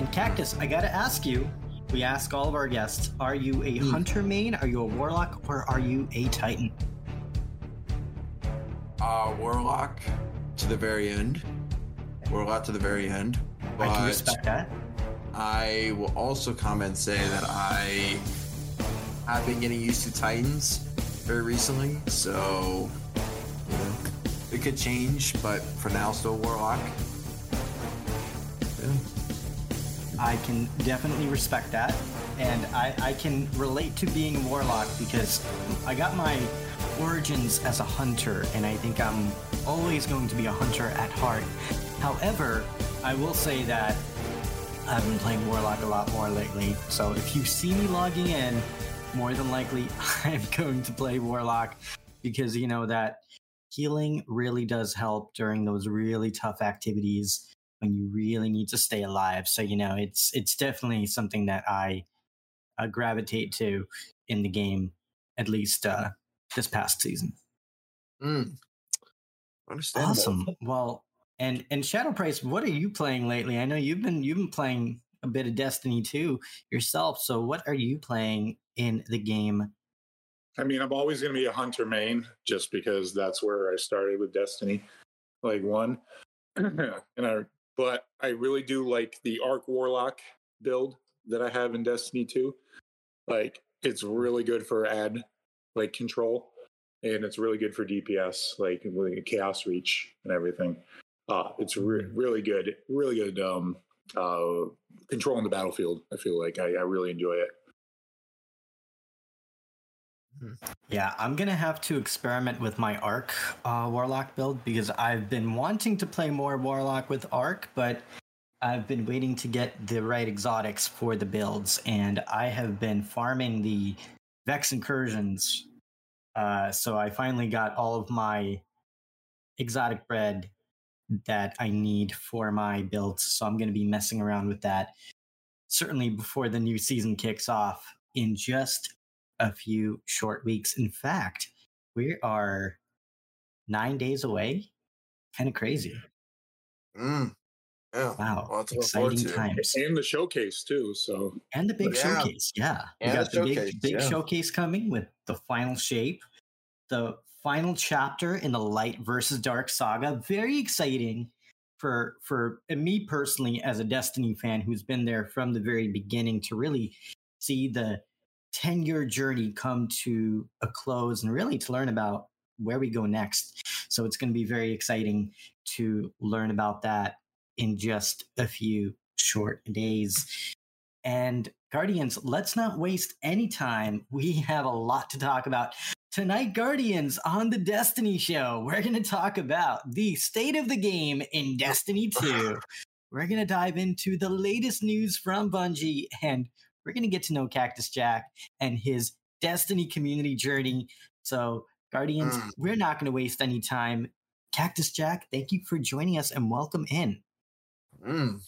And Cactus, I gotta ask you. We ask all of our guests: Are you a Hmm. hunter main? Are you a warlock? Or are you a titan? Uh, Warlock to the very end. Warlock to the very end. I can respect that. I will also comment and say that I have been getting used to Titans very recently, so you know, it could change, but for now, still Warlock. Yeah. I can definitely respect that. And I, I can relate to being a warlock because I got my origins as a hunter, and I think I'm always going to be a hunter at heart. However, I will say that I've been playing warlock a lot more lately. So if you see me logging in, more than likely I'm going to play warlock because you know that healing really does help during those really tough activities when you really need to stay alive. So you know, it's it's definitely something that I uh, gravitate to in the game, at least uh, this past season. Mm. Understandable. Awesome. Well, and and Shadow Price, what are you playing lately? I know you've been you've been playing a bit of Destiny too yourself. So what are you playing in the game? I mean, I'm always going to be a hunter main just because that's where I started with Destiny, like one. and I, but I really do like the Arc Warlock build that I have in Destiny 2. Like, it's really good for ad like control, and it's really good for DPS, like Chaos Reach and everything. Uh, it's re- really good, really good um, uh, controlling the battlefield. I feel like I, I really enjoy it. Yeah, I'm gonna have to experiment with my Arc uh, Warlock build because I've been wanting to play more Warlock with Arc, but I've been waiting to get the right exotics for the builds, and I have been farming the Vex incursions. Uh, so I finally got all of my exotic bread that I need for my builds. So I'm gonna be messing around with that certainly before the new season kicks off in just a few short weeks. In fact, we are nine days away. Kind of crazy. Mm. Yeah. Wow. Well, that's what I look forward Exciting times. And the showcase, too. So, And the big Yeah. showcase. Yeah. We got the the, big, big yeah. showcase coming with the final shape, the final chapter in the light versus dark saga. Very exciting for for me personally as a Destiny fan who's been there from the very beginning to really see the 10 year journey come to a close and really to learn about where we go next. So it's going to be very exciting to learn about that in just a few short days. And Guardians, let's not waste any time. We have a lot to talk about. Tonight, Guardians, on the Destiny Show, we're going to talk about the state of the game in Destiny 2. We're going to dive into the latest news from Bungie and we're going to get to know Cactus Jack and his Destiny community journey. So, Guardians, Mm. we're not going to waste any time. Cactus Jack, thank you for joining us and welcome in. Mm.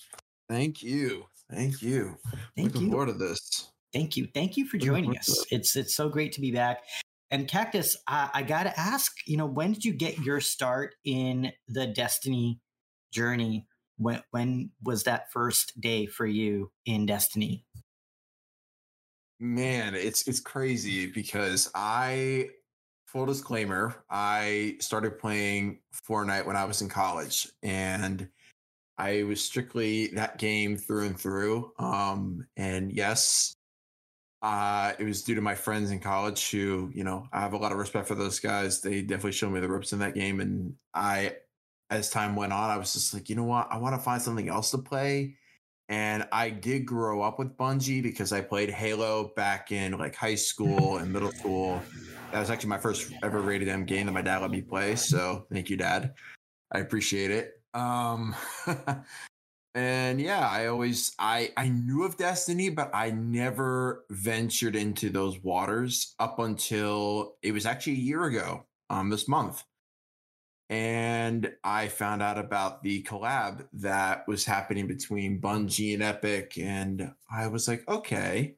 Thank you. Thank you. Thank Looking you. forward to this. Thank you. Thank you for joining us. It's it's so great to be back. And Cactus, I, I gotta ask, you know, when did you get your start in the Destiny journey? When when was that first day for you in Destiny? Man, it's it's crazy because I full disclaimer, I started playing Fortnite when I was in college and I was strictly that game through and through. Um and yes, uh it was due to my friends in college who, you know, I have a lot of respect for those guys. They definitely showed me the ropes in that game and I as time went on, I was just like, you know what? I want to find something else to play. And I did grow up with Bungie because I played Halo back in like high school and middle school. That was actually my first ever rated M game that my dad let me play. So thank you, Dad. I appreciate it. Um and yeah, I always I I knew of Destiny, but I never ventured into those waters up until it was actually a year ago, um, this month and I found out about the collab that was happening between Bungie and Epic, and I was like, okay,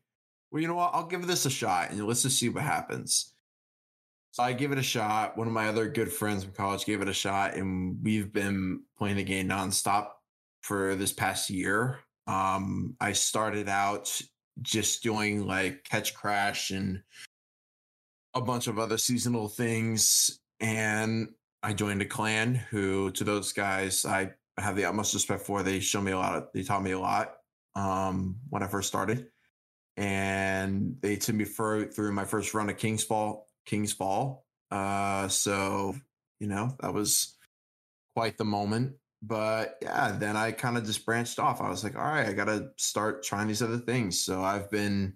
well, you know what? I'll give this a shot, and let's just see what happens. So I give it a shot. One of my other good friends from college gave it a shot, and we've been playing the game nonstop for this past year. Um, I started out just doing like catch crash and a bunch of other seasonal things. And I joined a clan who, to those guys, I have the utmost respect for. They showed me a lot. Of, they taught me a lot um, when I first started, and they took me for, through my first run of King's Fall. King's. Uh, so you know that was quite the moment. But yeah, then I kind of just branched off. I was like, all right, I got to start trying these other things. So I've been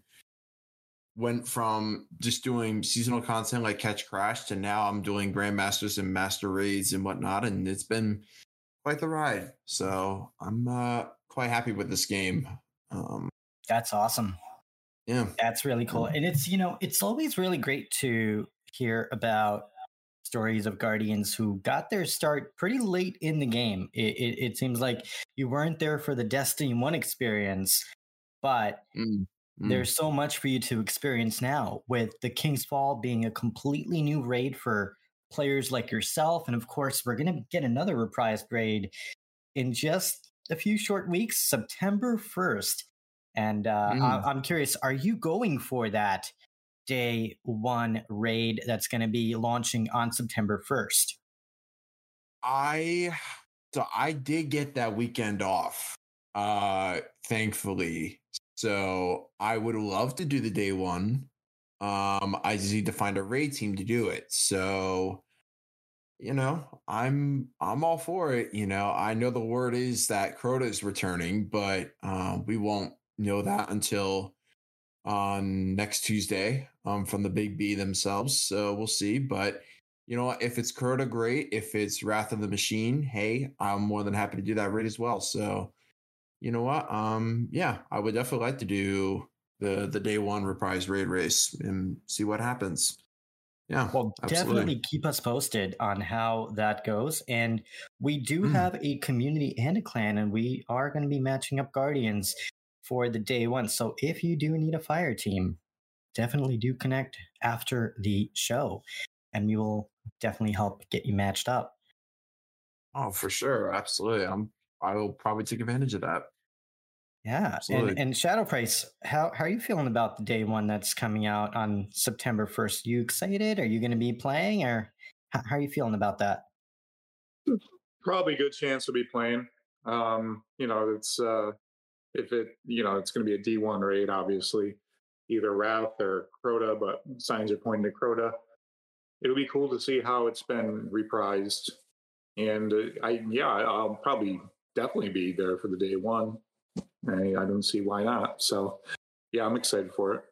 went from just doing seasonal content like Catch Crash to now I'm doing Grandmasters and Master Raids and whatnot, and it's been quite the ride. So I'm uh, quite happy with this game. Um, That's awesome. Yeah, that's really cool, and it's you know it's always really great to hear about stories of guardians who got their start pretty late in the game. It, it, it seems like you weren't there for the Destiny One experience, but mm. Mm. There's so much for you to experience now with the King's Fall being a completely new raid for players like yourself. And of course, we're going to get another reprised raid in just a few short weeks, September 1st. And uh, mm. I- I'm curious, are you going for that day one raid that's going to be launching on September 1st? I so I did get that weekend off. Uh thankfully. So I would love to do the day one. Um, I just need to find a raid team to do it. So, you know, I'm I'm all for it. You know, I know the word is that Crota is returning, but um, we won't know that until on next Tuesday um, from the Big B themselves. So we'll see. But you know, if it's Crota, great. If it's Wrath of the Machine, hey, I'm more than happy to do that raid as well. So you know what? Um, yeah, I would definitely like to do the the day one reprise raid race and see what happens. Yeah. Well, absolutely. definitely keep us posted on how that goes. And we do mm. have a community and a clan, and we are going to be matching up guardians for the day one. So if you do need a fire team, definitely do connect after the show, and we will definitely help get you matched up. Oh, for sure, absolutely. I'm I will probably take advantage of that. Yeah, and, and Shadow Price, how how are you feeling about the day one that's coming out on September first? You excited? Are you going to be playing, or how, how, are you feeling about that? Probably a good chance to be playing. Um, you know, it's uh, if it you know it's going to be a D one raid, obviously, either Wrath or Crota, but signs are pointing to Crota. It'll be cool to see how it's been reprised, and uh, I yeah, I'll probably definitely be there for the day one. I, I don't see why not. So, yeah, I'm excited for it.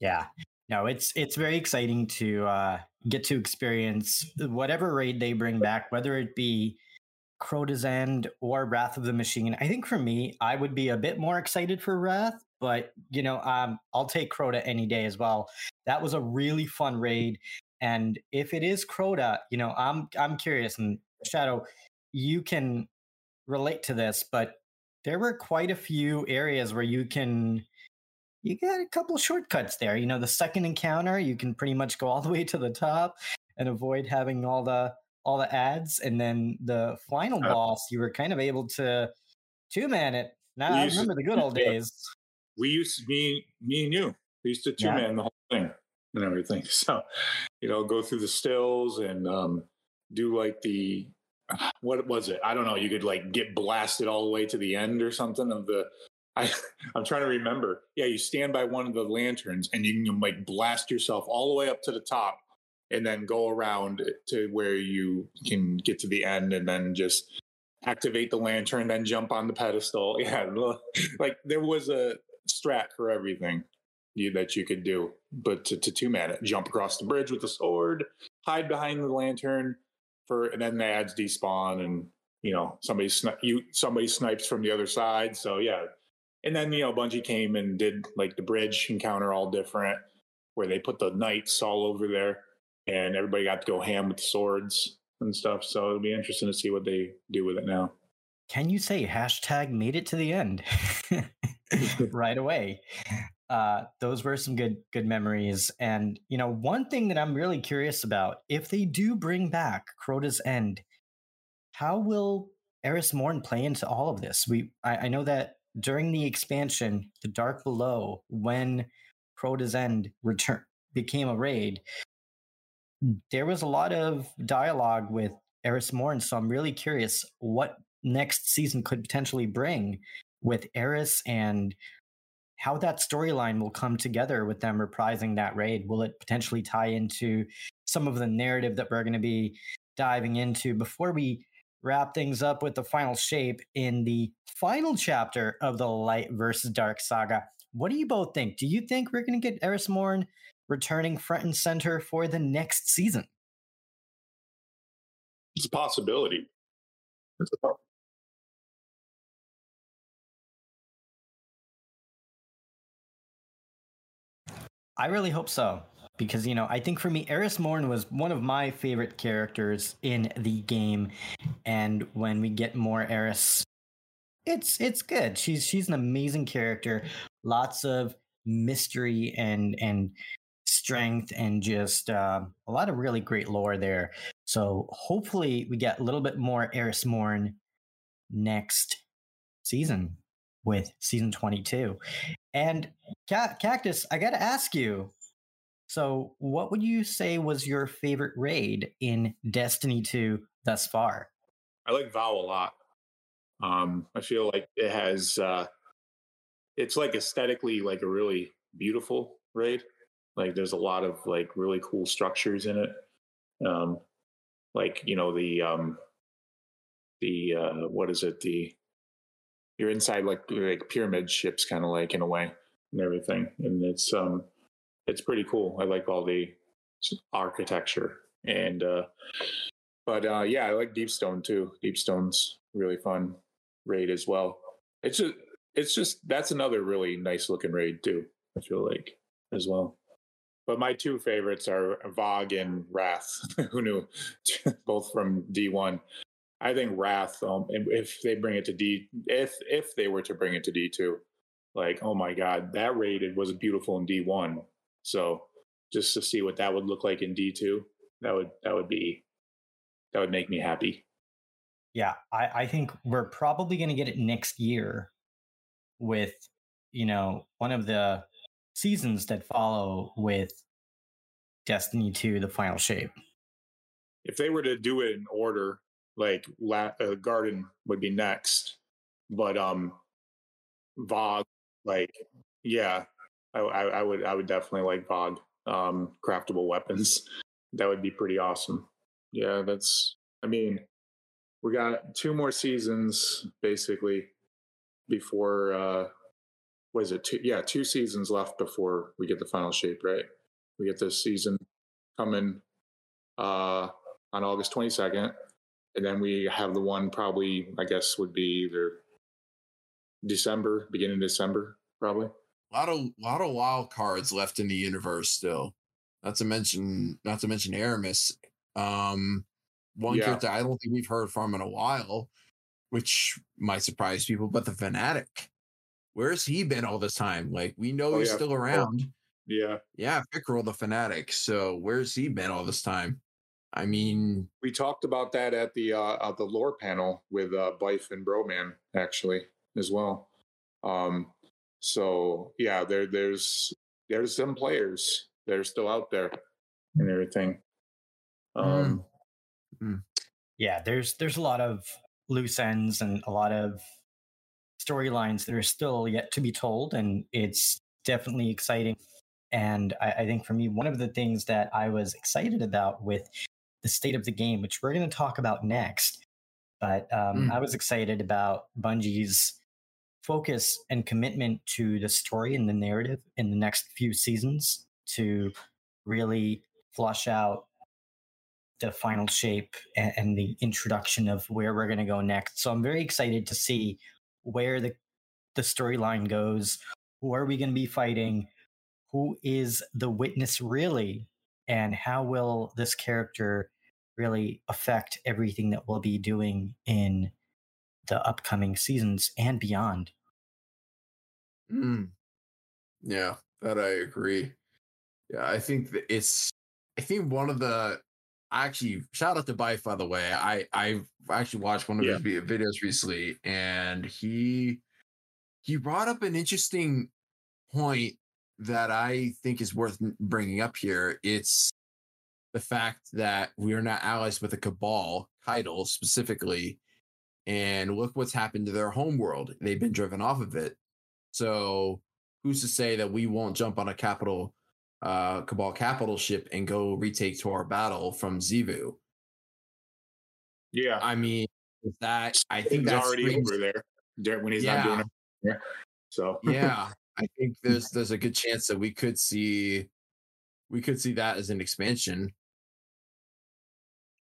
Yeah, no, it's it's very exciting to uh, get to experience whatever raid they bring back, whether it be Crota's End or Wrath of the Machine. I think for me, I would be a bit more excited for Wrath, but you know, um, I'll take Crota any day as well. That was a really fun raid, and if it is Crota, you know, I'm I'm curious. And Shadow, you can relate to this, but there were quite a few areas where you can you got a couple shortcuts there. You know, the second encounter, you can pretty much go all the way to the top and avoid having all the all the ads. And then the final uh, boss, you were kind of able to two man it. Now I remember to, the good old days. We used to me me and you. We used to two man yeah. the whole thing and everything. So, you know, go through the stills and um, do like the what was it? I don't know. You could like get blasted all the way to the end or something of the. I I'm trying to remember. Yeah, you stand by one of the lanterns and you can like blast yourself all the way up to the top, and then go around to where you can get to the end, and then just activate the lantern, then jump on the pedestal. Yeah, like there was a strat for everything you, that you could do, but to, to two man it, jump across the bridge with the sword, hide behind the lantern, for and then the ads despawn and you know somebody sni- you somebody snipes from the other side. So yeah, and then you know Bungie came and did like the bridge encounter all different, where they put the knights all over there, and everybody got to go ham with swords and stuff. So it'll be interesting to see what they do with it now. Can you say hashtag made it to the end right away? Uh, those were some good good memories. And you know, one thing that I'm really curious about, if they do bring back Crota's End, how will Eris Morn play into all of this? We I, I know that during the expansion, the Dark Below, when Crota's End return became a raid, there was a lot of dialogue with Eris Morn. So I'm really curious what next season could potentially bring with Eris and how that storyline will come together with them reprising that raid. Will it potentially tie into some of the narrative that we're going to be diving into before we wrap things up with the final shape in the final chapter of the Light versus Dark saga? What do you both think? Do you think we're going to get Eris Morn returning front and center for the next season? It's a possibility. It's a I really hope so. Because, you know, I think for me, Eris Morn was one of my favorite characters in the game. And when we get more Eris, it's it's good. She's she's an amazing character. Lots of mystery and and strength and just uh, a lot of really great lore there. So hopefully we get a little bit more Eris Morn next season with season 22. And Cactus, I got to ask you. So, what would you say was your favorite raid in Destiny 2 thus far? I like Vow a lot. Um, I feel like it has, uh, it's like aesthetically like a really beautiful raid. Like there's a lot of like really cool structures in it. Um, like, you know, the, um, the, uh, what is it? The, you're inside like like pyramid ships kind of like in a way and everything and it's um it's pretty cool i like all the architecture and uh but uh yeah i like deepstone too deepstone's really fun raid as well it's just it's just that's another really nice looking raid too i feel like as well but my two favorites are VoG and Wrath. Who knew? Both from D1. I think Wrath, um, if they bring it to D, if if they were to bring it to D two, like oh my god, that rated was beautiful in D one. So just to see what that would look like in D two, that would that would be that would make me happy. Yeah, I, I think we're probably going to get it next year with you know one of the seasons that follow with Destiny 2 the final shape. If they were to do it in order, like La- uh, Garden would be next, but um, VoG, like yeah, I, I, I would I would definitely like VoG. Um, craftable weapons, that would be pretty awesome. Yeah, that's. I mean, we got two more seasons basically before. uh was it two? Yeah, two seasons left before we get the final shape. Right, we get this season coming uh on August twenty second and then we have the one probably I guess would be either December, beginning of December, probably. A lot of lot of wild cards left in the universe still. Not to mention not to mention Eramis. Um one yeah. character I don't think we've heard from in a while, which might surprise people, but the fanatic. Where's he been all this time? Like we know oh, he's yeah. still around. Yeah. Yeah, Fikrul the fanatic. So where's he been all this time? I mean, we talked about that at the uh, at the lore panel with uh, Byf and Broman actually as well. Um, so yeah, there there's there's some players that are still out there and everything. Um, mm. Mm. Yeah, there's there's a lot of loose ends and a lot of storylines that are still yet to be told, and it's definitely exciting. And I, I, think for me, one of the things that I was excited about with the state of the game, which we're going to talk about next. But um, mm. I was excited about Bungie's focus and commitment to the story and the narrative in the next few seasons to really flush out the final shape and, and the introduction of where we're going to go next. So I'm very excited to see where the the storyline goes. Who are we going to be fighting? Who is the witness really? And how will this character really affect everything that we'll be doing in the upcoming seasons and beyond. Mm. Yeah, that I agree. Yeah, I think that it's I think one of the actually shout out to Byf by the way. I I actually watched one of Yeah. his videos recently, and he he brought up an interesting point that I think is worth bringing up here. It's the fact that we are not allies with the Cabal, Caiatl specifically, and look what's happened to their home world. They've been driven off of it. So who's to say that we won't jump on a capital uh Cabal capital ship and go retake Torobatl from Xivu? Yeah, I mean, that I think he's that's already over there there when he's not doing it. Yeah. So yeah, I think there's there's a good chance that we could see we could see that as an expansion.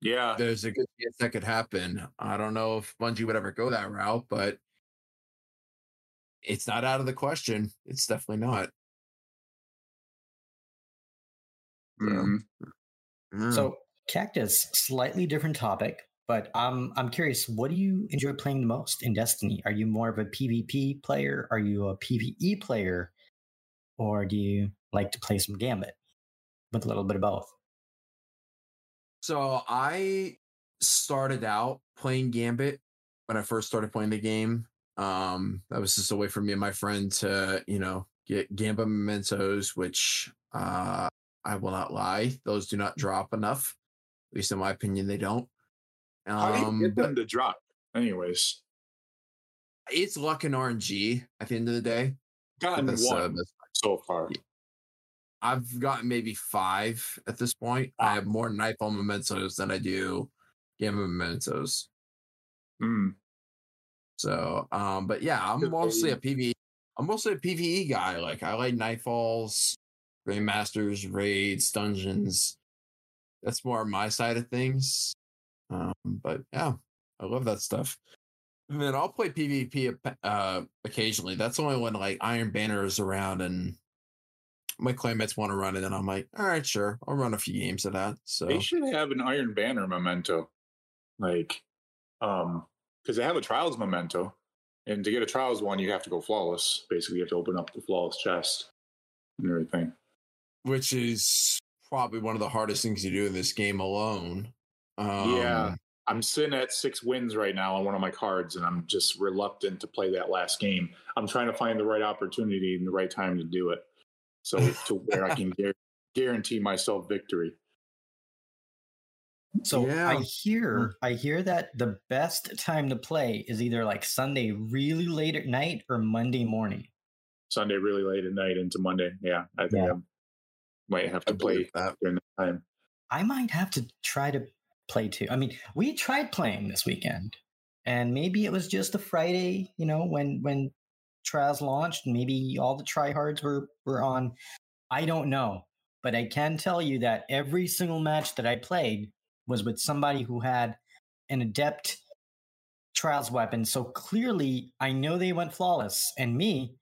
yeah, There's a good chance that could happen. I don't know if Bungie would ever go that route, but it's not out of the question. It's definitely not. Mm. So Cactus, slightly different topic, but I'm I'm curious. What do you enjoy playing the most in Destiny? Are you more of a PvP player? Are you a PvE player, or do you like to play some Gambit with a little bit of both? So I started out playing Gambit when I first started playing the game. Um, that was just a way for me and my friend to, you know, get Gambit mementos, which uh I will not lie, those do not drop enough. At least in my opinion, they don't. How do you Um, get them to drop? Anyways, it's luck and RNG at the end of the day. gotten that's, uh, one so far. I've gotten maybe five at this point. I have more Nightfall mementos than I do Gambit mementos. Mm. So, um, but yeah, I'm Good mostly a. PvE. I'm mostly a PvE guy. Like I like Nightfalls, Grandmasters, raids, dungeons. That's more my side of things. Um, but yeah, I love that stuff. And then I'll play PvP uh, occasionally. That's only when like Iron Banner is around and my claymates want to run it, and I'm like, all right, sure, I'll run a few games of that. So They should have an Iron Banner memento, like, um, because they have a Trials memento, and to get a Trials one, you have to go flawless. Basically, you have to open up the flawless chest and everything. which is probably one of the hardest things to do in this game alone. Um, Yeah. I'm sitting at six wins right now on one of my cards, and I'm just reluctant to play that last game. I'm trying to find the right opportunity and the right time to do it, so to where I can guar- guarantee myself victory. So I hear I hear that the best time to play is either like Sunday really late at night or Monday morning. Sunday really late at night into Monday. Yeah, I think Yeah. I might have to play that. during that time. I might have to try to play too. I mean, we tried playing this weekend, and maybe it was just a Friday, you know, when when trials launched. Maybe all the tryhards were were on. I don't know, but I can tell you that every single match that I played was with somebody who had an adept trials weapon. So clearly, I know they went flawless, and me.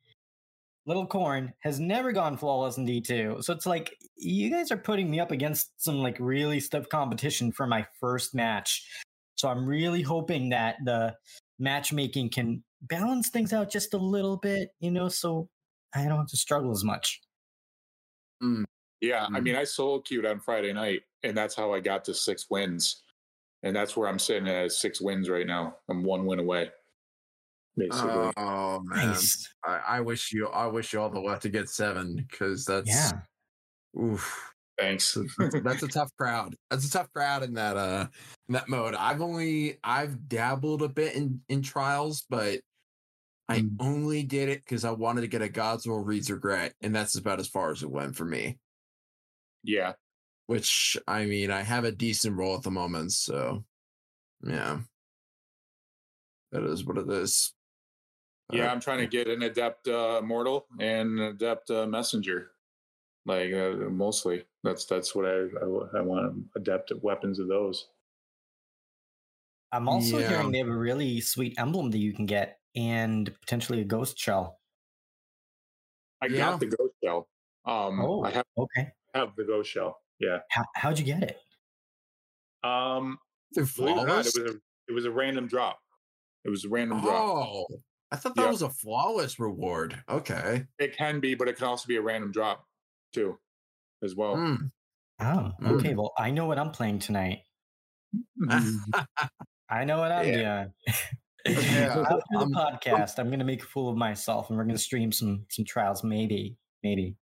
Little Corn has never gone flawless in D2. So it's like you guys are putting me up against some like really stiff competition for my first match. So I'm really hoping that the matchmaking can balance things out just a little bit, you know, so I don't have to struggle as much. Yeah, I Mhm. mean, I solo queued on Friday night, and that's how I got to six wins. And that's where I'm sitting at six wins right now. I'm one win away, basically. Oh man, Nice. I, I wish you, I wish you all the luck to get seven because that's Yeah. oof. Thanks. That's, that's a tough crowd. That's a tough crowd in that uh in that mode. I've only I've dabbled a bit in in trials, but I Mm. only did it because I wanted to get a God's Will Reed's Regret, and that's about as far as it went for me. yeah, Which I mean, I have a decent role at the moment, so yeah, that is what it is. Yeah. Uh, I'm trying to get an adept uh, mortal and an adept uh, messenger. Like uh, mostly, that's that's what I I, I want adept weapons of those. I'm also Yeah. hearing they have a really sweet emblem that you can get and potentially a ghost shell. I Yeah. got the ghost shell. Um, Oh, I have okay. have the ghost shell. Yeah. How, how'd you get it? Um, it not, it was a it was a random drop. It was a random drop. I thought that Yeah. was a flawless reward. Okay. It can be, but it can also be a random drop too, as well. Hmm. Oh, Mm. okay. Well, I know what I'm playing tonight. I know what I'm Yeah. doing. Yeah, After the I'm- podcast, I'm going to make a fool of myself, and we're going to stream some some trials. Maybe, maybe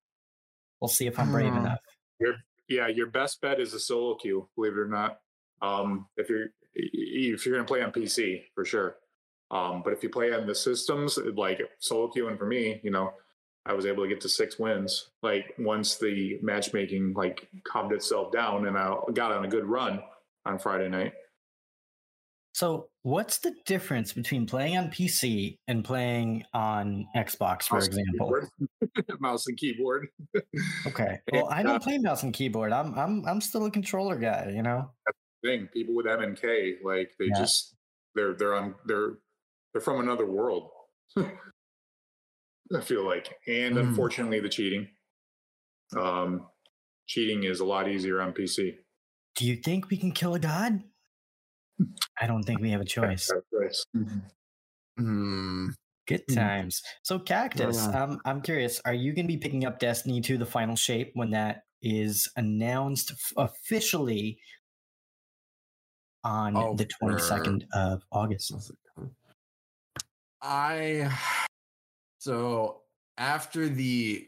we'll see if I'm brave Hmm. enough. yeah, your best bet is a solo queue. Believe it or not, um, if you're if you're gonna play on PC for sure. Um, but if you play on the systems, like solo queuing for me, you know, I was able to get to six wins. Like once the matchmaking like calmed itself down, and I got on a good run on Friday night. So, what's the difference between playing on PC and playing on Xbox, for Mouse example? keyboard. mouse and keyboard. Okay. Well, I And, don't play mouse and keyboard. I'm I'm I'm still a controller guy. You know. thing. People with M and K, like they Yeah. just they're they're on they're they're from another world. I feel like, and Mm. unfortunately, the cheating. Um, cheating is a lot easier on PC. Do you think we can kill a god? I don't think we have a choice. That's right. Hmm. Good Mm. times. So, Cactus, Yeah. um, I'm curious. Are you going to be picking up Destiny 2: The Final Shape when that is announced f- officially on Oh, the 22nd of August? I so after the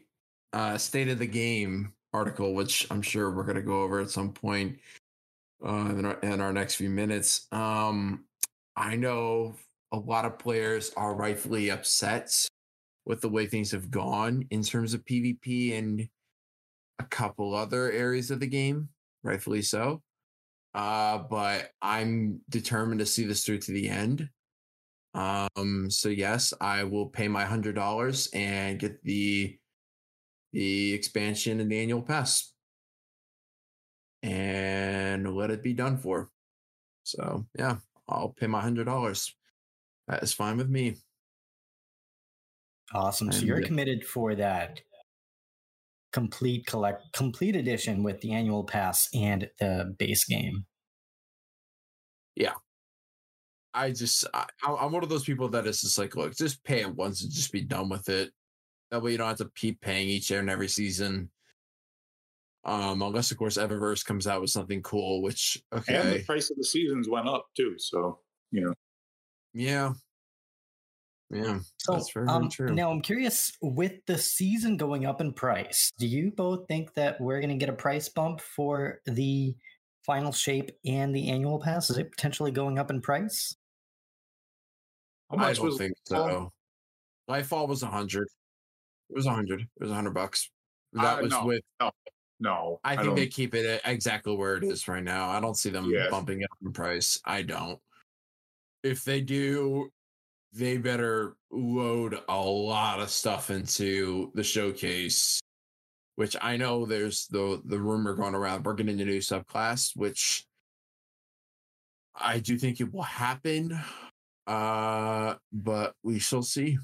uh, state of the game article, which I'm sure we're going to go over at some point uh, in, our, in our next few minutes. Um, I know a lot of players are rightfully upset with the way things have gone in terms of PvP and a couple other areas of the game, rightfully so. Uh, but I'm determined to see this through to the end. Um, so yes, I will pay my hundred dollars and get the the expansion and the annual pass. And let it be done for. So yeah, I'll pay my hundred dollars. That is fine with me. Awesome. So you're yeah. committed for that complete collect complete edition with the annual pass and the base game. I just I, I- I'm one of those people that is just like, look, just pay it once and just be done with it. That way you don't have to keep paying each year and every season. Um, unless of course Eververse comes out with something cool, which okay. And the price of the seasons went up too. So you know, yeah, yeah. So That's very, very um, true. now I'm curious with the season going up in price, do you both think that we're going to get a price bump for the final shape and the annual pass? Is it potentially going up in price? How I don't was think so. Lightfall was a hundred. It was a hundred. It was a hundred bucks. That Uh, was no. with. No, I think don't- they keep it at exactly where it is right now. I don't see them Yeah. bumping up in price. I don't. If they do, they better load a lot of stuff into the showcase. Which I know there's the the rumor going around. We're getting a new subclass, which I do think it will happen. Uh, but we shall see.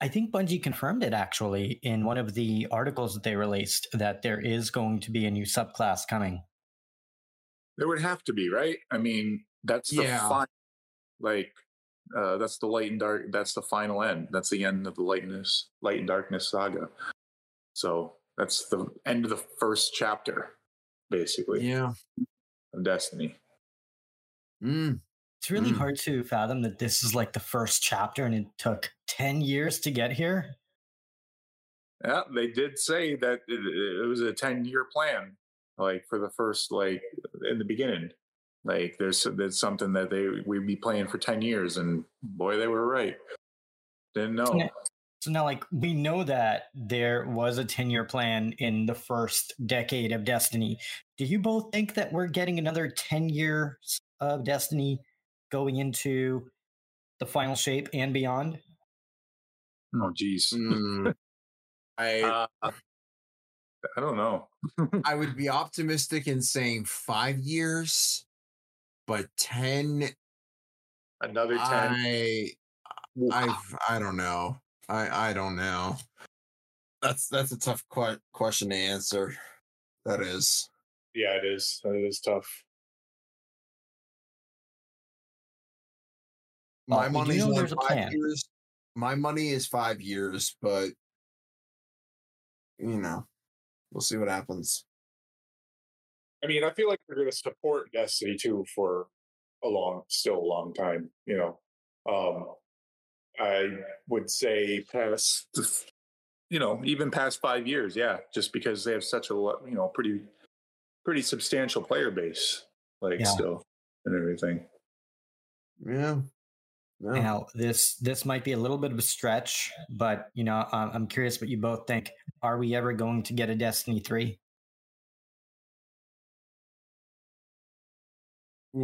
I think Bungie confirmed it actually in one of the articles that they released that there is going to be a new subclass coming. There would have to be, right? I mean, that's the Yeah. final, like, uh, that's the light and dark. That's the final end. That's the end of the lightness, light and darkness saga. So that's the end of the first chapter, basically, Yeah. of Destiny. Mm. It's really Mm. hard to fathom that this is like the first chapter and it took 10 years to get here. Yeah, they did say that it, it was a ten-year plan, like for the first, like in the beginning. Like there's there's something that they we'd be playing for ten years, and boy, they were right. Didn't know. Yeah. So now, like, we know that there was a 10 year plan in the first decade of Destiny. Do you both think that we're getting another 10 years of Destiny going into the final shape and beyond? Oh, geez. Mm. I Uh, I don't know. I would be optimistic in saying five years, but ten. Another ten. I I I don't know. I I don't know. That's that's a tough que- question to answer. That is. yeah, it is. It is tough. My we do money's know on five plan. years. My money is five years, but you know, we'll see what happens. I mean, I feel like they're going to support Destiny 2 for a long, still a long time. You know, um, I would say past, you know, even past five years. Yeah, just because they have such a you know pretty pretty substantial player base, like Yeah. still and everything. Yeah. No. Now, this this might be a little bit of a stretch, but you know, I'm, I'm curious what you both think. Are we ever going to get a Destiny three?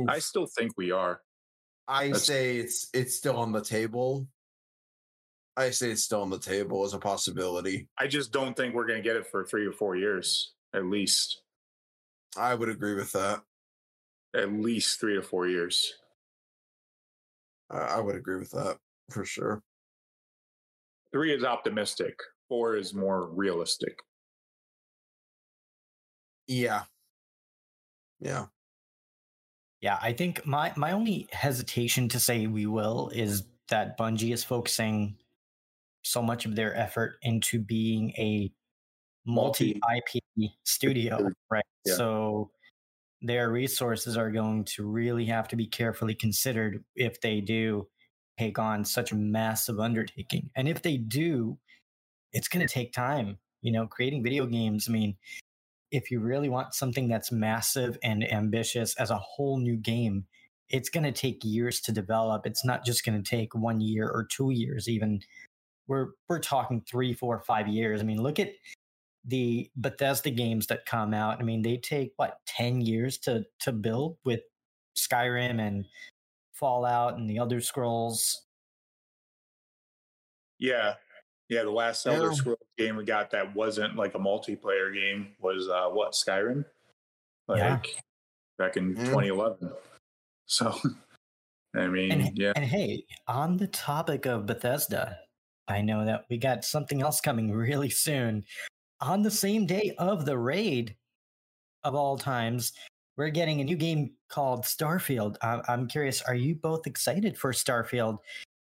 I still think we are. I That's- say it's it's still on the table. I say it's still on the table as a possibility. I just don't think we're going to get it for three or four years, at least. I would agree with that. At least three to four years. I I would agree with that for sure. Three is optimistic. Four is more realistic. Yeah. Yeah. Yeah, I think my my only hesitation to say we will is that Bungie is focusing so much of their effort into being a multi IP studio, right? Yeah. So their resources are going to really have to be carefully considered if they do take on such a massive undertaking. And if they do, it's going to take time. You know, creating video games, I mean, if you really want something that's massive and ambitious as a whole new game, it's going to take years to develop. It's not just going to take one year or two years, even. We're we're talking three, four, five years. I mean, look at the Bethesda games that come out. I mean, they take what ten years to to build with Skyrim and Fallout and the Elder Scrolls. Yeah. Yeah. The last Elder Yeah. Scrolls game we got that wasn't like a multiplayer game was uh, what? Skyrim? Like Yeah. back in Yeah. 2011. So, I mean, And, yeah. and hey, on the topic of Bethesda, I know that we got something else coming really soon. On the same day of the raid of all times, we're getting a new game called Starfield. I- I'm curious, are you both excited for Starfield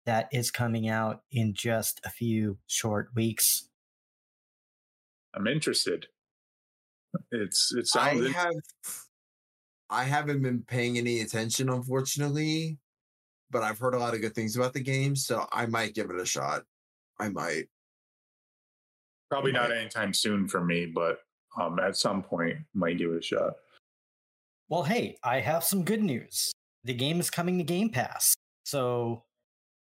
that is coming out in just a few short weeks? I'm interested. It's, it I sounds, in- have I haven't been paying any attention, unfortunately, but I've heard a lot of good things about the game, so I might give it a shot. I might. Probably not anytime soon for me, but um, at some point might give it a shot. Well, hey, I have some good news. The game is coming to Game Pass. So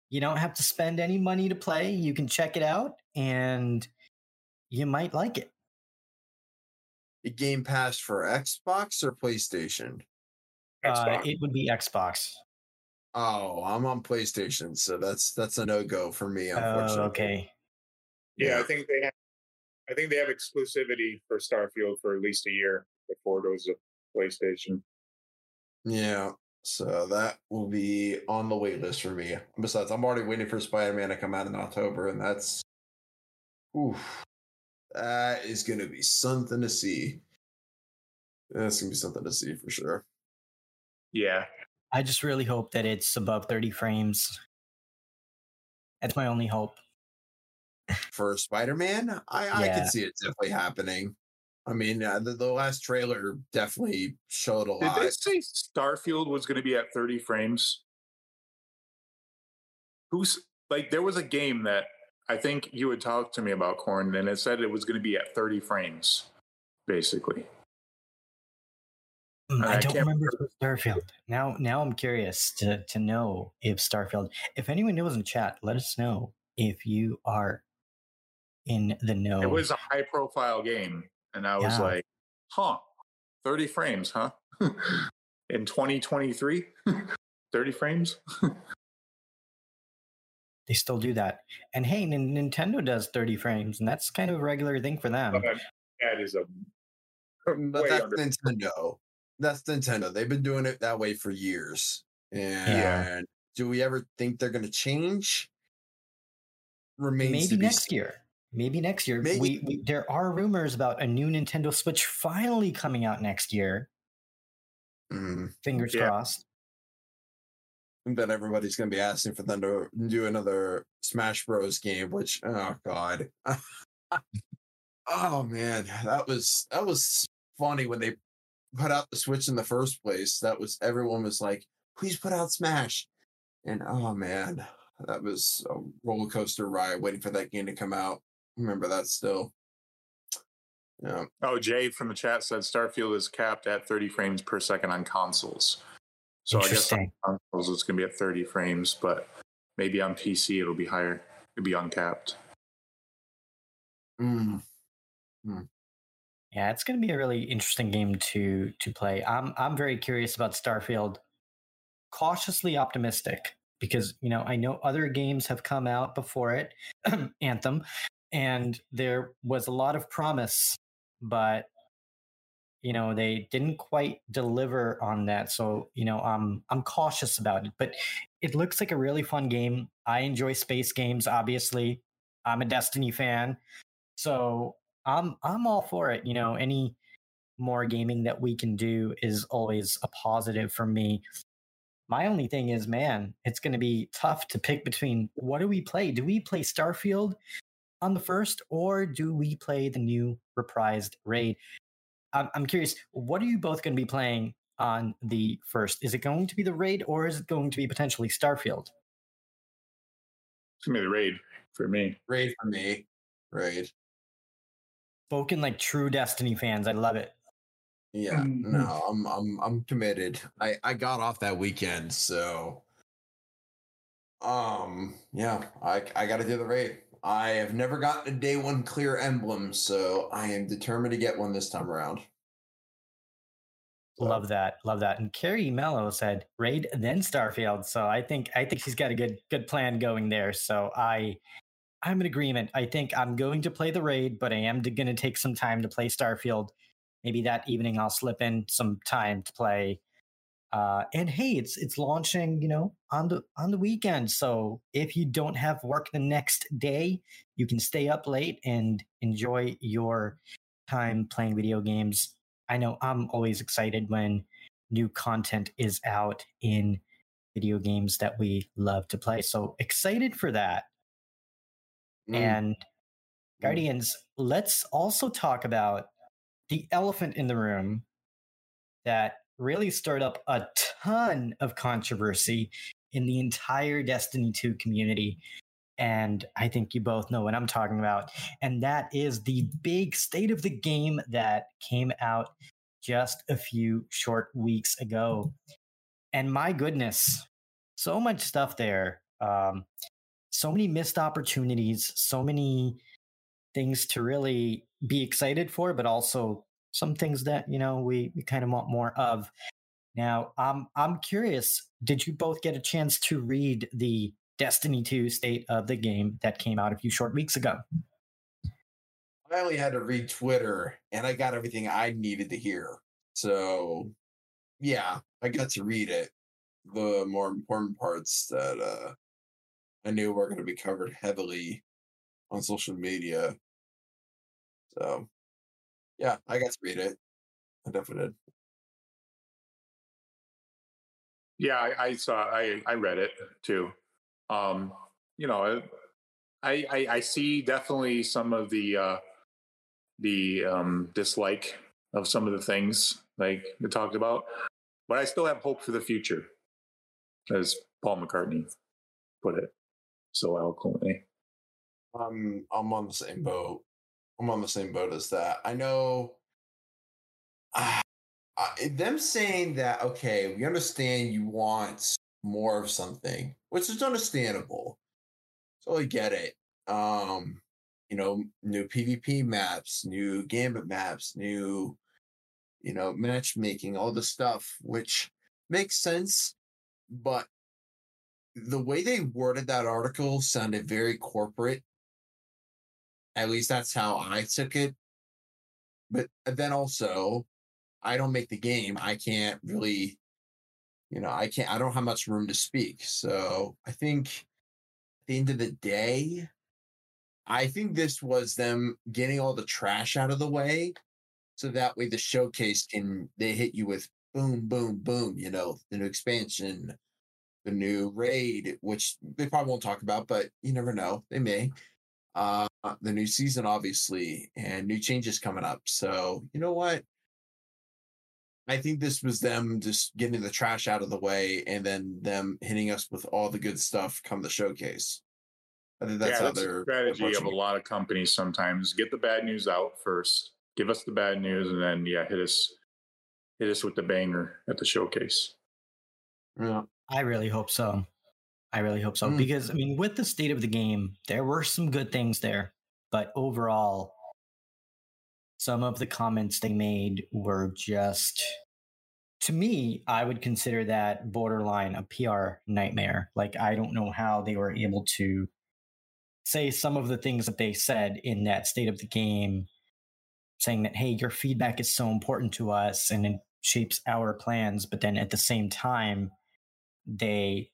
you don't have to spend any money to play. You can check it out and you might like it. A Game Pass for Xbox or PlayStation? Uh, it would be Xbox. Oh, I'm on PlayStation, so that's that's a no go for me. Oh, okay. Yeah, Yeah. I think they have. I think they have exclusivity for Starfield for at least a year before it goes to PlayStation. Yeah. So that will be on the wait list for me. Besides, I'm already waiting for Spider Man to come out in October, and that's oof, that is gonna be something to see. That's gonna be something to see for sure. Yeah, I just really hope that it's above 30 frames. That's my only hope. For Spider Man, I, I Yeah. can see it definitely happening. I mean, uh, the, the last trailer definitely showed a did lot. they say Starfield was going to be at 30 frames? Who's like there was a game that I think you had talked to me about, Corn, and it said it was going to be at 30 frames, basically. Mm, I I don't can't remember if it was Starfield. Now, now I'm curious to to know if Starfield. If anyone knows in chat, let us know if you are in the know. It was a high profile game, and I was Yeah. like, huh, 30 frames, huh? In 2023? 30 frames? they still do that. And hey, Nin- Nintendo does 30 frames, and that's kind of a regular thing for them. But that is a mm, But way that's under. Nintendo. That's Nintendo. They've been doing it that way for years. And do we ever think they're going to change? Remains Maybe to be next seen. year. Maybe next year. Maybe- We, we there are rumors about a new Nintendo Switch finally coming out next year. Mm. Fingers Yeah. crossed. But everybody's going to be asking for them to do another Smash Bros. game, which oh god, oh man, that was that was funny when they put out the Switch in the first place, that was everyone was like, please put out Smash. And oh man, that was a roller coaster ride waiting for that game to come out. Remember that still. Yeah. Oh, Jay from the chat said Starfield is capped at 30 frames per second on consoles. So I guess on consoles it's going to be at 30 frames, but maybe on PC it'll be higher. It'll be uncapped. Mm. Yeah, it's going to be a really interesting game to to play. I'm I'm very curious about Starfield. Cautiously optimistic because you know I know other games have come out before it, Anthem, and there was a lot of promise, but you know they didn't quite deliver on that. So you know I'm I'm cautious about it, but it looks like a really fun game. I enjoy space games. Obviously, I'm a Destiny fan, so I'm I'm all for it. You know, any more gaming that we can do is always a positive for me. My only thing is, man, it's going to be tough to pick between what do we play? Do we play Starfield on the first, or do we play the new reprised raid? I'm, I'm curious, what are you both going to be playing on the first? Is it going to be the raid, or is it going to be potentially Starfield? It's going to be the raid for me. Raid for me. Raid spoken like true Destiny fans. I love it. Yeah, mm-hmm. no, I'm I'm I'm committed. I I got off that weekend, so um yeah, I I got to do the raid. I have never gotten a day one clear emblem, so I am determined to get one this time around. So. Love that, love that. And Carrie Mello said raid then Starfield, so I think I think she's got a good good plan going there. So I I'm in agreement. I think I'm going to play the raid, but I am going to take some time to play Starfield. Maybe that evening I'll slip in some time to play. Uh, and hey, it's it's launching, you know, on the on the weekend. So if you don't have work the next day, you can stay up late and enjoy your time playing video games. I know I'm always excited when new content is out in video games that we love to play. So excited for that. Mm. And mm. Guardians, let's also talk about the elephant in the room that really stirred up a ton of controversy in the entire Destiny 2 community. And I think you both know what I'm talking about. And that is the big state of the game that came out just a few short weeks ago. And my goodness, so much stuff there. Um, so many missed opportunities, so many things to really be excited for, but also some things that, you know, we, we kind of want more of. Now, I'm I'm curious, did you both get a chance to read the Destiny 2 state of the game that came out a few short weeks ago? I only had to read Twitter and I got everything I needed to hear. So, yeah, I got to read it. The more important parts that uh I knew were going to be covered heavily on social media. So, yeah, I got to read it. I definitely did. Yeah, I, I saw. I I read it too. Um, you know, I, I I see definitely some of the uh, the um, dislike of some of the things like we talked about, but I still have hope for the future, as Paul McCartney put it so eloquently. Um, I'm on the same boat. I'm on the same boat as that. I know. Uh, them saying that okay, we understand you want more of something, which is understandable. So I get it. Um, you know, new PvP maps, new gambit maps, new, you know, matchmaking, all the stuff, which makes sense. But the way they worded that article sounded very corporate. At least that's how I took it. But uh, then also, I don't make the game. I can't really, you know, I can't, I don't have much room to speak. So I think at the end of the day, I think this was them getting all the trash out of the way. So that way the showcase can, they hit you with boom, boom, boom, you know, the new expansion, the new raid, which they probably won't talk about, but you never know. They may. Uh, Uh, the new season, obviously, and new changes coming up. So, you know what? I think this was them just getting the trash out of the way and then them hitting us with all the good stuff come the showcase. I think that's yeah, how that's they're strategy of a lot of companies sometimes. Get the bad news out first. Give us the bad news and then yeah, hit us hit us with the banger at the showcase. Yeah. I really hope so. I really hope so Mm. because I mean, with the state of the game, there were some good things there, but overall, some of the comments they made were just, to me, I would consider that borderline a PR nightmare. Like, I don't know how they were able to say some of the things that they said in that state of the game, saying that, hey, your feedback is so important to us and it shapes our plans. But then at the same time, they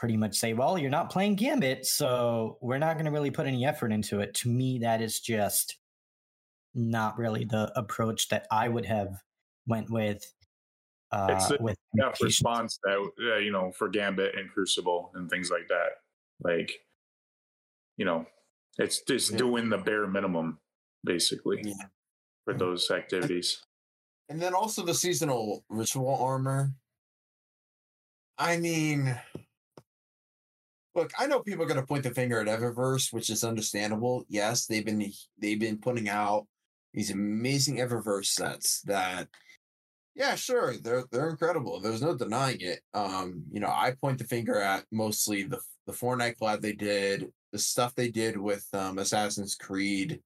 pretty much say, well, you're not playing Gambit, so we're not going to really put any effort into it. To me, that is just not really the approach that I would have went with. Uh, It's the- with enough communications. response that uh, you know for Gambit and Crucible and things like that. Like, you know, it's just Yeah. doing the bare minimum basically Yeah. for those activities. And then also the seasonal ritual armor. I mean, look, I know people are going to point the finger at Eververse, which is understandable. Yes, they've been they've been putting out these amazing Eververse sets that, yeah, sure, they're they're incredible. There's no denying it. Um, you know, I point the finger at mostly the the Fortnite collab they did, the stuff they did with um, Assassin's Creed,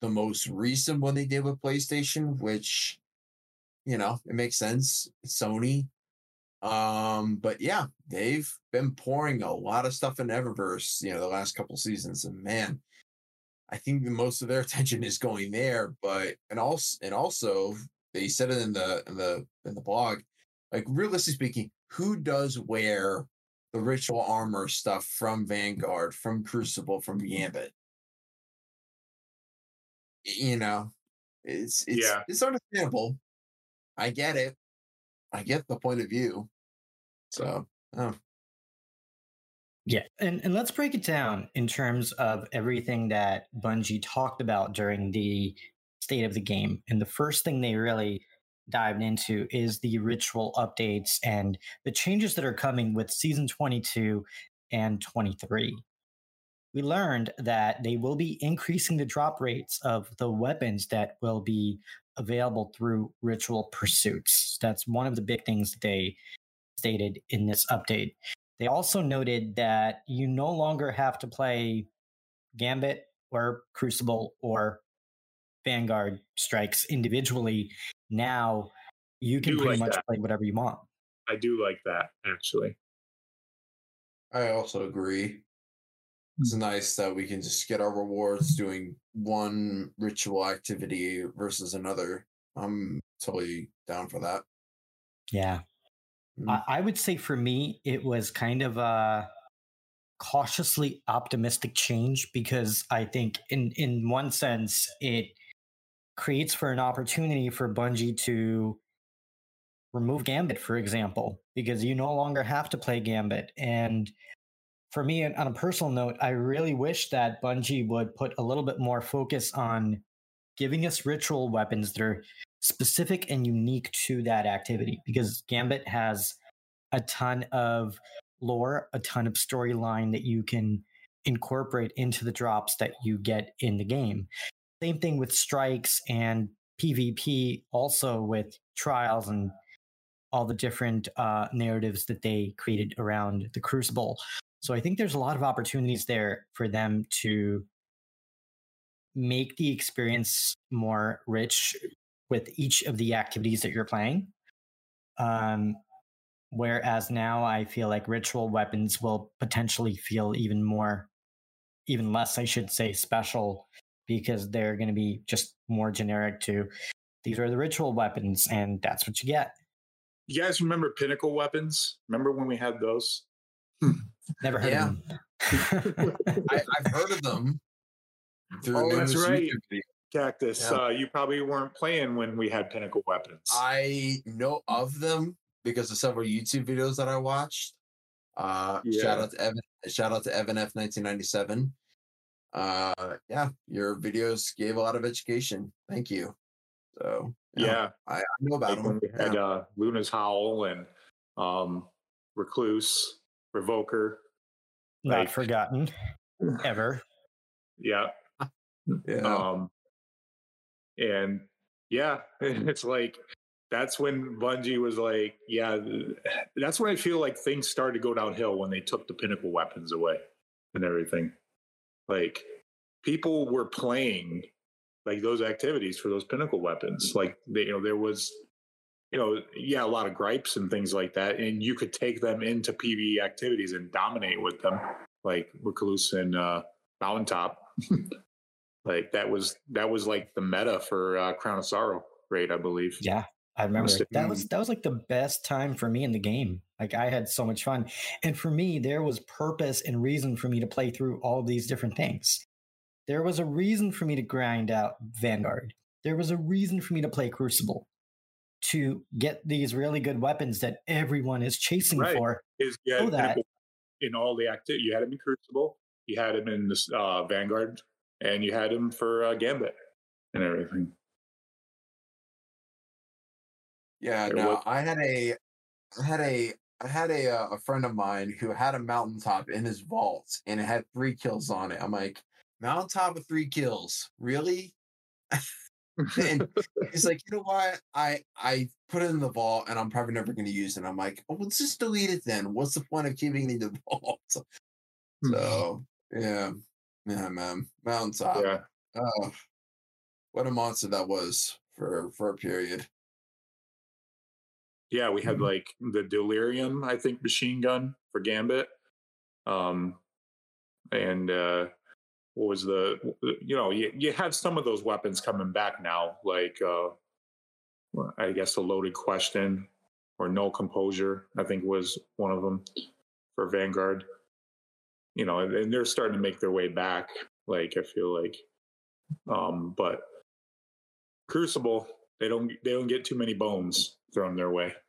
the most recent one they did with PlayStation, which you know, it makes sense. Sony. Um, but yeah, they've been pouring a lot of stuff in Eververse, you know, the last couple seasons. And man, I think most of their attention is going there. But and also and also they said it in the in the in the blog, like realistically speaking, who does wear the ritual armor stuff from Vanguard, from Crucible, from Gambit? You know, it's it's Yeah. it's understandable. I get it. I get the point of view. So, Yeah, and and let's break it down in terms of everything that Bungie talked about during the state of the game. And the first thing they really dived into is the ritual updates and the changes that are coming with season 22 and 23. We learned that they will be increasing the drop rates of the weapons that will be available through ritual pursuits. That's one of the big things that they stated in this update. They also noted that you no longer have to play Gambit or Crucible or Vanguard strikes individually. Now you can pretty like much that. play whatever you want. I do like that actually. I also agree. It's hmm. nice that we can just get our rewards doing one ritual activity versus another. I'm totally down for that. Yeah. Mm. I, I would say for me, it was kind of a cautiously optimistic change because I think, in in one sense, it creates for an opportunity for Bungie to remove Gambit, for example, because you no longer have to play Gambit. And for me, on on a personal note, I really wish that Bungie would put a little bit more focus on giving us ritual weapons that are specific and unique to that activity because Gambit has a ton of lore, a ton of storyline that you can incorporate into the drops that you get in the game. Same thing with strikes and PvP, also with trials and all the different uh, narratives that they created around the Crucible. So I think there's a lot of opportunities there for them to make the experience more rich with each of the activities that you're playing. Um, whereas now I feel like ritual weapons will potentially feel even more, even less, I should say, special because they're going to be just more generic to these are the ritual weapons and that's what you get. You guys remember Pinnacle weapons? Remember when we had those? Never heard Yeah. of them. I, I've heard of them. Oh, that's right. YouTube videos. Cactus. Yeah. Uh, you probably weren't playing when we had Pinnacle weapons. I know of them because of several YouTube videos that I watched. Uh, shout out to Evan. Shout out to Evan F. 1997. Uh, yeah, your videos gave a lot of education. Thank you. So Yeah, I, I know about like when him. we had uh, Luna's Howl and um, Recluse, Revoker. Not Like- forgotten ever. Yeah. yeah. Um, and yeah, it's like that's when Bungie was like, yeah, that's when I feel like things started to go downhill when they took the pinnacle weapons away and everything. Like people were playing like those activities for those pinnacle weapons. Like they, you know, there was, you know, yeah, a lot of gripes and things like that, and you could take them into PvE activities and dominate with them, like Recluse and uh, Mountaintop. like that was that was like the meta for uh, Crown of Sorrow raid, I believe. Yeah, I remember that was that was like the best time for me in the game. Like I had so much fun, and for me, there was purpose and reason for me to play through all these different things. There was a reason for me to grind out Vanguard. There was a reason for me to play Crucible, to get these really good weapons that everyone is chasing Right. for. Is Oh, had that. In all the active. You had him in Crucible. You had him in this uh, Vanguard, and you had him for uh, Gambit and everything. Yeah, no, was- I had a, I had a, I had a uh, a friend of mine who had a mountaintop in his vault and it had three kills on it. I'm like, mountaintop with three kills, really? And he's like, you know what? I I put it in the vault and I'm probably never going to use it. And I'm like, oh, let's just delete it then. What's the point of keeping it in the vault? So yeah, yeah, man, mountaintop. yeah, Oh, what a monster that was for for a period. yeah. We Mm-hmm. had like the Delirium, I think, machine gun for Gambit. Um, and uh, what was the you know you, you have some of those weapons coming back now, like uh, I guess a loaded question or no composure. I think was one of them for Vanguard. You know, and, and they're starting to make their way back. Like I feel like, um, but Crucible, they don't they don't get too many bones thrown their way.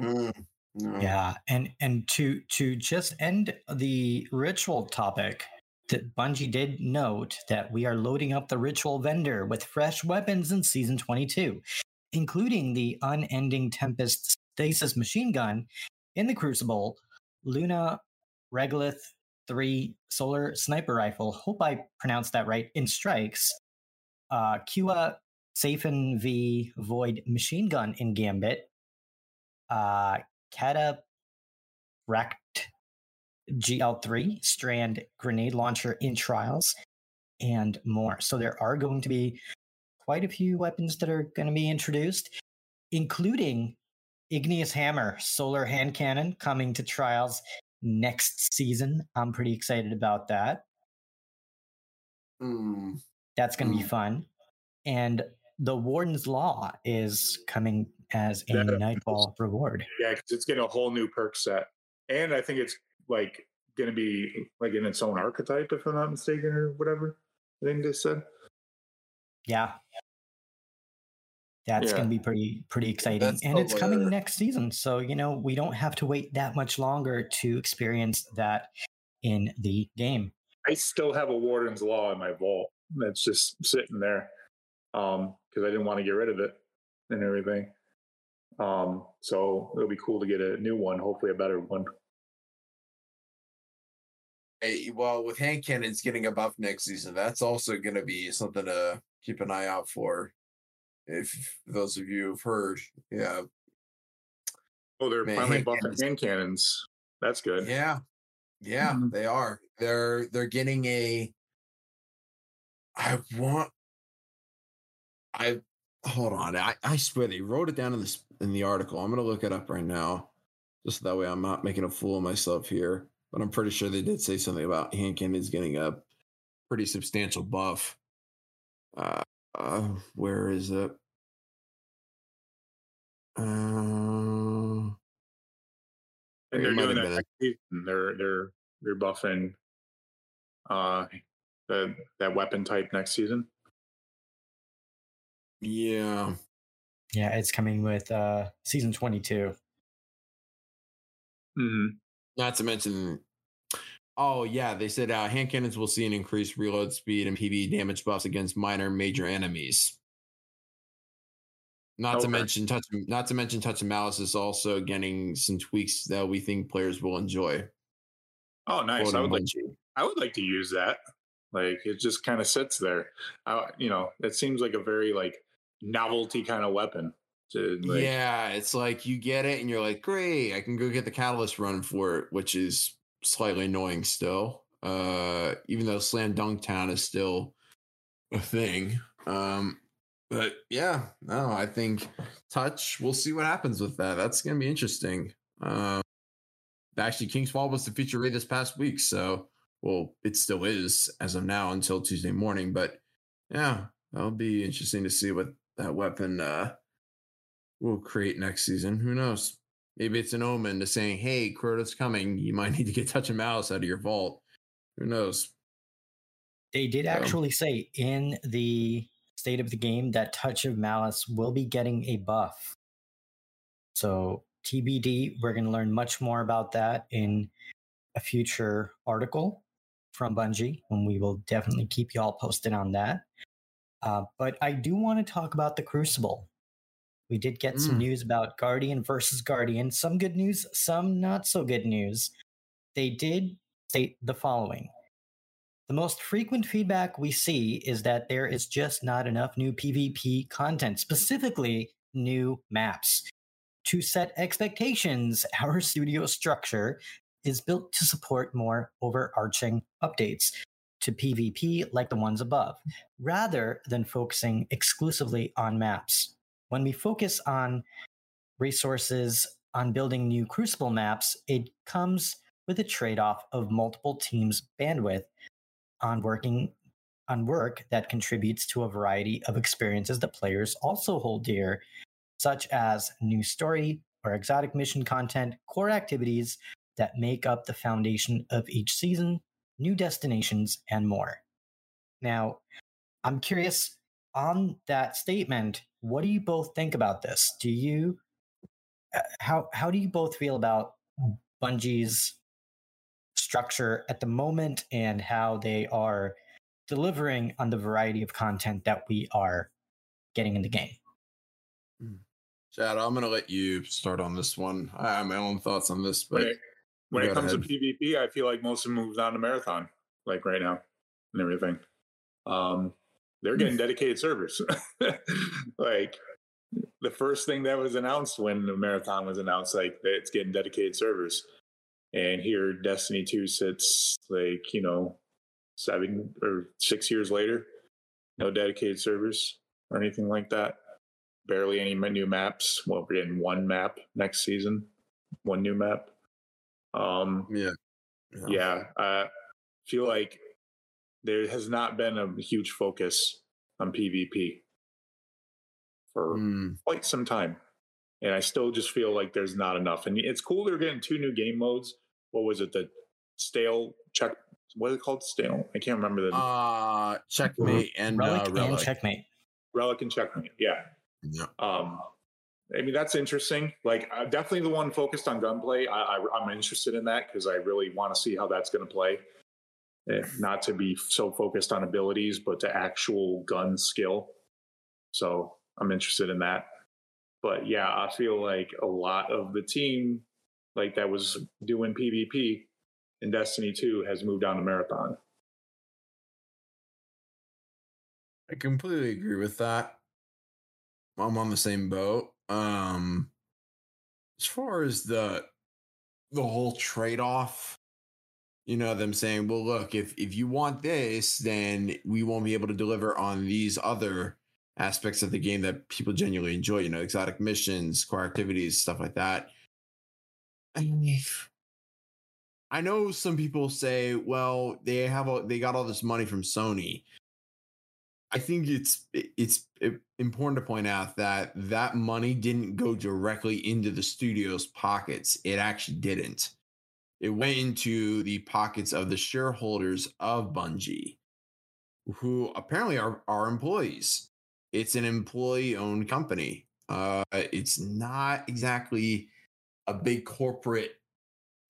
Mm, no. Yeah, and and to to just end the ritual topic, that Bungie did note that we are loading up the ritual vendor with fresh weapons in season 22, including the unending Tempest stasis machine gun in the Crucible, Luna Regolith 3 solar sniper rifle. Hope I pronounced that right. In strikes, uh, Kua Safen V Void machine gun in Gambit, uh, Cataphract GL3 Strand grenade launcher in trials, and more. So there are going to be quite a few weapons that are going to be introduced, including Igneous Hammer Solar Hand Cannon coming to trials next season. I'm pretty excited about that. Mm, That's going to be Mm. fun. And the Warden's Law is coming as a Yeah. Nightball reward. Yeah, because it's getting a whole new perk set, and I think it's like going to be like in its own archetype, if I'm not mistaken, or whatever. I think they said. Yeah. That's Yeah. going to be pretty pretty exciting. That's and it's coming next season. So, you know, we don't have to wait that much longer to experience that in the game. I still have a Warden's Law in my vault that's just sitting there um because I didn't want to get rid of it and everything. Um, so it'll be cool to get a new one, hopefully a better one. hey, well, with hand cannons getting a buff next season, that's also going to be something to keep an eye out for. If those of you have heard, yeah, Oh, they're Man, finally hand buffing cannons. hand cannons. That's good. yeah, yeah, Mhm. they are. They're they're getting a. I want. I hold on. I I swear they wrote it down in this in the article. I'm gonna look it up right now, just so that way I'm not making a fool of myself here. But I'm pretty sure they did say something about hand cannons getting a pretty substantial buff. Uh, uh where is it? Uh, And they're doing have that been a- next season. They're they're they're buffing uh the that weapon type next season. yeah. Yeah, it's coming with uh season 22. Mm-hmm. Not to mention, oh yeah, they said uh, hand cannons will see an increased reload speed and PV damage buffs against minor major enemies. Not to mention touch not to mention Touch of Malice is also getting some tweaks that we think players will enjoy. Oh, nice. I would like Bungie. I would like to use that. Like it just kind of sits there. Uh, you know, it seems like a very like novelty kind of weapon. To, like, yeah, it's like you get it and you're like, great, I can go get the catalyst run for it, which is slightly annoying still. Uh, even though Slam Dunk Town is still a thing. Um, but yeah, no, I think touch. We'll see what happens with that. That's gonna be interesting. Um, actually, King's Fall was the feature this past week, so well, it still is as of now until Tuesday morning. But yeah, that'll be interesting to see what that weapon uh will create next season. Who knows? Maybe it's an omen to saying, "Hey, Crota's coming. You might need to get touch and mouse out of your vault." Who knows? They did actually say in the state of the game that Touch of Malice will be getting a buff. So TBD, we're going to learn much more about that in a future article from Bungie, and we will definitely keep you all posted on that. Uh, but I do want to talk about the Crucible. We did get some Mm. news about Guardian versus Guardian. Some good news, some not so good news. They did state the following the most frequent feedback we see is that there is just not enough new PvP content, specifically new maps. To set expectations, our studio structure is built to support more overarching updates to PvP like the ones above, rather than focusing exclusively on maps. When we focus on resources on building new Crucible maps, it comes with a trade off of multiple teams' bandwidth on working on work that contributes to a variety of experiences that players also hold dear, such as new story or exotic mission content, core activities that make up the foundation of each season, new destinations, and more. Now, I'm curious on that statement, what do you both think about this? Do you uh, how how do you both feel about Bungie's structure at the moment and how they are delivering on the variety of content that we are getting in the game. Chad, I'm gonna let you start on this one. I have my own thoughts on this, but it, when it comes ahead. to PvP, I feel like most of them moved on to marathon, like right now, and everything. Um, they're getting dedicated servers. like the first thing that was announced when the marathon was announced, like that it's getting dedicated servers. And here, Destiny Two sits like you know seven or six years later, no dedicated servers or anything like that. Barely any new maps. Well, we're getting one map next season, one new map. Um, yeah, yeah, I feel like there has not been a huge focus on PvP for Mm, quite some time. And I still just feel like there's not enough. And it's cool they're getting two new game modes. What was it? The stale check. What is it called? Stale. I can't remember the uh, checkmate and Relic uh, and checkmate. relic and checkmate. Yeah. Yeah. Um, I mean, that's interesting. Like, uh, definitely the one focused on gunplay. I, I, I'm interested in that because I really want to see how that's going to play. Eh, not to be so focused on abilities, but to actual gun skill. So I'm interested in that. But yeah, I feel like a lot of the team, like that was doing PvP in Destiny 2, has moved on to Marathon. I completely agree with that. I'm on the same boat. Um as far as the the whole trade-off, you know, them saying, well, look, if if you want this, then we won't be able to deliver on these other aspects of the game that people genuinely enjoy, you know, exotic missions, core activities, stuff like that. I know some people say, well, they have all, they got all this money from Sony. I think it's it's important to point out that that money didn't go directly into the studio's pockets. It actually didn't. It went into the pockets of the shareholders of Bungie, who apparently are are employees. It's an employee-owned company. Uh, it's not exactly a big corporate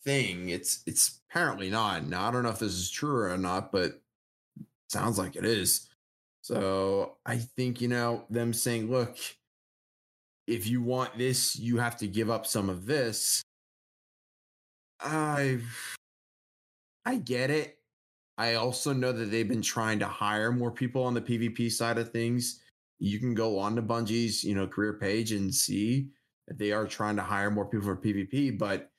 thing. It's it's apparently not. Now I don't know if this is true or not, but sounds like it is. So I think, you know, them saying, look, if you want this, you have to give up some of this. I I get it. I also know that they've been trying to hire more people on the PvP side of things. You can go on to Bungie's, you know, career page and see that they are trying to hire more people for PvP, but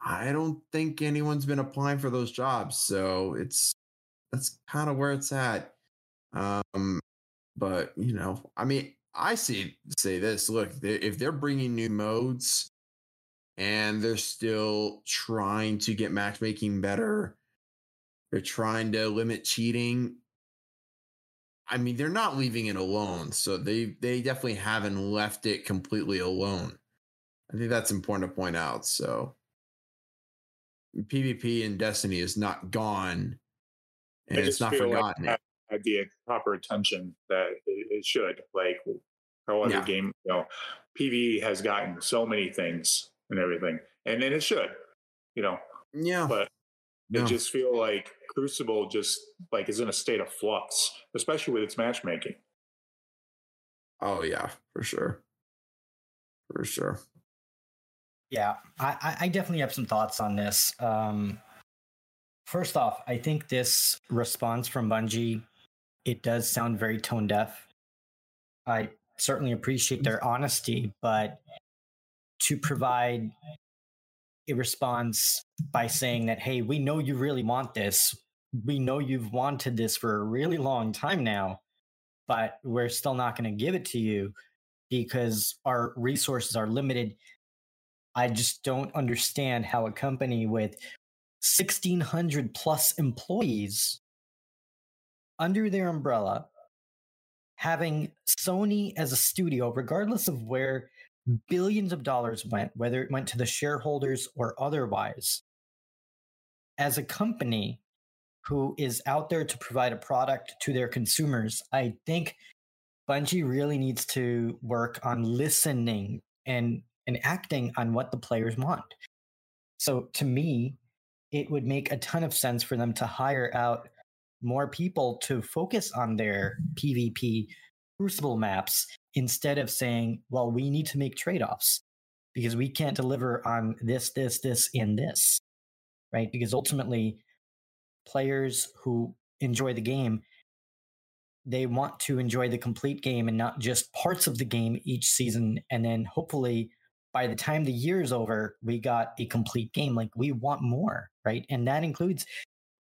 I don't think anyone's been applying for those jobs. So it's that's kind of where it's at. Um, but you know, I mean, I see say this. Look, if they're bringing new modes and they're still trying to get matchmaking better, they're trying to limit cheating. I mean, they're not leaving it alone, so they they definitely haven't left it completely alone. I think that's important to point out. So PvP in Destiny is not gone, and it's not forgotten. Like had the proper attention that it should. Like how other yeah. game, you know, PvE has gotten so many things and everything, and then it should, you know. Yeah. But yeah. I just feel like Crucible just like is in a state of flux, especially with its matchmaking. Oh yeah, for sure, for sure. Yeah, I, I definitely have some thoughts on this. Um, first off, I think this response from Bungie, it does sound very tone deaf. I certainly appreciate their honesty, but to provide a response by saying that, hey, we know you really want this. We know you've wanted this for a really long time now, but we're still not going to give it to you because our resources are limited I just don't understand how a company with 1600 plus employees under their umbrella having Sony as a studio, regardless of where billions of dollars went, whether it went to the shareholders or otherwise, as a company who is out there to provide a product to their consumers, I think Bungie really needs to work on listening and and acting on what the players want. So to me, it would make a ton of sense for them to hire out more people to focus on their PvP crucible maps instead of saying, well, we need to make trade offs because we can't deliver on this, this, this, and this, right? Because ultimately, players who enjoy the game they want to enjoy the complete game and not just parts of the game each season and then hopefully by the time the year is over, we got a complete game. Like we want more, right? And that includes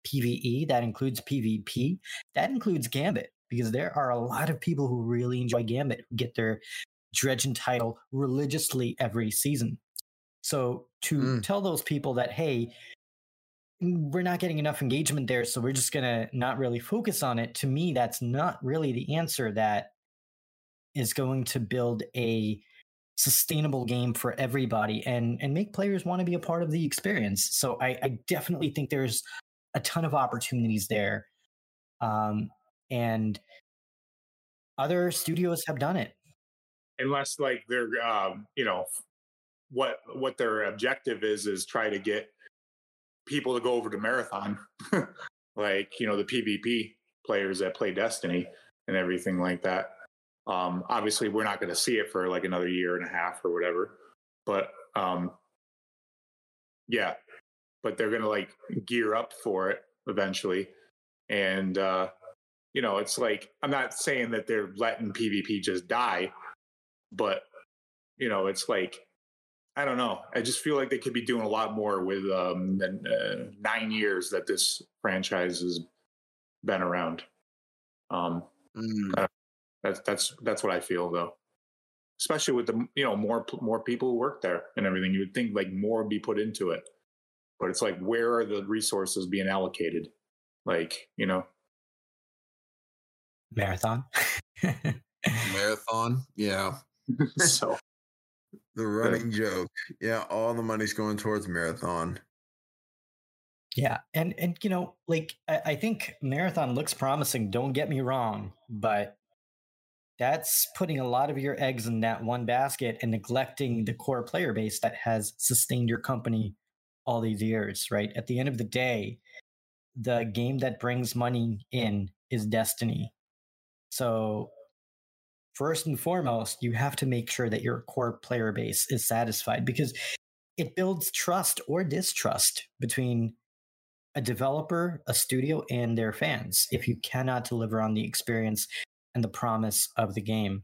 PVE, that includes PvP, that includes Gambit, because there are a lot of people who really enjoy Gambit who get their Dredgen title religiously every season. So to mm. tell those people that, hey, we're not getting enough engagement there, so we're just gonna not really focus on it. To me, that's not really the answer that is going to build a sustainable game for everybody and and make players want to be a part of the experience. So I, I definitely think there's a ton of opportunities there, um, and other studios have done it. Unless like they're um, you know what what their objective is is try to get people to go over to marathon like you know the pvp players that play destiny and everything like that um, obviously, we're not going to see it for like another year and a half or whatever. But um, yeah, but they're going to like gear up for it eventually. And, uh, you know, it's like, I'm not saying that they're letting PvP just die, but, you know, it's like, I don't know. I just feel like they could be doing a lot more with um, than uh, nine years that this franchise has been around. Um, mm. That's that's that's what I feel though. Especially with the you know more more people who work there and everything, you would think like more would be put into it. But it's like where are the resources being allocated? Like you know, marathon. marathon, yeah. so the running joke, yeah. All the money's going towards marathon. Yeah, and and you know, like I, I, think marathon looks promising. Don't get me wrong, but that's putting a lot of your eggs in that one basket and neglecting the core player base that has sustained your company all these years, right? At the end of the day, the game that brings money in is Destiny. So first and foremost, you have to make sure that your core player base is satisfied because it builds trust or distrust between a developer, a studio, and their fans if you cannot deliver on the experience and the promise of the game.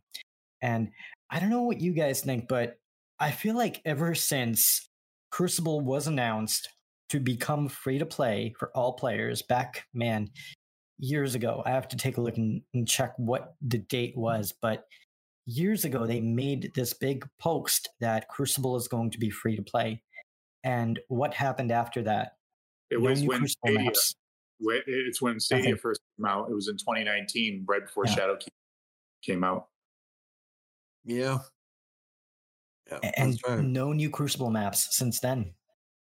And I don't know what you guys think, but I feel like ever since Crucible was announced to become free to play for all players back, man, years ago. I have to take a look and, and, check what the date was, but years ago they made this big post that Crucible is going to be free to play. And what happened after that? It no was when Stadia, it's when Stadia Nothing. first came out. It was in 2019, right before yeah. Shadow came out. Yeah. yeah and right. no new Crucible maps since then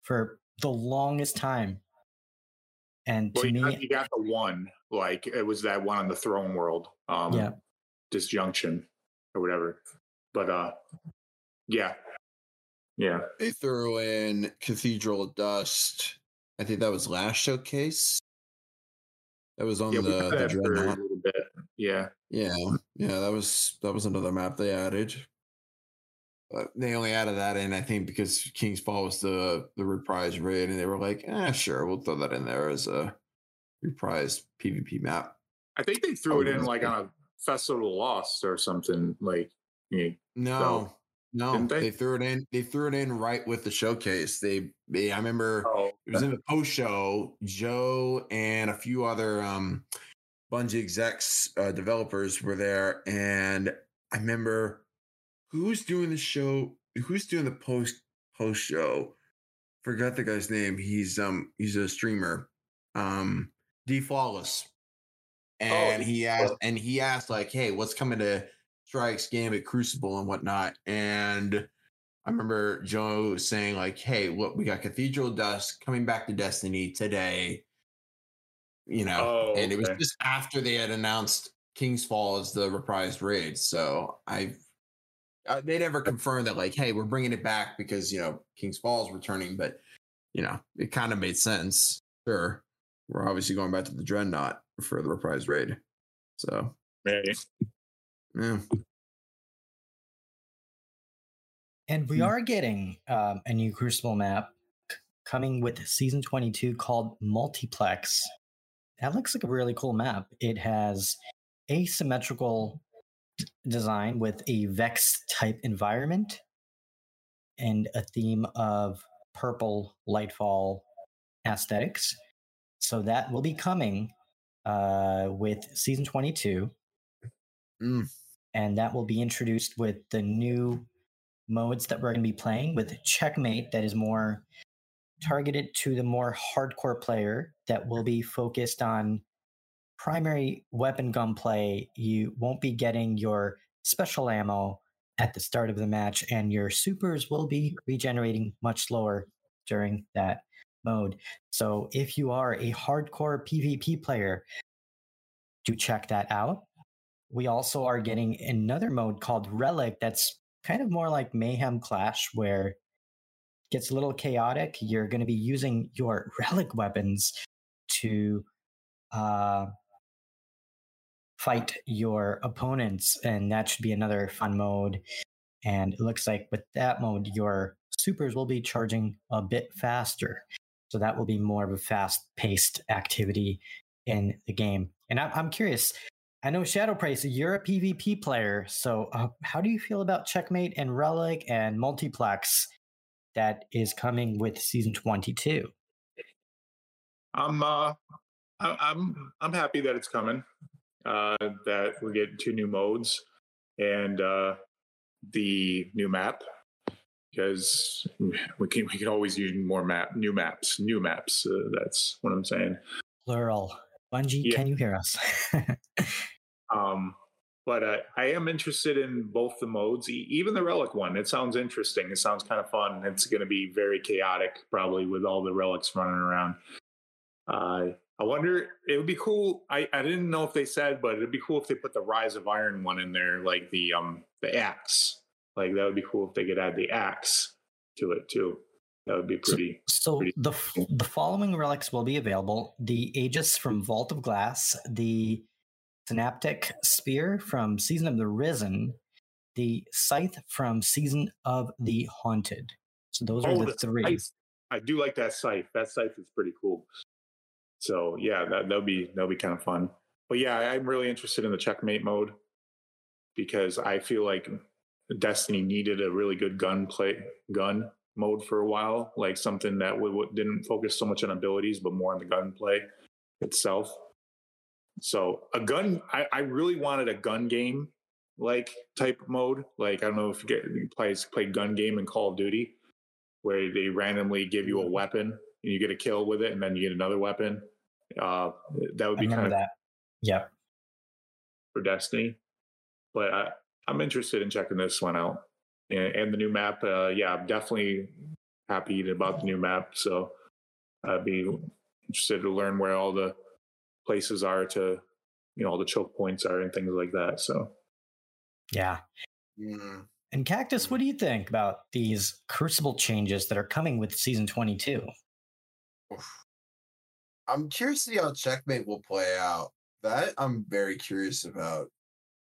for the longest time. And well, to you me, got, you got the one, like it was that one on the throne world, um, yeah, disjunction or whatever. But uh, yeah, yeah. They threw in Cathedral of Dust. I think that was last showcase. That was on yeah, the, the Dreadnought. A little bit. Yeah. Yeah. Yeah. That was that was another map they added. But they only added that in, I think, because King's Fall was the the reprise raid, and they were like, "Ah, sure, we'll throw that in there as a reprised PvP map." I think they threw it in like on a Festival Lost or something. Like, you know, no, no, they? they? threw it in. They threw it in right with the showcase. They, they I remember oh, it was in the post show. Joe and a few other um Bungie execs, uh, developers were there, and I remember who's doing the show? Who's doing the post post show? Forgot the guy's name. He's um he's a streamer. Um D Flawless. Oh, and oh, he asked and he asked like, hey, what's coming to Strikes game at Crucible and whatnot? And I remember Joe saying, like, hey, what we got Cathedral Dust coming back to Destiny today. You know, oh, and it was just after they had announced King's Fall as the reprised raid. So I uh, they never confirmed that like, hey, we're bringing it back because you know King's Fall is returning, but you know it kind of made sense. Sure, we're obviously going back to the Dreadnought for the reprise raid, so Maybe. yeah. And we hmm. are getting um, a new Crucible map coming with season 22 called Multiplex. That looks like a really cool map. It has asymmetrical design with a Vex type environment and a theme of purple lightfall aesthetics. So that will be coming uh, with season 22. Mm. And that will be introduced with the new modes that we're going to be playing with Checkmate, that is more targeted to the more hardcore player, that will be focused on primary weapon gunplay, you won't be getting your special ammo at the start of the match, and your supers will be regenerating much slower during that mode. So if you are a hardcore PvP player, do check that out. We also are getting another mode called Relic that's kind of more like Mayhem Clash, where it gets a little chaotic. You're going to be using your relic weapons to uh, fight your opponents, and that should be another fun mode. And it looks like with that mode, your supers will be charging a bit faster. So that will be more of a fast paced activity in the game. And I'm curious. I know Shadow Price, you're a PvP player. So uh, how do you feel about Checkmate and Relic and Multiplex that is coming with season 22? I'm uh, I'm I'm happy that it's coming uh, that we're getting two new modes and uh, the new map. Because we can we can always use more map new maps new maps uh, that's what i'm saying. Plural. Bungie yeah. can you hear us? Um but uh, i am interested in both the modes even the relic one. It sounds interesting. It sounds kind of fun. It's going to be very chaotic probably with all the relics running around. Uh, I wonder. It would be cool. I, I didn't know if they said, but it'd be cool if they put the Rise of Iron one in there, like the um the axe. Like that would be cool if they could add the axe to it too. That would be pretty. So, so pretty the cool. the following relics will be available: the Aegis from Vault of Glass, the Synaptic Spear from Season of the Risen, the Scythe from Season of the Haunted. So those are Oh, the the three. scythe. I do like that scythe. That scythe is pretty cool. So yeah, that that'll be that'll be kind of fun. But yeah, I'm really interested in the checkmate mode because I feel like Destiny needed a really good gun play gun mode for a while, like something that w- w- didn't focus so much on abilities but more on the gunplay itself. So a gun, I, I really wanted a gun game like type mode. Like I don't know if you get you play played gun game in Call of Duty, where they randomly give you a mm-hmm. weapon and you get a kill with it, and then you get another weapon. Uh, that would be kind of that. Yep. for Destiny. But I, I'm interested in checking this one out. And, and the new map, uh, yeah, I'm definitely happy about the new map. So I'd be interested to learn where all the places are to, you know, all the choke points are and things like that. So Yeah. Mm. And Cactus, what do you think about these Crucible changes that are coming with season 22? Oof. I'm curious to see how checkmate will play out. That I'm very curious about.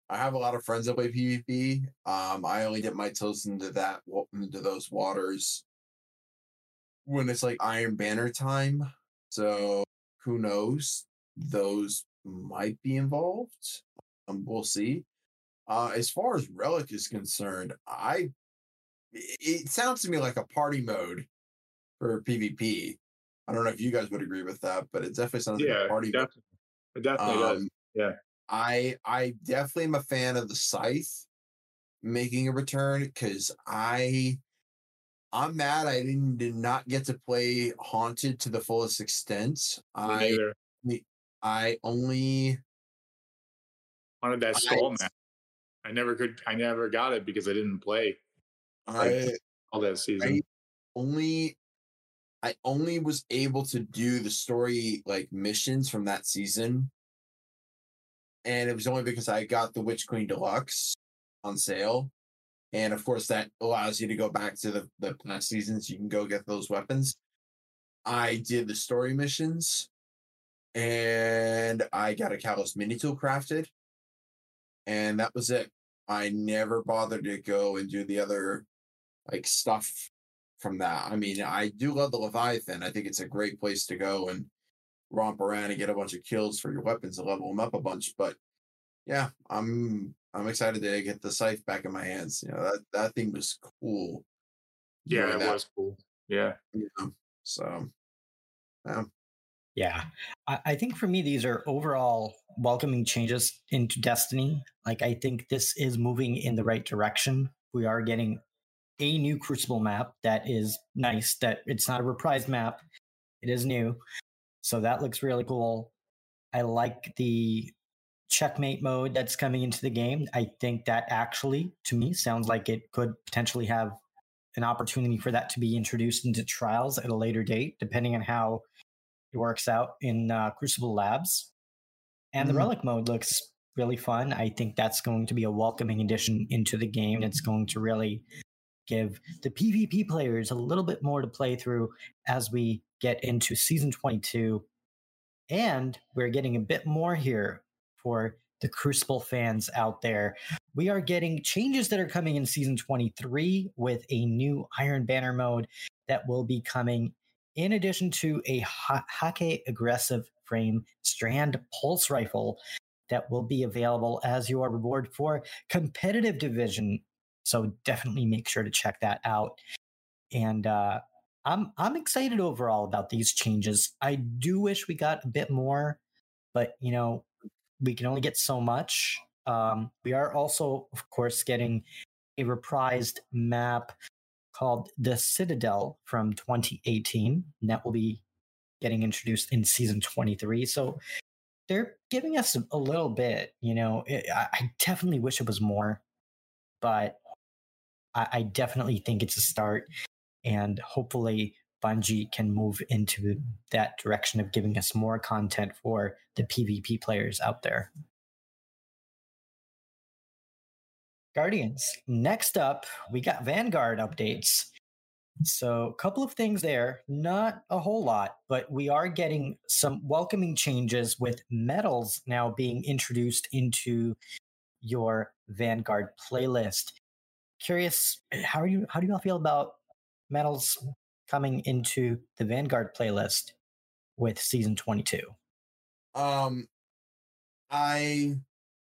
I have a lot of friends that play PvP. Um, I only dip my toes into that into those waters when it's like Iron Banner time. So who knows? Those might be involved. Um, we'll see. Uh, as far as Relic is concerned, I it it sounds to me like a party mode for PvP. I don't know if you guys would agree with that, but it definitely sounds like yeah, a party. definitely, it definitely does. Um, Yeah. I I definitely am a fan of the scythe making a return because I I'm mad I didn't did not get to play Haunted to the fullest extent. Me I. I only wanted that I- skull map. I never could. I never got it because I didn't play I all that season. I only I only was able to do the story like missions from that season. And it was only because I got the Witch Queen Deluxe on sale. And of course that allows you to go back to the, the past seasons. You can go get those weapons. I did the story missions and I got a Calus Mini-Tool crafted. And that was it. I never bothered to go and do the other like stuff from that. I mean, I do love the Leviathan. I think it's a great place to go and romp around and get a bunch of kills for your weapons to level them up a bunch. But yeah, I'm I'm excited to get the scythe back in my hands. You know that that thing was cool. yeah, it that, was cool. Yeah, yeah. So yeah, Yeah. I, I think for me, these are overall welcoming changes into Destiny. Like, I think this is moving in the right direction. We are getting a new Crucible map that is nice, that it's not a reprised map, it is new. So that looks really cool. I like the checkmate mode that's coming into the game. I think that actually, to me, sounds like it could potentially have an opportunity for that to be introduced into trials at a later date, depending on how it works out in uh, Crucible Labs. And Mhm. the Relic mode looks really fun. I think that's going to be a welcoming addition into the game. It's going to really give the PvP players a little bit more to play through as we get into season 22. And we're getting a bit more here for the Crucible fans out there. We are getting changes that are coming in season 23 with a new Iron Banner mode that will be coming in addition to a Ha- Hakke aggressive frame strand pulse rifle that will be available as your reward for competitive division. So definitely make sure to check that out. And uh, I'm I'm excited overall about these changes. I do wish we got a bit more, but you know we can only get so much. Um, we are also, of course, getting a reprised map called the Citadel from 2018, and that will be getting introduced in season 23. So they're giving us a, little bit. You know, it, I, I definitely wish it was more, but I, I definitely think it's a start, and hopefully Bungie can move into that direction of giving us more content for the PvP players out there. Guardians. Next up, we got Vanguard updates. So, a couple of things there, not a whole lot, but we are getting some welcoming changes with medals now being introduced into your Vanguard playlist. Curious, how are you how do you all feel about medals coming into the Vanguard playlist with season 22? Um, I,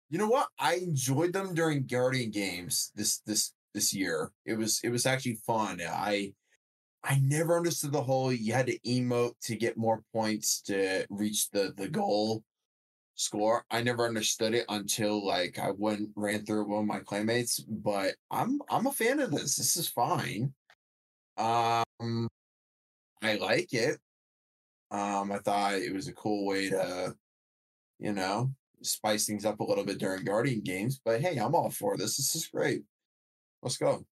you know what? I enjoyed them during Guardian games this this this year. It was it was actually fun. I I never understood the whole you had to emote to get more points to reach the the goal score. I never understood it until like I went ran through one of my claymates. But I'm I'm a fan of this. This is fine. Um, I like it. Um, I thought it was a cool way to, you know, spice things up a little bit during Guardian games. But hey, I'm all for this. This is great. Let's go.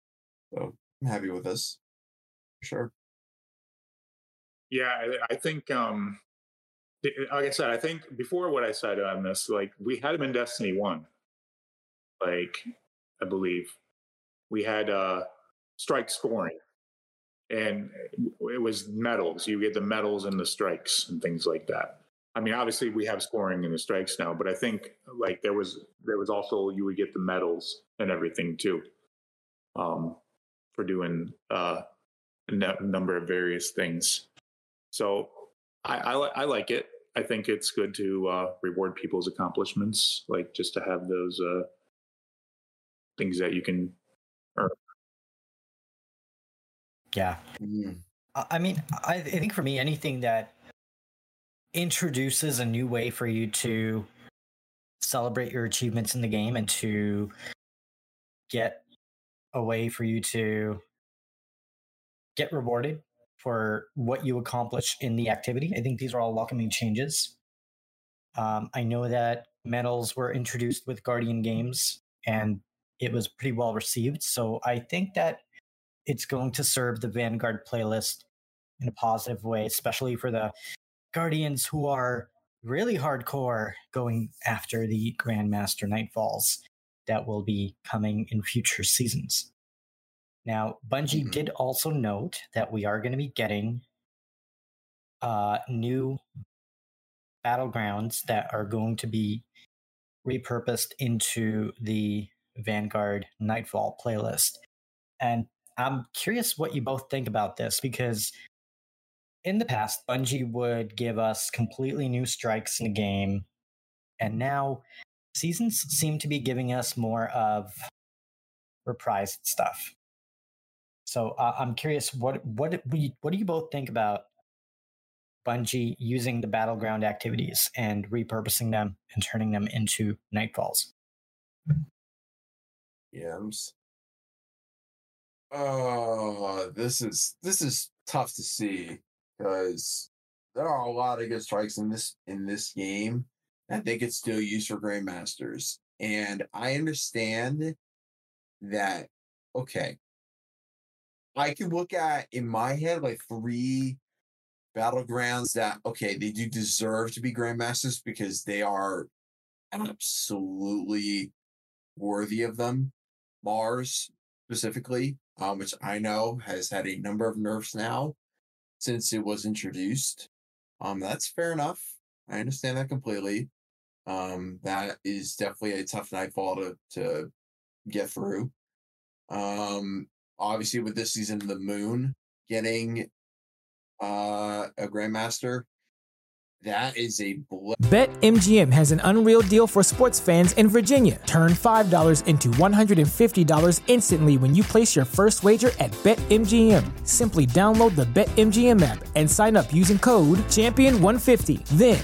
So I'm happy with this. For sure. Yeah, I, I think um like I said, I think before what I said on this, like we had him in Destiny One. Like, I believe. We had uh strike scoring and it was medals. You get the medals and the strikes and things like that. I mean, obviously we have scoring in the strikes now, but I think like there was there was also you would get the medals and everything too, um, for doing uh, a number of various things. So I, I, I like it. I think it's good to uh, reward people's accomplishments, like just to have those uh, things that you can earn yeah. Mm. I mean, I, I think for me, anything that introduces a new way for you to celebrate your achievements in the game and to get a way for you to get rewarded for what you accomplish in the activity. I think these are all welcoming changes. Um, I know that medals were introduced with Guardian Games and it was pretty well received. So I think that it's going to serve the Vanguard playlist in a positive way, especially for the Guardians who are really hardcore going after the Grandmaster Nightfalls that will be coming in future seasons. Now, Bungie mm-hmm. did also note that we are going to be getting uh, new battlegrounds that are going to be repurposed into the Vanguard Nightfall playlist. And I'm curious what you both think about this because in the past, Bungie would give us completely new strikes in the game, and now seasons seem to be giving us more of reprised stuff. So uh, I'm curious what what what do you both think about Bungie using the battleground activities and repurposing them and turning them into nightfalls? Yams. Oh, this is this is tough to see because there are a lot of good strikes in this in this game that they could still use for grandmasters. And I understand that okay. I can look at in my head like three battlegrounds that okay, they do deserve to be grandmasters because they are absolutely worthy of them. Mars specifically, um, which I know has had a number of nerfs now since it was introduced. Um, that's fair enough. I understand that completely. Um, that is definitely a tough nightfall to to get through. Um, obviously with this season, the moon getting uh a grandmaster that is a blow. BetMGM has an unreal deal for sports fans in Virginia. Turn $5 into $150 instantly when you place your first wager at BetMGM. Simply download the BetMGM app and sign up using code Champion150. Then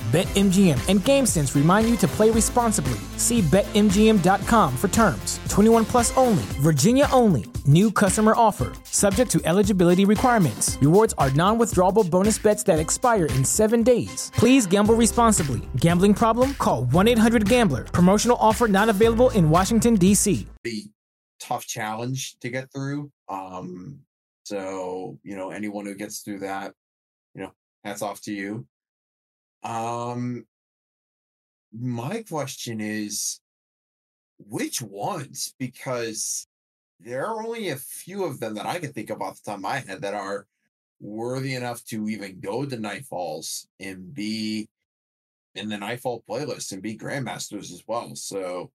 BetMGM and GameSense remind you to play responsibly. See BetMGM.com for terms. 21 plus only, Virginia only. New customer offer, subject to eligibility requirements. Rewards are non withdrawable bonus bets that expire in seven days. Please gamble responsibly. Gambling problem? Call 1 800 Gambler. Promotional offer not available in Washington, D.C. The tough challenge to get through. Um, so, you know, anyone who gets through that, you know, hats off to you. Um, my question is which ones? Because there are only a few of them that I can think of off the top of my head that are worthy enough to even go to Nightfalls and be in the Nightfall playlist and be Grandmasters as well. So,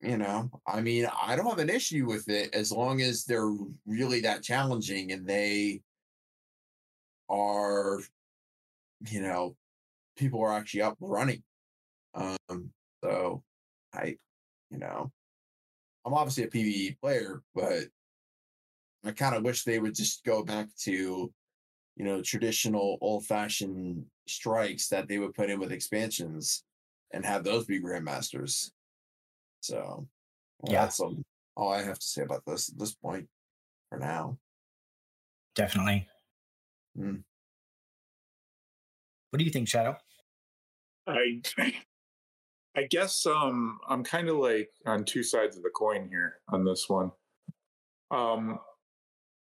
you know, I mean, I don't have an issue with it as long as they're really that challenging and they are, you know, people are actually up running. Um, so I, you know, I'm obviously a PVE player, but I kind of wish they would just go back to, you know, traditional old fashioned strikes that they would put in with expansions and have those be grandmasters. So well, Yeah. that's um, all I have to say about this at this point for now. Definitely. Hmm. What do you think, Shadow? I I guess um I'm kind of like on two sides of the coin here on this one. Um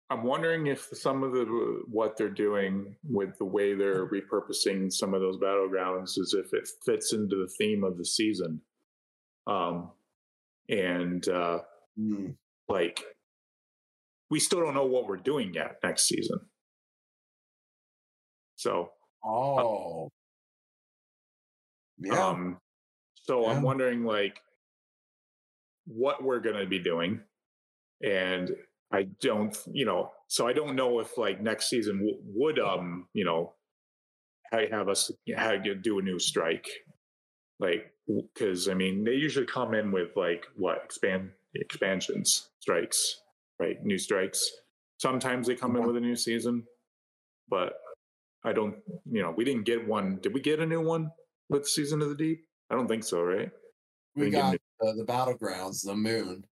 I'm wondering if some of the what they're doing with the way they're repurposing some of those battlegrounds is if it fits into the theme of the season. Um and uh Hmm. like we still don't know what we're doing yet next season. So Oh. Yeah. Um, so I'm wondering like what we're going to be doing. And I don't, you know, so I don't know if like next season w- would, um, you know, have us have you do a new strike. Like, because I mean, they usually come in with like what expand expansions, strikes, right? New strikes. Sometimes they come in Mhm. with a new season, but I don't, you know, we didn't get one. Did we get a new one with Season of the Deep? I don't think so, right? we we got the, the battlegrounds, the moon,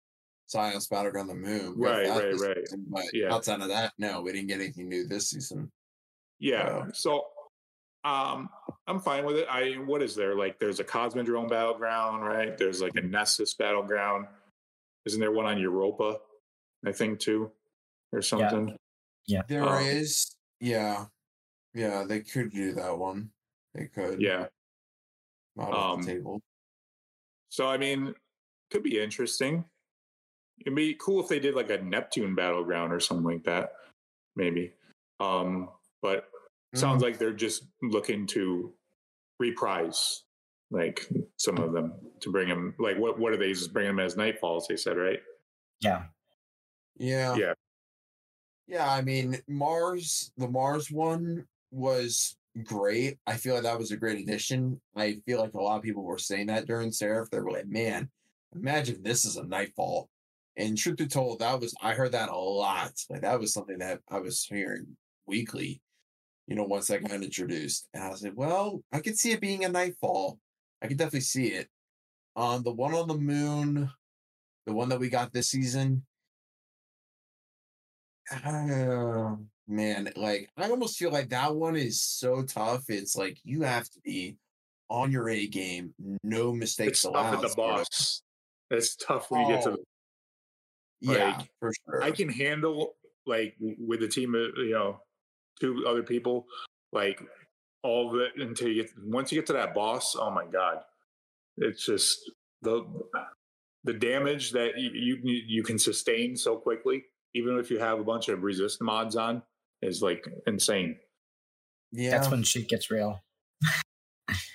Science Battleground, the moon. We Right, right, right. season, But Yeah. outside of that, no, we didn't get anything new this season. Yeah. Yeah. So um I'm fine with it. I what is there? Like there's a Cosmodrome battleground, right? There's like a Nessus battleground. Isn't there one on Europa? I think too. Or something. There Um, is, yeah, yeah, they could do that one. They could, Yeah. Not off um, the table. So I mean, could be interesting. It'd be cool if they did like a Neptune battleground or something like that, maybe. Um, but sounds like they're just looking to reprise like some of them to bring them. Like what? What are they just bring them as nightfalls? They said right. Yeah. Yeah. Yeah. Yeah, I mean, Mars, the Mars one was great. I feel like that was a great addition. I feel like a lot of people were saying that during Seraph. They were like, man, imagine this is a nightfall. And truth be told, that was I heard that a lot. Like that was something that I was hearing weekly, you know, once that got introduced. And I was like, well, I could see it being a nightfall. I could definitely see it. Um, the one on the moon, the one that we got this season, Oh, man, like I almost feel like that one is so tough. It's like you have to be on your A game, no mistakes It's tough allowed. at the boss. It's tough when you get to. Oh, yeah, for sure. I can handle like with a team of you know two other people, like all of it until you get once you get to that boss. Oh my god, it's just the the damage that you you, you can sustain so quickly, even if you have a bunch of resist mods on, is like insane. yeah. That's when shit gets real.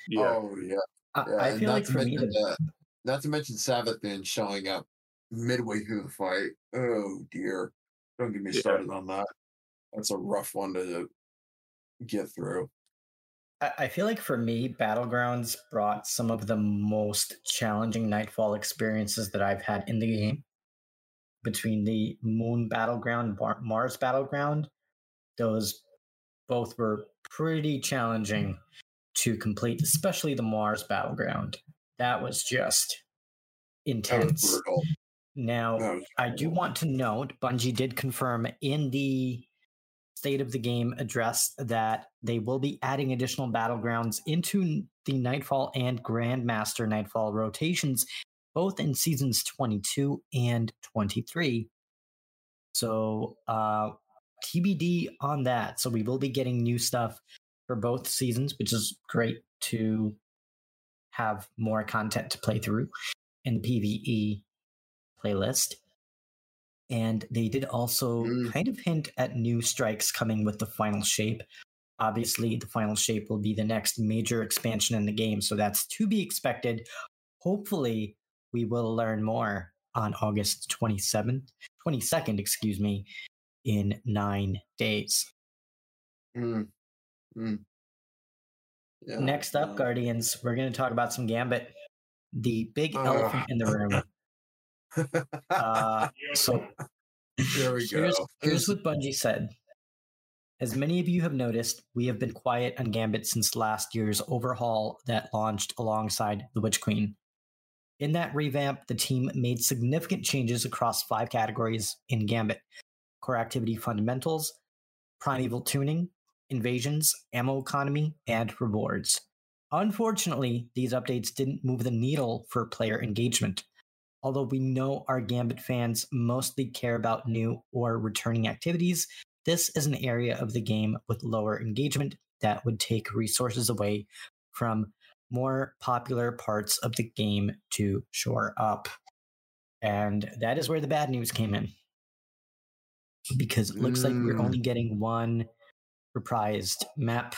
Yeah, Oh yeah. I, yeah. I feel not like to for me, mention the, that, not to mention Savathûn showing up midway through the fight. Oh dear. Don't get me Yeah. started on that. That's a rough one to get through. I I feel like for me, Battlegrounds brought some of the most challenging Nightfall experiences that I've had in the game. Between the Moon Battleground, Mars Battleground, those both were pretty challenging to complete, especially the Mars battleground. That was just That was intense. Now, I do want to note Bungie did confirm in the state of the game address that they will be adding additional battlegrounds into the Nightfall and Grandmaster Nightfall rotations, both in seasons 22 and 23. So, uh, TBD on that. So, we will be getting new stuff for both seasons, which is great to have more content to play through in the PvE playlist. And they did also Mm. kind of hint at new strikes coming with the final shape. Obviously, the final shape will be the next major expansion in the game, so that's to be expected. Hopefully, we will learn more on August 27th, 22nd, excuse me, in nine days. Mm. Mm. Yeah, Next up, yeah. Guardians, we're going to talk about some Gambit, the big Ugh. elephant in the room. Uh, so there we here's, go. here's what Bungie said. As many of you have noticed, we have been quiet on Gambit since last year's overhaul that launched alongside the Witch Queen. In that revamp, the team made significant changes across five categories in Gambit core activity fundamentals, primeval tuning, invasions, ammo economy, and rewards. Unfortunately, these updates didn't move the needle for player engagement. Although we know our Gambit fans mostly care about new or returning activities, this is an area of the game with lower engagement that would take resources away from more popular parts of the game to shore up. And that is where the bad news came in. Because it looks like we're Mm. only getting one reprised map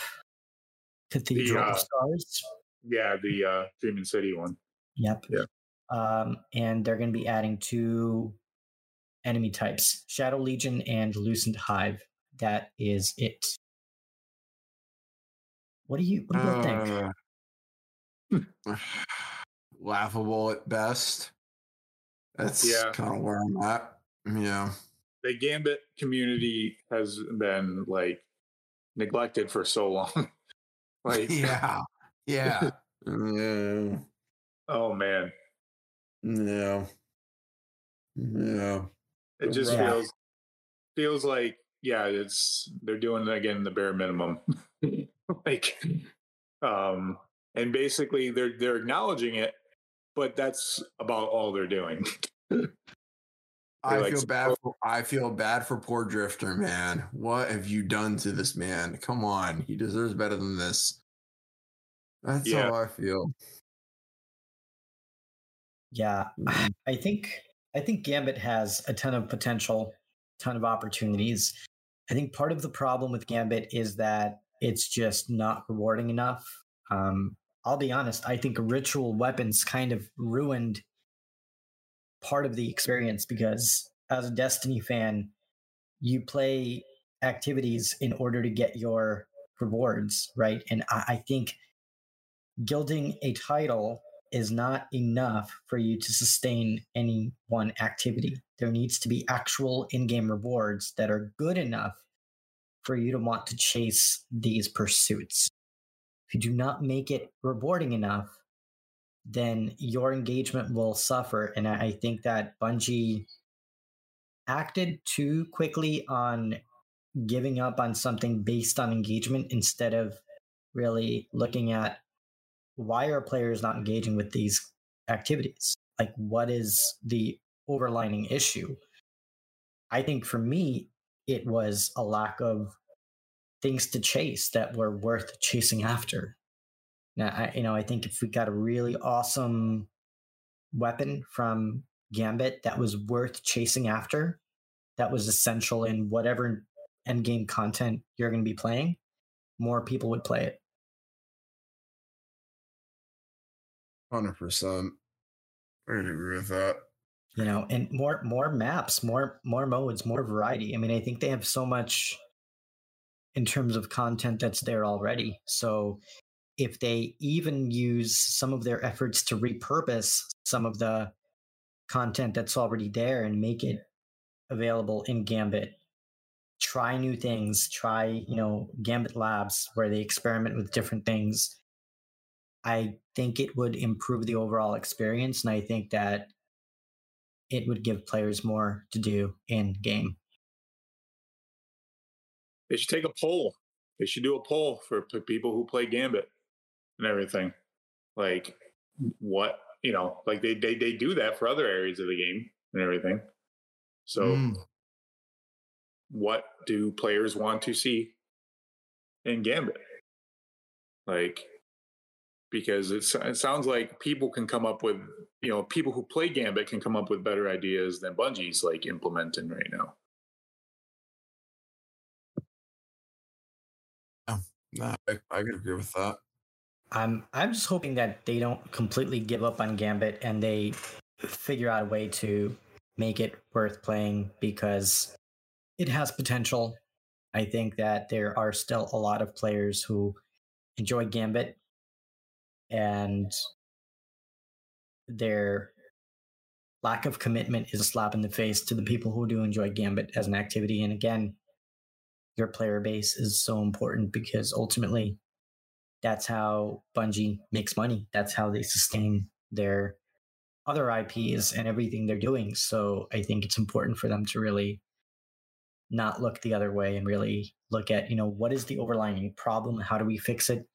Cathedral uh, of Scars. Yeah, the uh, Dreaming City one. Yep. Yeah. Um, and they're going to be adding two enemy types Shadow Legion and Lucent Hive. That is it. What do you, what do you both think? Uh, laughable at best. That's Yeah. kind of where I'm at. Yeah. The Gambit community has been like neglected for so long. like, yeah. Yeah. yeah. oh man, Yeah. Yeah. it just Yeah. feels feels like yeah, it's they're doing it again the bare minimum. like, um, and basically they're they're acknowledging it, but that's about all they're doing. I like feel bad. For, I feel bad for poor Drifter, man. What have you done to this man? Come on, he deserves better than this. That's Yeah. how I feel. Yeah, Mm. I think I think Gambit has a ton of potential, ton of opportunities. I think part of the problem with Gambit is that it's just not rewarding enough. Um, I'll be honest, I think ritual weapons kind of ruined part of the experience because as a Destiny fan, you play activities in order to get your rewards, right? And I, I think gilding a title is not enough for you to sustain any one activity. There needs to be actual in game rewards that are good enough for you to want to chase these pursuits. If you do not make it rewarding enough, then your engagement will suffer. And I think that Bungie acted too quickly on giving up on something based on engagement instead of really looking at why are players not engaging with these activities? Like, what is the overlining issue? I think for me, it was a lack of things to chase that were worth chasing after. Now, I, you know, I think if we got a really awesome weapon from Gambit that was worth chasing after, that was essential in whatever end game content you're going to be playing, more people would play it. Hundred percent. I agree with that. you know and more more maps more more modes more variety i mean i think they have so much in terms of content that's there already so if they even use some of their efforts to repurpose some of the content that's already there and make it available in gambit try new things try you know gambit labs where they experiment with different things I think it would improve the overall experience, and I think that it would give players more to do in game. They should take a poll. They should do a poll for people who play Gambit and everything. Like what you know, like they they they do that for other areas of the game and everything. So Mm. what do players want to see in Gambit? Like, because it's, it sounds like people can come up with, you know, people who play Gambit can come up with better ideas than Bungie's like implementing right now. Nah, I, I could agree with that. I'm I'm just hoping that they don't completely give up on Gambit and they figure out a way to make it worth playing because it has potential. I think that there are still a lot of players who enjoy Gambit and their lack of commitment is a slap in the face to the people who do enjoy Gambit as an activity. And again, your player base is so important because ultimately that's how Bungie makes money. That's how they sustain their other IPs and everything they're doing. So I think it's important for them to really not look the other way and really look at, you know, what is the overlying problem? How do we fix it?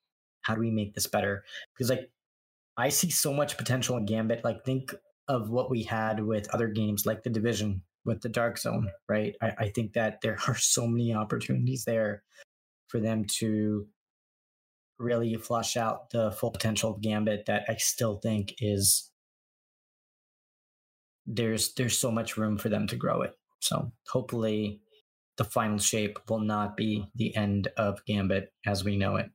How do we make this better? Because like I see so much potential in Gambit. Like think of what we had with other games like the Division with the Dark Zone, right? I, I think that there are so many opportunities there for them to really you flush out the full potential of Gambit that I still think is there's there's so much room for them to grow it. So hopefully the final shape will not be the end of Gambit as we know it.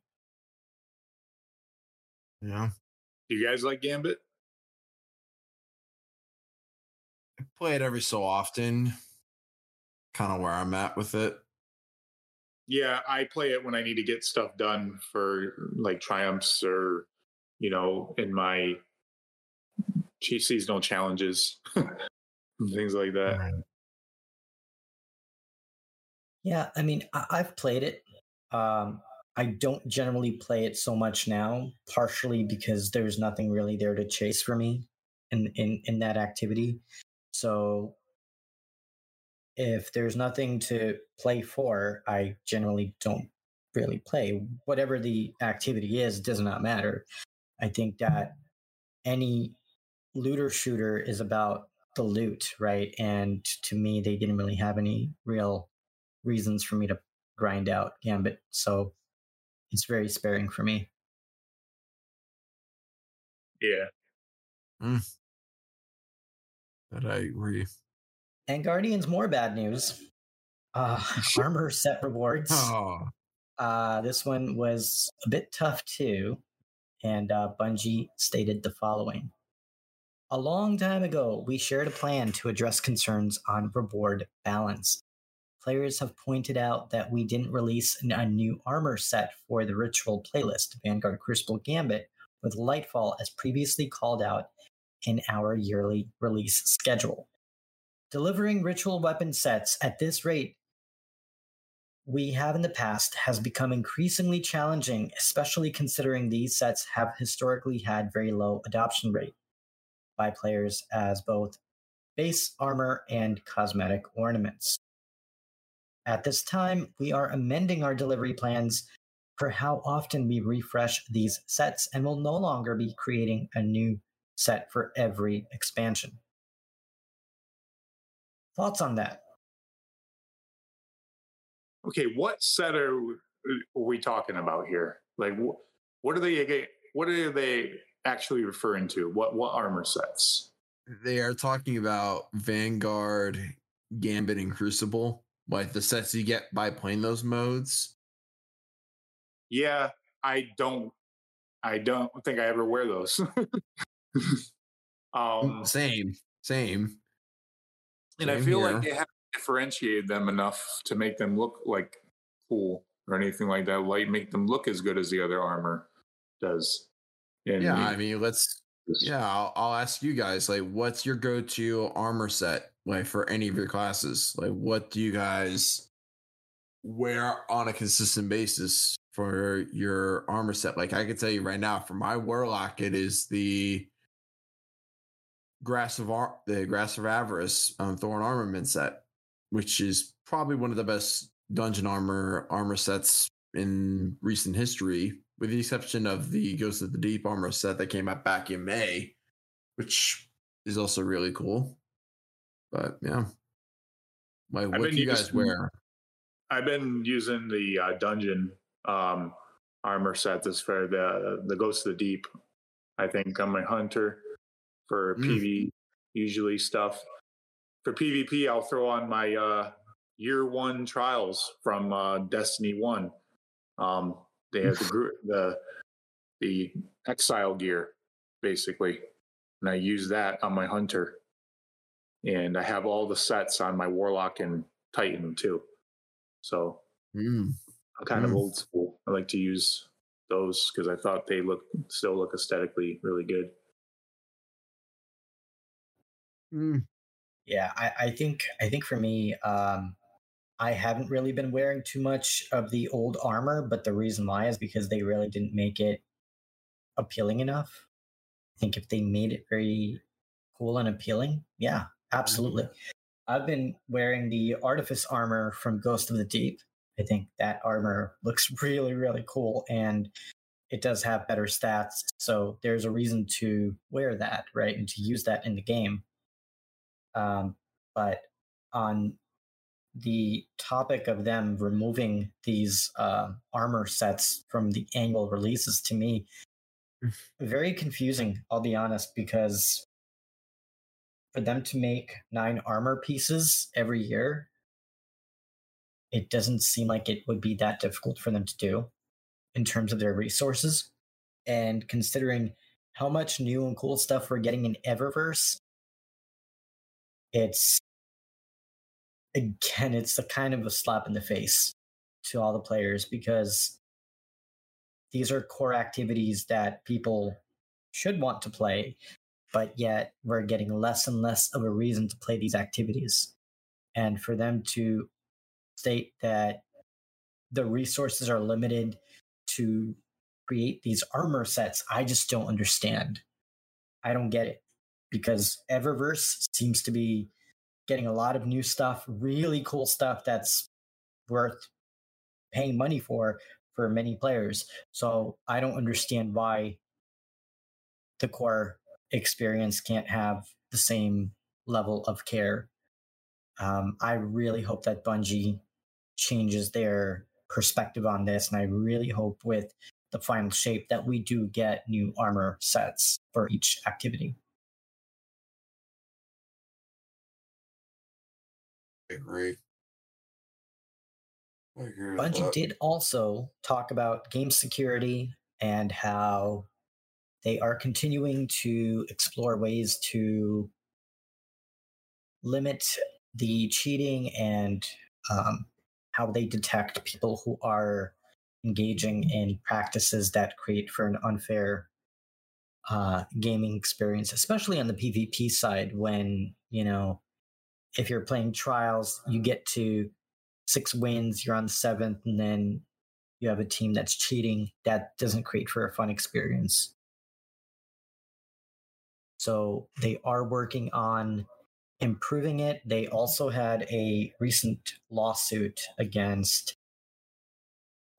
Yeah. Do you guys like Gambit? I play it every so often. Kind of where I'm at with it. Yeah, I play it when I need to get stuff done for like triumphs or, you know, in my chief seasonal challenges, things like that. Yeah, I mean, I- I've played it. Um, I don't generally play it so much now, partially because there's nothing really there to chase for me in in in that activity. So if there's nothing to play for, I generally don't really play. Whatever the activity is, does not matter. I think that any looter shooter is about the loot, right? And to me, they didn't really have any real reasons for me to grind out Gambit. So it's very sparing for me. Yeah. Mm. That I agree. And Guardians, more bad news. Uh, armor set rewards. Oh, Uh, this one was a bit tough too. And uh, Bungie stated the following A long time ago, we shared a plan to address concerns on reward balance. Players have pointed out that we didn't release a new armor set for the ritual playlist, Vanguard Crucible Gambit, with Lightfall as previously called out in our yearly release schedule. Delivering ritual weapon sets at this rate we have in the past has become increasingly challenging, especially considering these sets have historically had very low adoption rate by players as both base armor and cosmetic ornaments. At this time, we are amending our delivery plans for how often we refresh these sets and will no longer be creating a new set for every expansion. Thoughts on that? Okay, what set are, are we talking about here? Like, what are they? What are they actually referring to? What what armor sets? they are talking about Vanguard, Gambit, and Crucible, like the sets you get by playing those modes. Yeah, I don't. I don't think I ever wear those. um, same, same. And I feel here. like they haven't differentiated them enough to make them look like cool or anything like that. Like make them look as good as the other armor does. And yeah, I mean, let's. Yeah, I'll, I'll ask you guys. Like, what's your go-to armor set? Like for any of your classes, like what do you guys wear on a consistent basis? for your armor set. Like I can tell you right now, for my warlock, it is the grass of Ar- the Grasp of Avarice um, thorn armament set, which is probably one of the best dungeon armor armor sets in recent history, with the exception of the Ghost of the Deep armor set that came out back in May, which is also really cool. But yeah, like I've what do you guys using- wear? I've been using the uh, dungeon um, armor set this for the the Ghost of the Deep. I think on my hunter for Mm. PV usually stuff. For PvP, I'll throw on my uh, year one trials from uh, Destiny One. Um, they have the the the exile gear basically, and I use that on my hunter. And I have all the sets on my warlock and titan too. So Mm. I'm kind of Mm. old school. I like to use those because I thought they look still look aesthetically really good. Mm. Yeah, I, I think I think for me, um, I haven't really been wearing too much of the old armor, but the reason why is because they really didn't make it appealing enough. I think if they made it very cool and appealing, yeah, absolutely. I've been wearing the artifice armor from Ghost of the Deep. I think that armor looks really, really cool and it does have better stats. So there's a reason to wear that, right? And to use that in the game. Um, but on the topic of them removing these uh, armor sets from the annual releases, to me, very confusing. I'll be honest, because for them to make nine armor pieces every year, it doesn't seem like it would be that difficult for them to do in terms of their resources. And considering how much new and cool stuff we're getting in Eververse, it's again, it's a kind of a slap in the face to all the players because these are core activities that people should want to play, but yet we're getting less and less of a reason to play these activities. And for them to state that the resources are limited to create these armor sets, I just don't understand. I don't get it because Eververse seems to be getting a lot of new stuff, really cool stuff that's worth paying money for for many players. So I don't understand why the core experience can't have the same level of care. Um, I really hope that Bungie changes their perspective on this, and I really hope with the final shape that we do get new armor sets for each activity. Agree. I agree Bungie did also talk about game security and how they are continuing to explore ways to limit the cheating and um, how they detect people who are engaging in practices that create for an unfair uh, gaming experience, especially on the PvP side. When you know, if you're playing trials, you get to six wins, you're on seventh, and then you have a team that's cheating. That doesn't create for a fun experience. So they are working on improving it. They also had a recent lawsuit against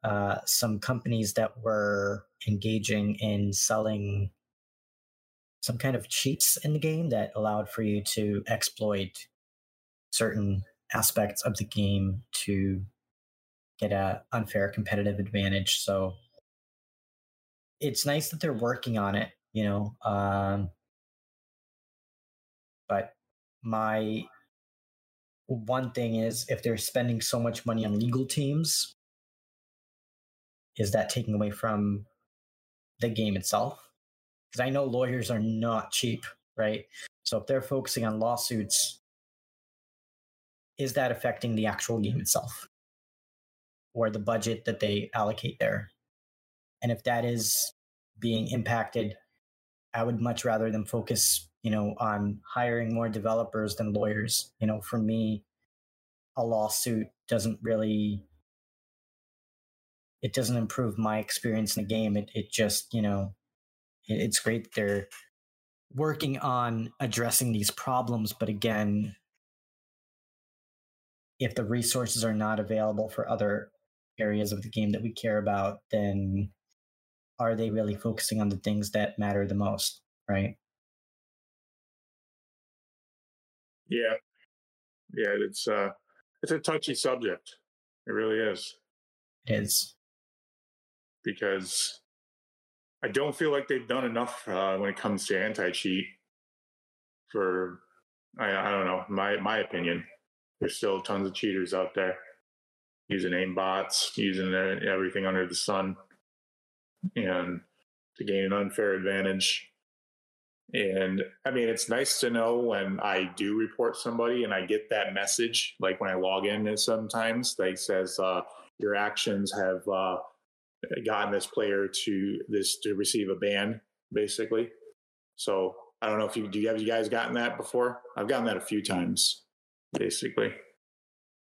uh, some companies that were engaging in selling some kind of cheats in the game that allowed for you to exploit certain aspects of the game to get a unfair competitive advantage. So it's nice that they're working on it, you know. Um, but my one thing is if they're spending so much money on legal teams, is that taking away from the game itself? Because I know lawyers are not cheap, right? So if they're focusing on lawsuits, is that affecting the actual game itself or the budget that they allocate there? And if that is being impacted, I would much rather them focus, you know, on hiring more developers than lawyers. You know, for me, a lawsuit doesn't really it doesn't improve my experience in the game. It it just you know, it, it's great they're working on addressing these problems, but again, if the resources are not available for other areas of the game that we care about, then are they really focusing on the things that matter the most, right? Yeah, yeah, it's uh, it's a touchy subject. It really is. It is because I don't feel like they've done enough uh, when it comes to anti-cheat. For I, I don't know my my opinion. There's still tons of cheaters out there using aim bots, using everything under the sun, and to gain an unfair advantage. And I mean, it's nice to know when I do report somebody and I get that message, like when I log in sometimes they says, uh, your actions have uh, gotten this player to this to receive a ban, basically. So I don't know if you do you have you guys gotten that before? I've gotten that a few times, basically.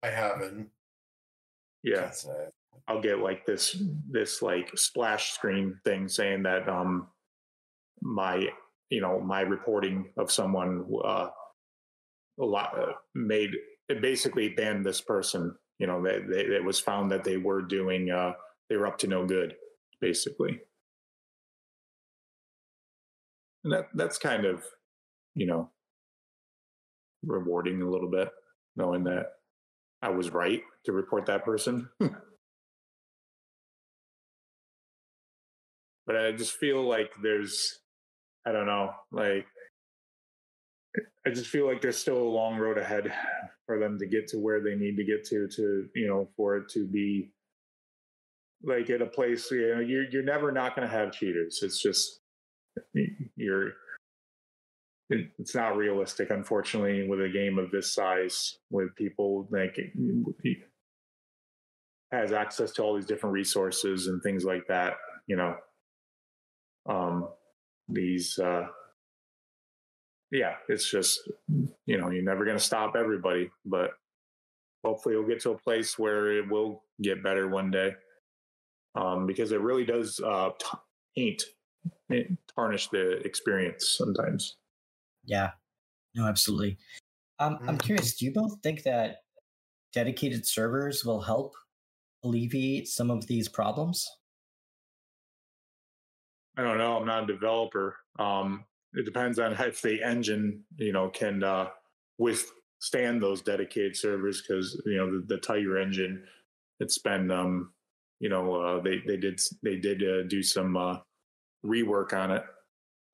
I haven't. Yeah. I'll get like this this like splash screen thing saying that um my you know my reporting of someone uh, a lot uh, made it basically banned this person you know that it was found that they were doing uh, they were up to no good basically and that that's kind of you know rewarding a little bit knowing that i was right to report that person but i just feel like there's I don't know. Like, I just feel like there's still a long road ahead for them to get to where they need to get to, to, you know, for it to be like at a place, you know, you're, you're never not going to have cheaters. It's just, you're, it's not realistic, unfortunately, with a game of this size, with people like has access to all these different resources and things like that. You know, um, these uh yeah it's just you know you're never going to stop everybody but hopefully we'll get to a place where it will get better one day um because it really does uh tarnish the experience sometimes yeah no absolutely um, i'm mm. curious do you both think that dedicated servers will help alleviate some of these problems I don't know. I'm not a developer. Um, it depends on if the engine, you know, can uh, withstand those dedicated servers because you know the, the, Tiger engine. It's been, um, you know, uh, they they did they did uh, do some uh, rework on it,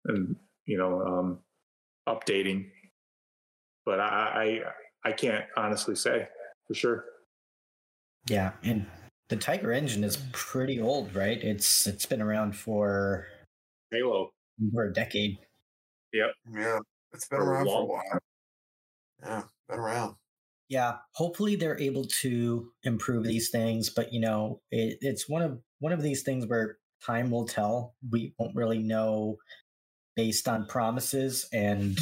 and you know, um, updating. But I, I I can't honestly say for sure. Yeah, and the Tiger engine is pretty old, right? It's it's been around for Halo for a decade. Yep. Yeah, it's been for around for a while. Yeah, been around. Yeah, hopefully they're able to improve these things, but you know, it, it's one of one of these things where time will tell. We won't really know based on promises and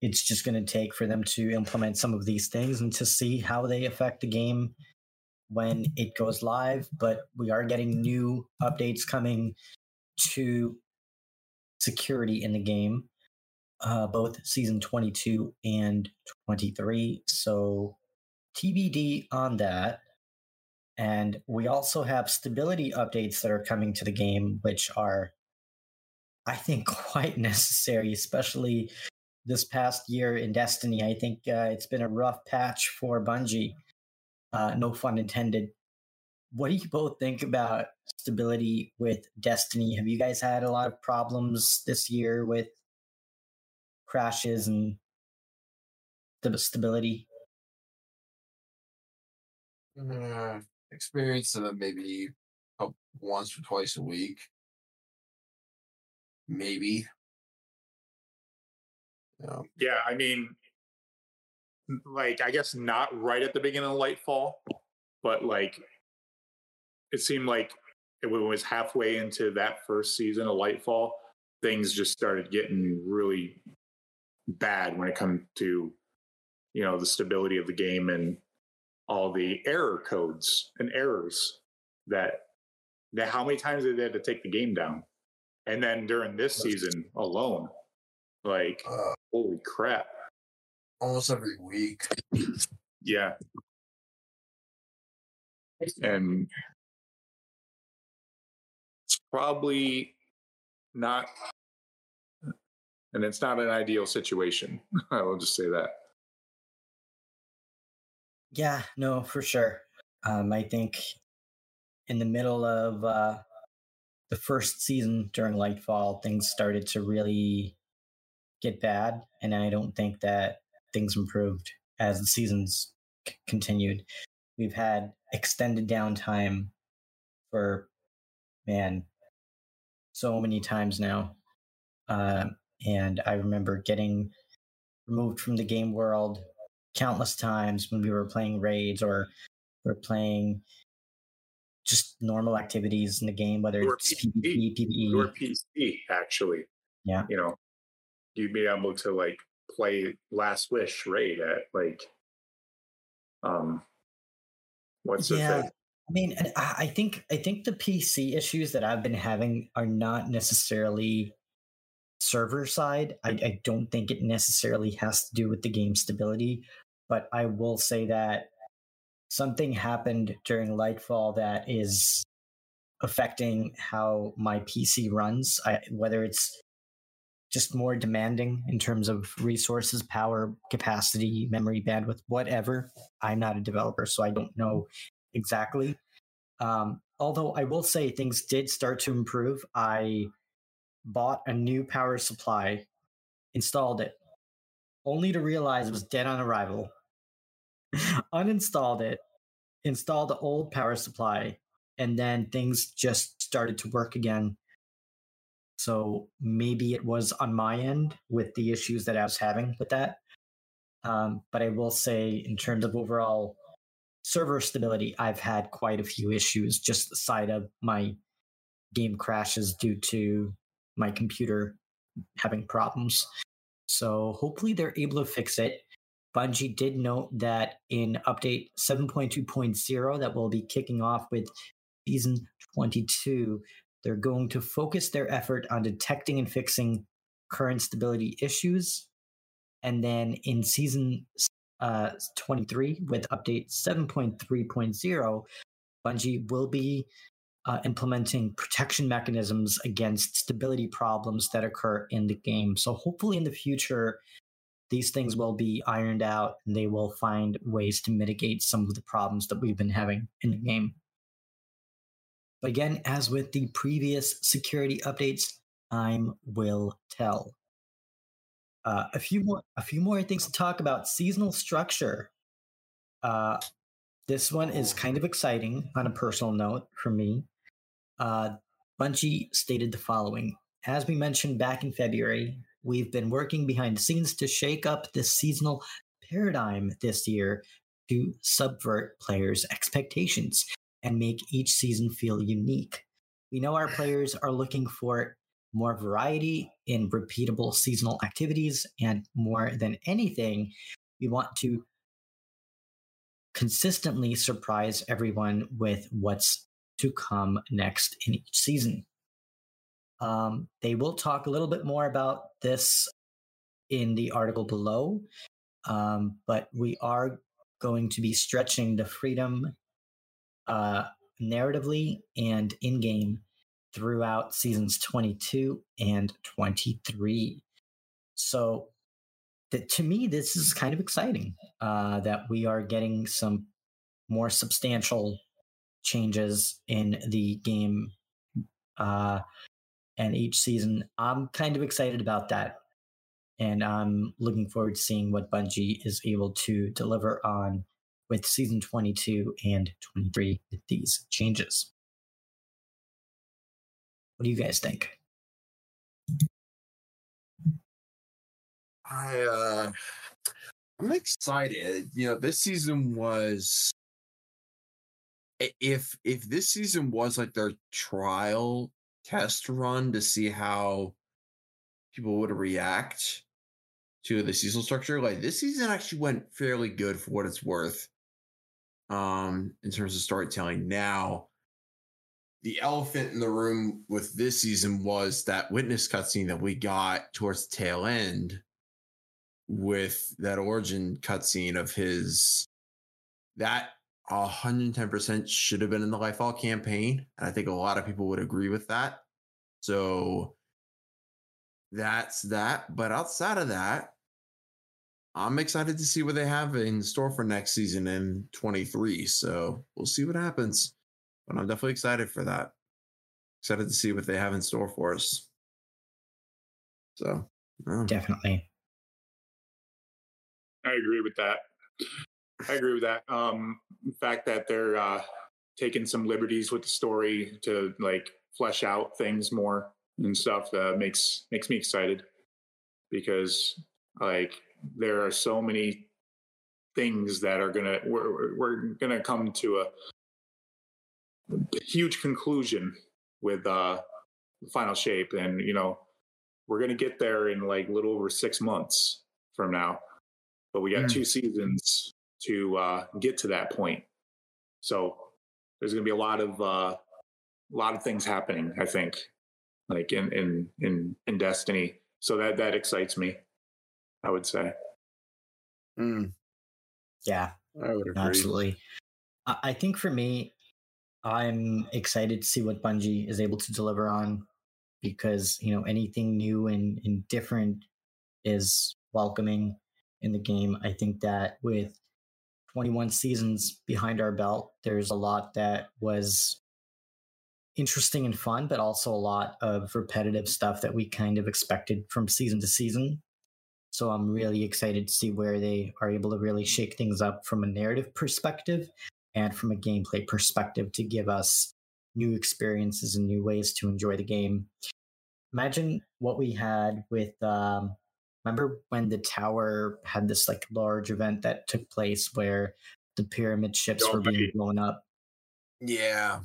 it's just going to take for them to implement some of these things and to see how they affect the game when it goes live. But we are getting new updates coming to security in the game, uh, both season 22 and 23. So TBD on that. And we also have stability updates that are coming to the game, which are, I think, quite necessary, especially this past year in Destiny. I think uh, it's been a rough patch for Bungie. Uh, no fun intended. What do you both think about stability with Destiny? Have you guys had a lot of problems this year with crashes and the stability? Uh, experience them maybe once or twice a week. Maybe. Um, yeah, I mean, like I guess not right at the beginning of Lightfall, but like it seemed like it was halfway into that first season of Lightfall, things just started getting really bad when it comes to you know the stability of the game and all the error codes and errors that that how many times did they had to take the game down? And then during this season alone, like Uh, holy crap. almost every week. Yeah. And it's probably not, and it's not an ideal situation. I will just say that. Yeah, no, for sure. Um, I think in the middle of uh, the first season during Lightfall, things started to really get bad, and I don't think that things improved as the seasons c- continued. We've had extended downtime for man so many times now, um, and I remember getting removed from the game world countless times when we were playing raids or we're playing just normal activities in the game, whether Or it's PvP. PvE. PC, actually. Yeah. You know, you'd be able to like play Last Wish raid at like, um, what's the Yeah. thing? I mean, I I think I think the PC issues that I've been having are not necessarily server side. I, I don't think it necessarily has to do with the game stability, but I will say that something happened during Lightfall that is affecting how my PC runs. I, whether it's just more demanding in terms of resources, power, capacity, memory, bandwidth, whatever. I'm not a developer, so I don't know exactly. Um, although I will say things did start to improve. I bought a new power supply, installed it, only to realize it was dead on arrival. Uninstalled it, installed the old power supply, and then things just started to work again. So maybe it was on my end with the issues that I was having with that. Um, but I will say, in terms of overall server stability, I've had quite a few issues just the side of my game crashes due to my computer having problems. So hopefully they're able to fix it. Bungie did note that in update 7.2.0 that will be kicking off with season 22, they're going to focus their effort on detecting and fixing current stability issues. And then in season uh, 23 with update 7.3.0, Bungie will be uh, implementing protection mechanisms against stability problems that occur in the game. So hopefully in the future, these things will be ironed out and they will find ways to mitigate some of the problems that we've been having in the game. But again, as with the previous security updates, time will tell. Uh, a few more, a few more things to talk about. Seasonal structure. Uh, this one is kind of exciting on a personal note for me. Uh, Bungie stated the following: As we mentioned back in February, we've been working behind the scenes to shake up the seasonal paradigm this year to subvert players' expectations and make each season feel unique. We know our players are looking for more variety in repeatable seasonal activities, and more than anything, we want to consistently surprise everyone with what's to come next in each season. Um, they will talk a little bit more about this in the article below, um, but we are going to be stretching the freedom uh, narratively and in game throughout seasons 22 and 23. So, that to me, this is kind of exciting uh, that we are getting some more substantial changes in the game uh, and each season. I'm kind of excited about that. And I'm looking forward to seeing what Bungie is able to deliver on with season 22 and 23 with these changes. What do you guys think? I uh I'm excited. You know, this season was if if this season was like their trial test run to see how people would react to the seasonal structure, like this season actually went fairly good for what it's worth. Um, in terms of storytelling. Now, the elephant in the room with this season was that witness cutscene that we got towards the tail end with that origin cutscene of his that 110% should have been in the Lightfall campaign. And I think a lot of people would agree with that. So that's that. But outside of that, I'm excited to see what they have in store for next season in 23. So we'll see what happens. But I'm definitely excited for that. Excited to see what they have in store for us. So, yeah. Definitely. I agree with that. I agree with that. Um, the fact that they're uh, taking some liberties with the story to like flesh out things more and stuff uh, makes makes me excited because like there are so many things that are gonna we're, we're gonna come to a huge conclusion with uh final shape and you know we're gonna get there in like little over six months from now but we got Mm. two seasons to uh get to that point so there's gonna be a lot of uh a lot of things happening i think like in in in in destiny so that that excites me i would say Mm, Yeah, I would agree. absolutely. I I think for me, I'm excited to see what Bungie is able to deliver on because you know anything new and, and different is welcoming in the game. I think that with 21 seasons behind our belt, there's a lot that was interesting and fun, but also a lot of repetitive stuff that we kind of expected from season to season. So I'm really excited to see where they are able to really shake things up from a narrative perspective and from a gameplay perspective to give us new experiences and new ways to enjoy the game. Imagine what we had with um remember when the tower had this like large event that took place where the pyramid ships were being blown up. Yeah.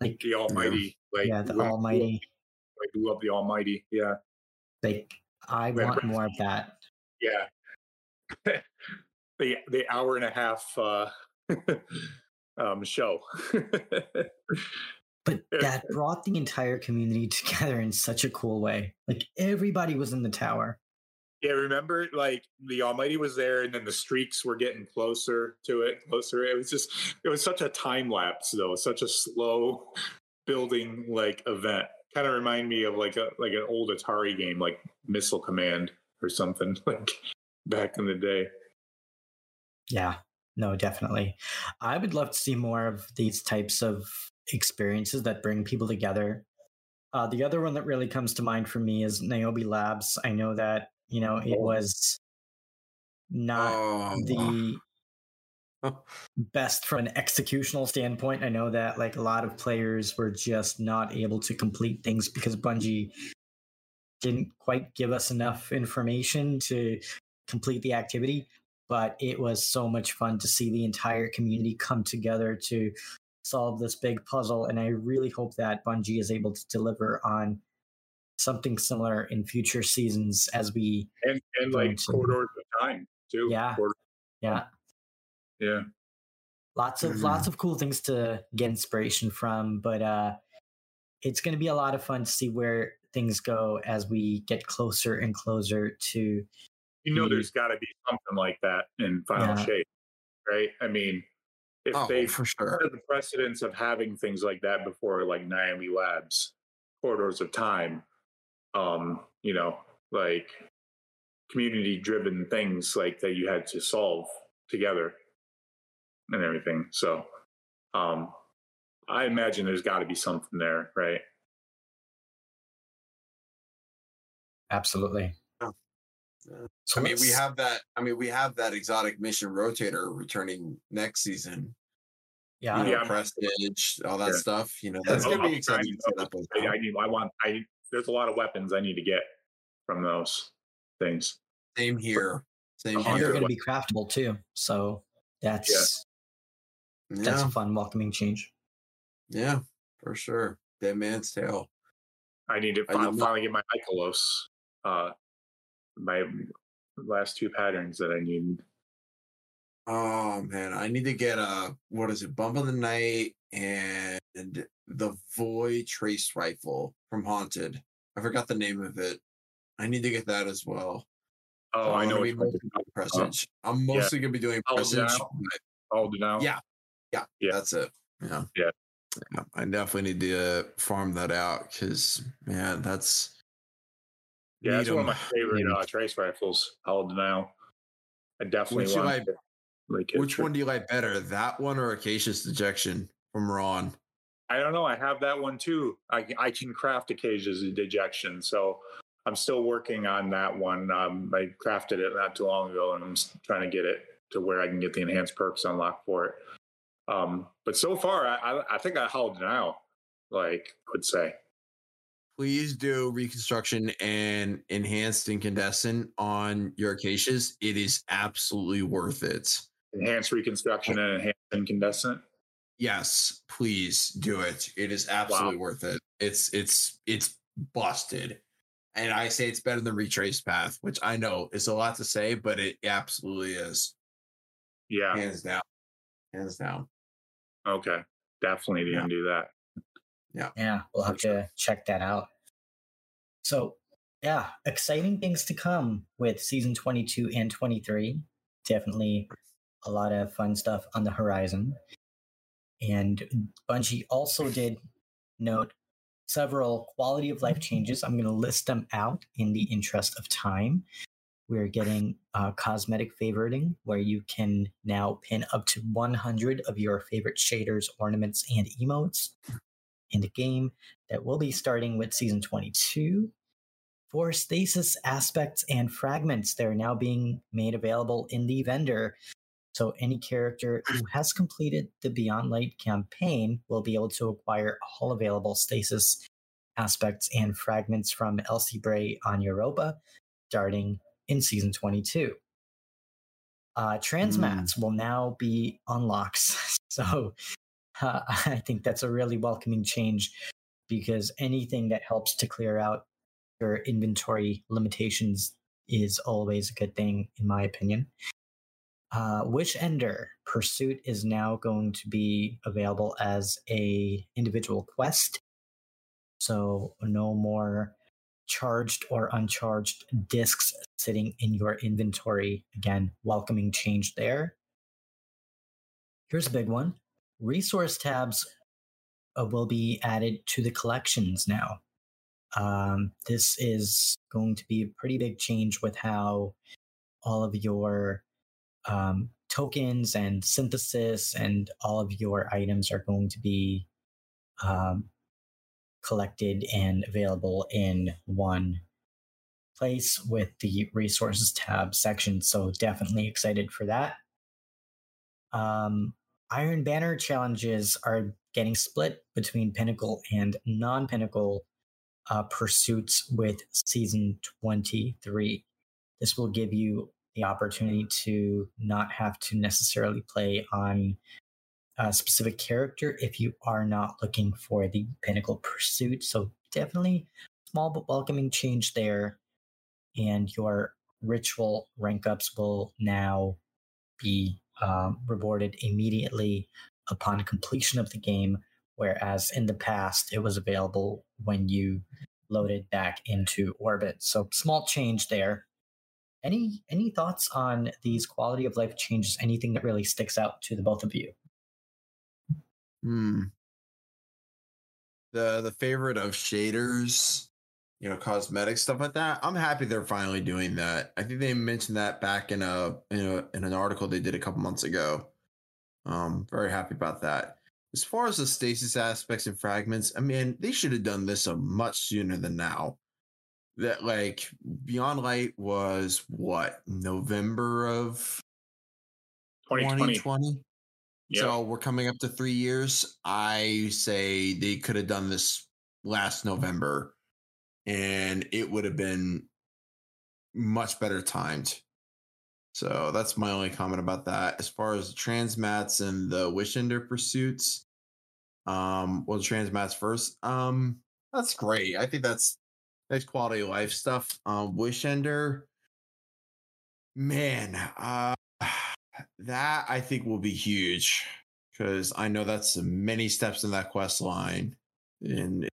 Like the almighty like yeah, the almighty. like love the almighty yeah Like I Remember- want more of that. yeah the the hour and a half uh um show But that brought the entire community together in such a cool way. Like everybody was in the tower. Yeah remember like the almighty was there and then the streaks were getting closer to it closer it was just it was such a time lapse though such a slow building like event kind of remind me of like a like an old atari game like missile command or something like back in the day Yeah, no, definitely. I would love to see more of these types of experiences that bring people together. Uh, the other one that really comes to mind for me is Niobe Labs. I know that, you know, it Oh. was not Oh, the best from an executional standpoint. I know that like a lot of players were just not able to complete things because Bungie didn't quite give us enough information to complete the activity. But it was so much fun to see the entire community come together to solve this big puzzle. And I really hope that Bungie is able to deliver on something similar in future seasons as we, and and like Right. corridors of time too Yeah. Corridor- yeah, yeah lots of lots of cool things to get inspiration from but uh it's going to be a lot of fun to see where things go as we get closer and closer to you know the- there's got to be something like that in final Yeah. shape right i mean if oh, they for sure. set the precedence of having things like that before like Niobe Labs, corridors of time, um, you know, like community driven things like that you had to solve together and everything. So um I imagine there's gotta be something there, right? absolutely Yeah. so I mean, we have that. I mean, we have that exotic mission rotator returning next season. yeah You know, Yeah. Prestige, all that Yeah. stuff. You know, that's Oh, gonna be I'm exciting to set up. I. I need I want I there's a lot of weapons I need to get from those things. Same here. Same here. and they're going to be craftable too so that's that's Yeah, a fun welcoming change yeah, for sure. Dead Man's Tale. I need to I finally, finally get my Ikelos, uh, my last two patterns that I need. Oh man, I need to get a what is it? Bump of the night and the Void Trace Rifle from Haunted. I forgot the name of it. I need to get that as well. Oh, I I'm know. be mostly doing presage. I'm mostly gonna be doing Oh, presage. now? It out. Yeah. Yeah, Yeah. that's it. Yeah. Yeah. Yeah, I definitely need to uh, farm that out because man, that's Yeah, that's one of my favorite uh, trace rifles. Hold now. I definitely Which like- like Which one do you like better, that one or Acasia's Dejection from RoN? I don't know. I have that one too. I, I can craft occasions of dejection. So I'm still working on that one. Um, I crafted it not too long ago and I'm trying to get it to where I can get the enhanced perks unlocked for it. Um, but so far, I, I, I think I held it out. Like I would say, Please do reconstruction and enhanced incandescent on your acacias. It is absolutely worth it. enhanced reconstruction and enhanced incandescent. Yes, please do it. It is absolutely worth it. It's it's it's busted. And I say it's better than Retraced Path, which I know is a lot to say, but it absolutely is. Yeah. Hands down. Hands down. Okay. Definitely Yeah. didn't do that. Yeah, Yeah. we'll have to check that out. So, yeah, exciting things to come with season 22 and 23. Definitely a lot of fun stuff on the horizon. And Bungie also did note several quality of life changes. I'm going to list them out in the interest of time. We're getting uh, cosmetic favoriting, where you can now pin up to 100 of your favorite shaders, ornaments, and emotes in the game that will be starting with season 22. For stasis aspects and fragments, they're now being made available in the vendor. So any character who has completed the Beyond Light campaign will be able to acquire all available stasis aspects and fragments from Elsie Bray on Europa starting in season 22. Uh, transmats will now be unlocks. So uh, I think that's a really welcoming change because anything that helps to clear out your inventory limitations is always a good thing, in my opinion. Uh, Wishender Pursuit is now going to be available as a individual quest, so no more charged or uncharged discs sitting in your inventory. Again, welcoming change there. Here's a big one resource tabs uh, will be added to the collections now. Um, this is going to be a pretty big change with how all of your um, tokens and synthesis and all of your items are going to be um, collected and available in one place with the resources tab section. So definitely excited for that. Um, Iron Banner challenges are getting split between Pinnacle and non Pinnacle uh, pursuits with season 23. This will give you the opportunity to not have to necessarily play on a specific character if you are not looking for the Pinnacle pursuit. So, definitely small but welcoming change there. And your ritual rank ups will now be um, rewarded immediately upon completion of the game, whereas in the past it was available when you loaded back into orbit. So small change there. Any any thoughts on these quality of life changes? Anything that really sticks out to the both of you? Hmm. The the favorite of shaders, you know, cosmetic stuff like that. I'm happy they're finally doing that. I think they mentioned that back in a in a in an article they did a couple months ago. Um, very happy about that. As far as the stasis aspects and fragments, I mean, they should have done this a much sooner than now. That like Beyond Light was what November of 2020. 2020. Yeah. So we're coming up to three years. I say they could have done this last November and it would have been much better timed. So that's my only comment about that. As far as the transmats and the Wishender pursuits, um, well, the transmats first. Um, that's great. I think that's that's quality of life stuff. Um, Wishender, man, uh, that I think will be huge because I know that's many steps in that quest line and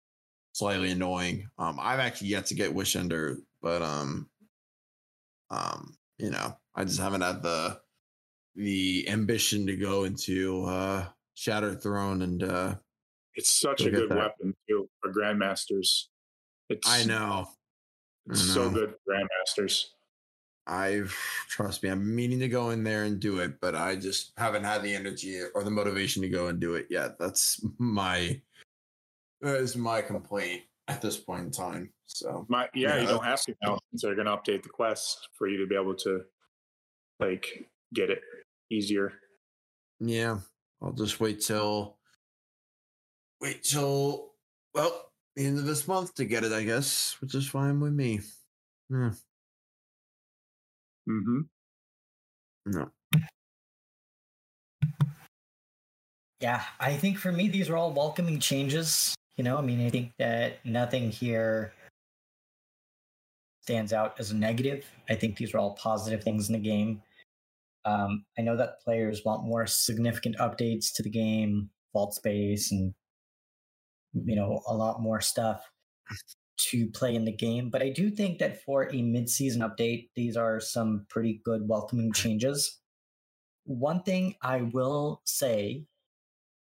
slightly annoying. Um, I've actually yet to get Wishender, but um, um, you know, I just haven't had the the ambition to go into uh Shattered Throne and uh It's such a good that. weapon too for grandmasters. It's I know. it's I so good for grandmasters. I've trust me, I'm meaning to go in there and do it, but I just haven't had the energy or the motivation to go and do it yet. That's my that is my complaint at this point in time. So My yeah, Yeah, you don't have to now since they're gonna update the quest for you to be able to like get it easier. yeah, I'll just wait till wait till well the end of this month to get it, I guess, which is fine with me. Yeah, Mm-hmm. no. Yeah, I think for me, these are all welcoming changes. You know, I mean, I think that nothing here stands out as a negative. I think these are all positive things in the game. Um, I know that players want more significant updates to the game, vault space, and you know, a lot more stuff to play in the game. But I do think that for a mid-season update, these are some pretty good welcoming mm-hmm. changes. One thing I will say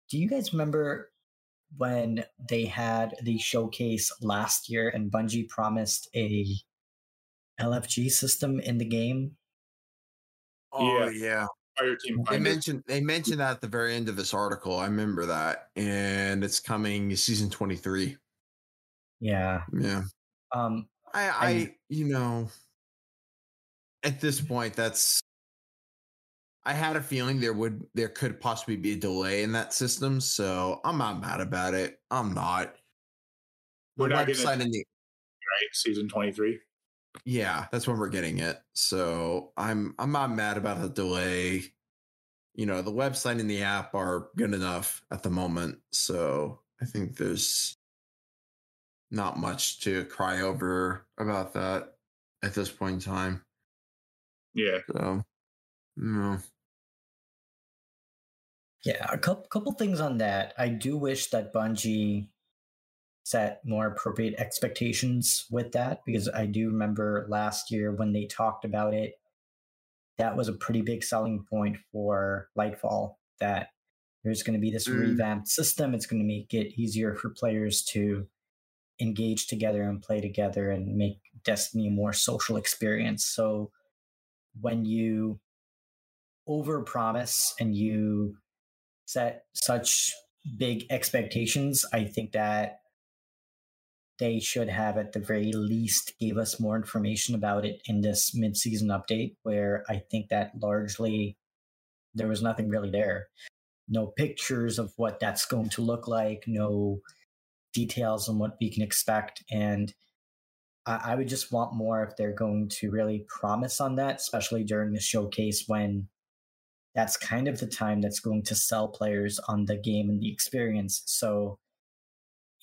do you guys remember when they had the showcase last year and Bungie promised a LFG system in the game? Oh Yeah. yeah. Fire team They mentioned they mentioned that at the very end of this article. I remember that, and it's coming season twenty three. Yeah. Yeah, Um I, I, And- you know, at this point, that's. I had a feeling there would there could possibly be a delay in that system, so I'm not mad about it. I'm not. We're not gonna- the right? Season twenty three. Yeah, that's when we're getting it. So I'm I'm not mad about the delay. You know, the website and the app are good enough at the moment. So I think there's not much to cry over about that at this point in time. Yeah. So no. yeah, a couple couple things on that. I do wish that Bungie set more appropriate expectations with that because I do remember last year when they talked about it that was a pretty big selling point for Lightfall that there's going to be this Mm. revamped system. It's going to make it easier for players to engage together and play together and make Destiny a more social experience. So when you overpromise and you set such big expectations, I think that they should have at the very least gave us more information about it in this mid-season update where i think that largely there was nothing really there. No pictures of what that's going to look like no details on what we can expect and I, I would just want more if they're going to really promise on that especially during the showcase when that's kind of the time that's going to sell players on the game and the experience. So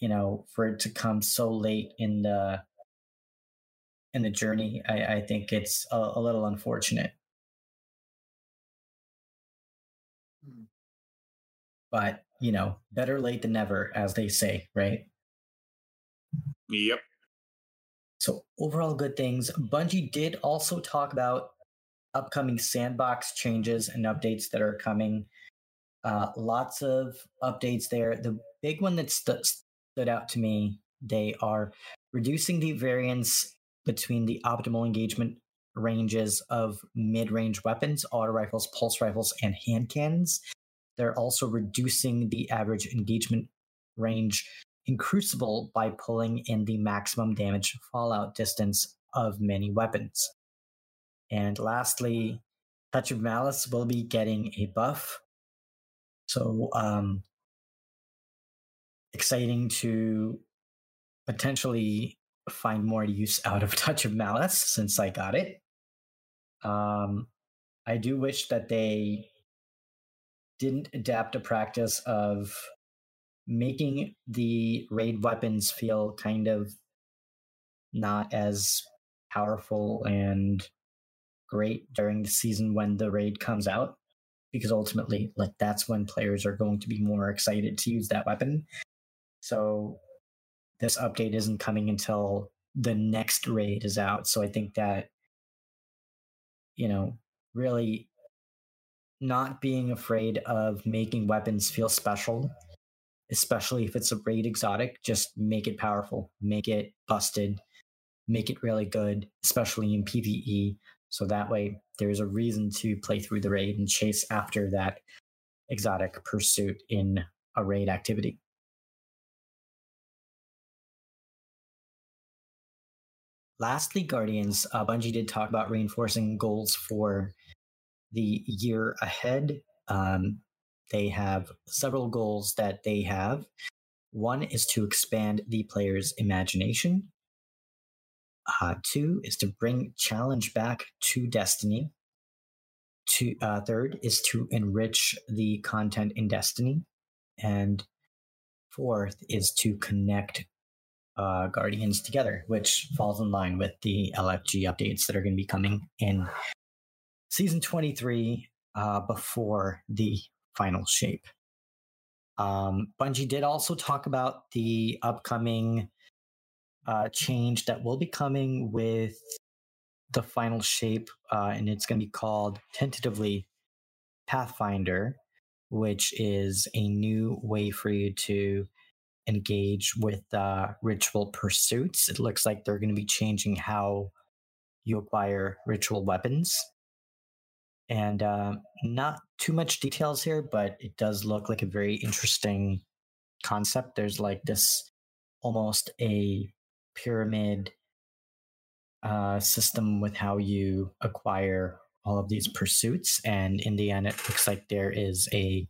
you know, for it to come so late in the in the journey, I, I think it's a, a little unfortunate. Hmm. But you know, better late than never, as they say, right? Yep. So overall, good things. Bungie did also talk about upcoming sandbox changes and updates that are coming. Uh, lots of updates there. The big one that st- stood out to me, they are reducing the variance between the optimal engagement ranges of mid-range weapons, auto rifles, pulse rifles, and hand cannons. They're also reducing the average engagement range in Crucible by pulling in the maximum damage fallout distance of many weapons. And lastly, Touch of Malice will be getting a buff. So, um, exciting to potentially find more use out of Touch of Malice since I got it. Um, I do wish that they didn't adapt a practice of making the raid weapons feel kind of not as powerful and great during the season when the raid comes out. because ultimately, like that's when players are going to be more excited to use that weapon. So this update isn't coming until the next raid is out. So I think that, you know, really not being afraid of making weapons feel special, especially if it's a raid exotic, just make it powerful, make it busted, make it really good, especially in PvE. So that way there's a reason to play through the raid and chase after that exotic pursuit in a raid activity. Lastly, Guardians, uh, Bungie did talk about reinforcing goals for the year ahead. Um, they have several goals that they have. One is to expand the player's imagination. Uh, two is to bring challenge back to Destiny. Two, uh, third is to enrich the content in Destiny. And fourth is to connect uh, Guardians together, which falls in line with the LFG updates that are going to be coming in season 23 uh, before the final shape. Um, Bungie did also talk about the upcoming uh, change that will be coming with the final shape, uh, and it's going to be called tentatively Pathfinder, which is a new way for you to engage with uh, ritual pursuits. It looks like they're going to be changing how you acquire ritual weapons. And uh, not too much details here, but it does look like a very interesting concept. There's like this almost a pyramid uh, system with how you acquire all of these pursuits. And in the end, it looks like there is a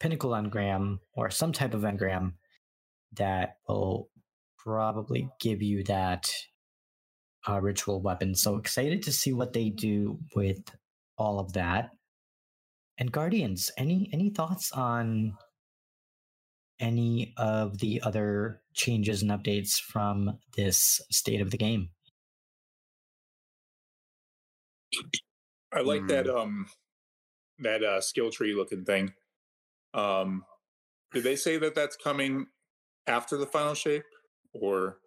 pinnacle engram or some type of engram that will probably give you that uh, ritual weapon. So excited to see what they do with all of that. And Guardians, any any thoughts on any of the other changes and updates from this state of the game? I like mm. that um that uh skill tree looking thing. Um did they say that that's coming after the final shape or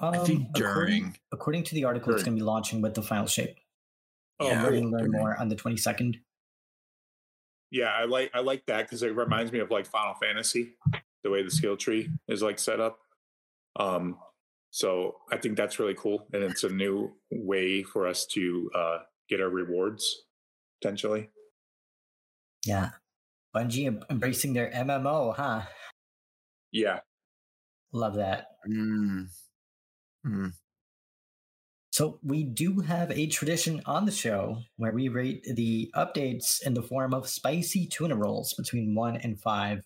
um, I think during according, according to the article during. it's going to be launching with the final shape. Oh, yeah, we're going to learn more on the 22nd. Yeah, I like I like that because it reminds me of like Final Fantasy, the way the skill tree is like set up. Um, so I think that's really cool, and it's a new way for us to uh, get our rewards potentially. Yeah, Bungie embracing their MMO, huh? Yeah, love that. Mm. Mm. So we do have a tradition on the show where we rate the updates in the form of spicy tuna rolls between one and five.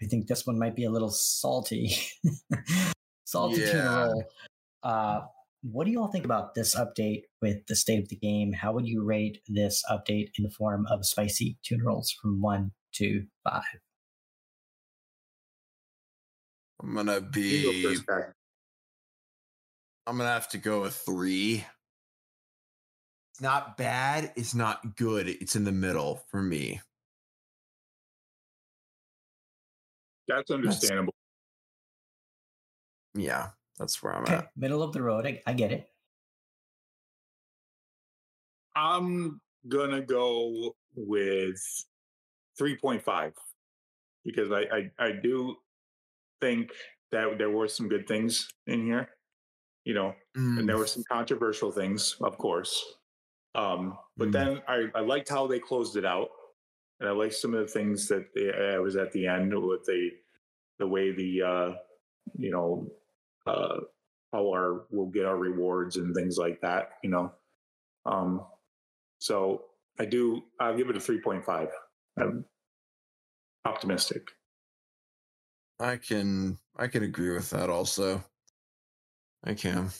I think this one might be a little salty. salty yeah. tuna roll. Uh, what do you all think about this update with the state of the game? How would you rate this update in the form of spicy tuna rolls from one to five? I'm gonna be I'm gonna have to go with three. It's not bad. It's not good. It's in the middle for me. That's understandable. That's, yeah, that's where I'm okay. at. Middle of the road. I, I get it. I'm gonna go with 3.5 because I, I I do think that there were some good things in here you know, mm. and there were some controversial things, of course. Um, but mm. then I, I liked how they closed it out, and I liked some of the things that they, I was at the end with the the way the uh, you know uh, how our we'll get our rewards and things like that. You know, um, so I do. I'll give it a three point five. I'm optimistic. I can I can agree with that also. I can.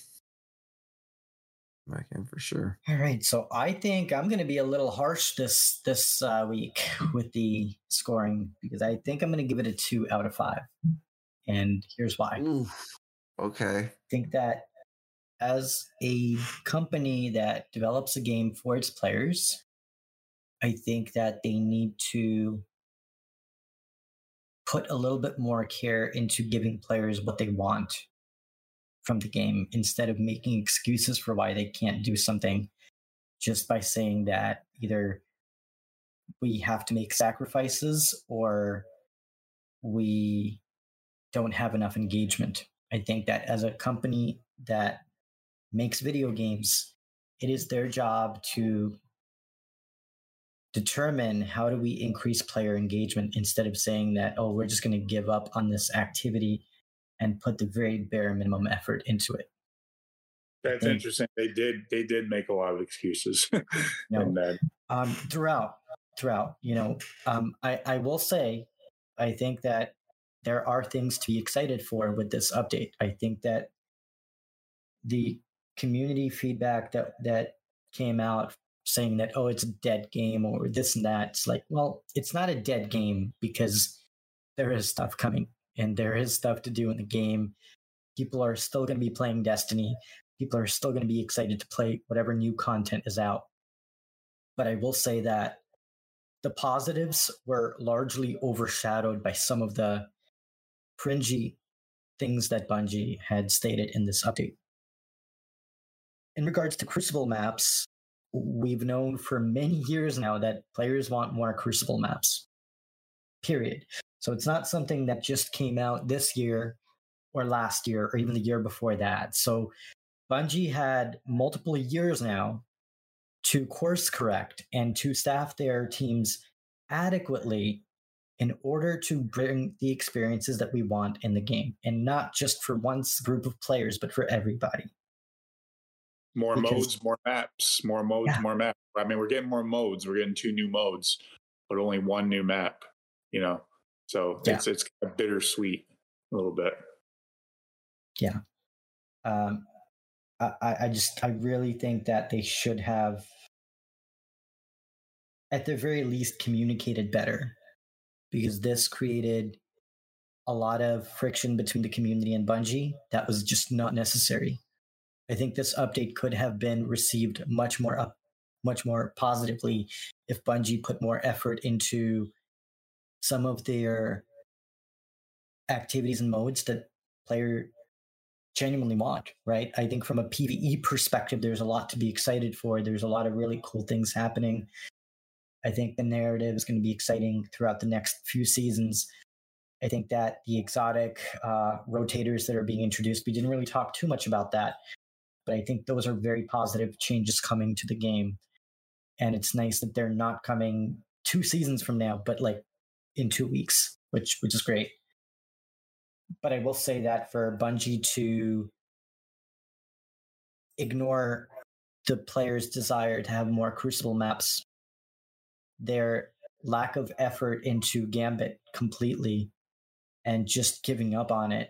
I can for sure. All right, so I think I'm going to be a little harsh this this uh, week with the scoring because I think I'm going to give it a two out of five, and here's why. Ooh, okay. I think that as a company that develops a game for its players, I think that they need to put a little bit more care into giving players what they want from the game instead of making excuses for why they can't do something just by saying that either we have to make sacrifices or we don't have enough engagement. I think that as a company that makes video games, it is their job to determine how do we increase player engagement instead of saying that, oh, we're just going to give up on this activity and put the very bare minimum effort into it. That's interesting. They did they did make a lot of excuses. know, um, throughout throughout, you know, um, I I will say, I think that there are things to be excited for with this update. I think that the community feedback that that came out saying that oh it's a dead game or this and that it's like well it's not a dead game because there is stuff coming and there is stuff to do in the game. People are still going to be playing destiny. People are still going to be excited to play whatever new content is out. But i will say that the positives were largely overshadowed by some of the cringy things that bungie had stated in this update. In regards to crucible maps we've known for many years now that players want more crucible maps period. So it's not something that just came out this year or last year or even the year before that. So bungie had multiple years now to course correct and to staff their teams adequately in order to bring the experiences that we want in the game and not just for one group of players but for everybody more because, modes, more maps, more modes, yeah. more maps. I mean, we're getting more modes. We're getting two new modes, but only one new map. You know, so yeah. it's it's kind of bittersweet a little bit. Yeah. Um, I I just I really think that they should have, at the very least, communicated better, because this created a lot of friction between the community and Bungie that was just not necessary. I think this update could have been received much more up, much more positively if Bungie put more effort into some of their activities and modes that player genuinely want, right? I think from a PvE perspective, there's a lot to be excited for. There's a lot of really cool things happening. I think the narrative is going to be exciting throughout the next few seasons. I think that the exotic uh, rotators that are being introduced, we didn't really talk too much about that, but I think those are very positive changes coming to the game. And it's nice that they're not coming two seasons from now, but like in two weeks, which which is great. But I will say that for Bungie to ignore the player's desire to have more Crucible maps, their lack of effort into Gambit completely, and just giving up on it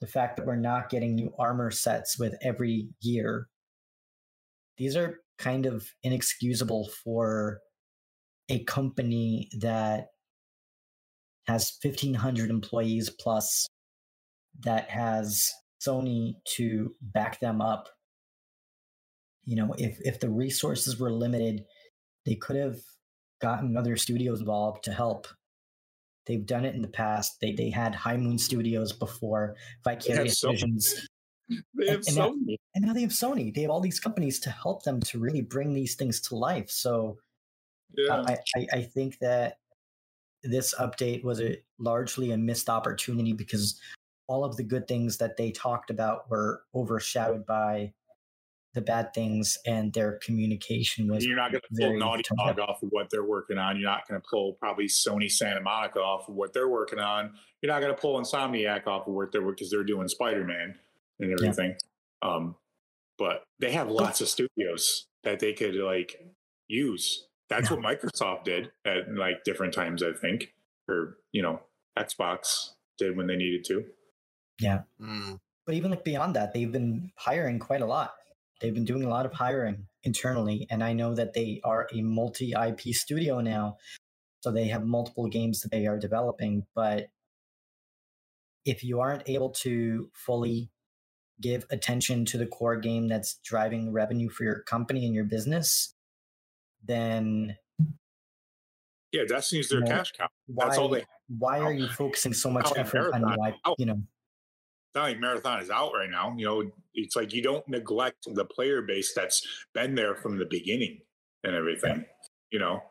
the fact that we're not getting new armor sets with every year. These are kind of inexcusable for a company that has 1500 employees plus that has Sony to back them up. You know, if if the resources were limited, they could have gotten other studios involved to help They've done it in the past. They they had High Moon Studios before, Vicarious Visions. They have and, Sony. now, and now they have Sony. They have all these companies to help them to really bring these things to life. So yeah. I, I, I think that this update was a largely a missed opportunity because all of the good things that they talked about were overshadowed by the bad things and their communication was. You're not going to pull Naughty Dog off of what they're working on. You're not going to pull probably Sony Santa Monica off of what they're working on. You're not going to pull Insomniac off of what they're because they're doing Spider Man and everything. Yeah. Um, but they have lots of studios that they could like use. That's yeah. what Microsoft did at like different times, I think, or you know, Xbox did when they needed to. Yeah. Mm. But even like beyond that, they've been hiring quite a lot. They've been doing a lot of hiring internally, and I know that they are a multi IP studio now. So they have multiple games that they are developing. But if you aren't able to fully give attention to the core game that's driving revenue for your company and your business, then Yeah, Destiny's their cash cow. Why, That's all they. why are you focusing so much effort on why, you know, not like marathon is out right now. You know, it's like you don't neglect the player base that's been there from the beginning and everything. You know,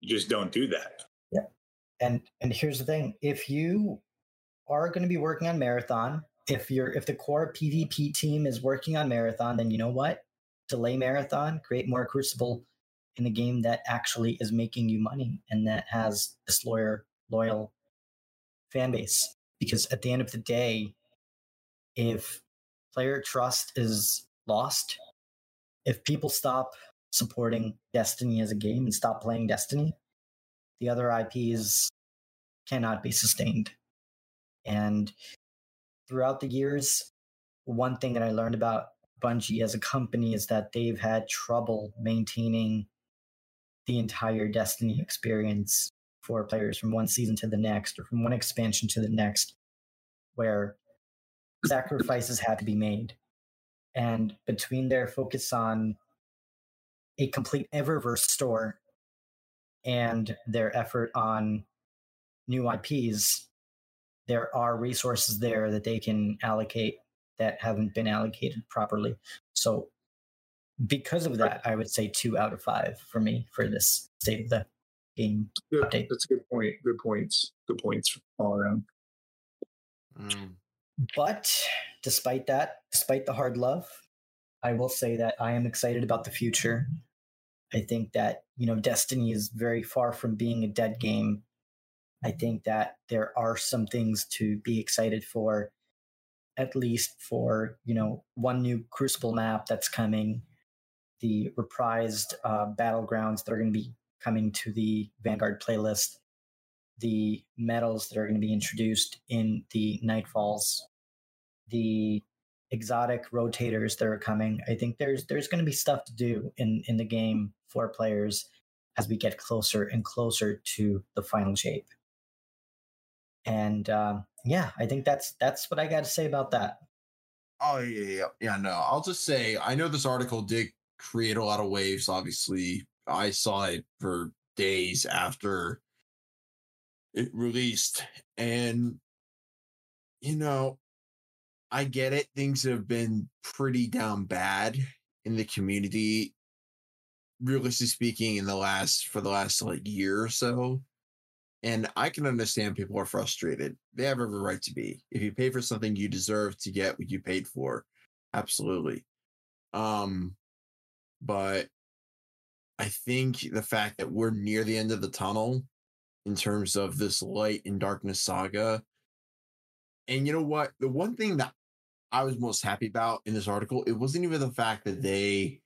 you just don't do that. Yeah. And and here's the thing if you are going to be working on marathon if you're if the core pvp team is working on marathon then you know what delay marathon create more crucible in the game that actually is making you money and that has this lawyer loyal fan base because at the end of the day if player trust is lost if people stop supporting destiny as a game and stop playing destiny the other IPs cannot be sustained. And throughout the years, one thing that I learned about Bungie as a company is that they've had trouble maintaining the entire Destiny experience for players from one season to the next or from one expansion to the next, where sacrifices had to be made. And between their focus on a complete Eververse store and their effort on new IPs, there are resources there that they can allocate that haven't been allocated properly. So, because of that, I would say two out of five for me for this state of the game Good. update. That's a good point. Good points. Good points all around. Mm. But despite that, despite the hard love, I will say that I am excited about the future. I think that, you know, Destiny is very far from being a dead game. I think that there are some things to be excited for, at least for, you know, one new Crucible map that's coming, the reprised uh, battlegrounds that are going to be coming to the Vanguard playlist, the medals that are going to be introduced in the Nightfalls, the exotic rotators that are coming. I think there's there's going to be stuff to do in in the game for players as we get closer and closer to the final shape. And um, yeah, I think that's that's what I got to say about that. Oh yeah, yeah, yeah. No, I'll just say I know this article did create a lot of waves. Obviously, I saw it for days after it released, and you know, I get it. Things have been pretty down bad in the community. Realistically speaking, in the last for the last like year or so. And I can understand people are frustrated. They have every right to be. If you pay for something, you deserve to get what you paid for. Absolutely. Um, but I think the fact that we're near the end of the tunnel in terms of this light and darkness saga. And you know what? The one thing that I was most happy about in this article, it wasn't even the fact that they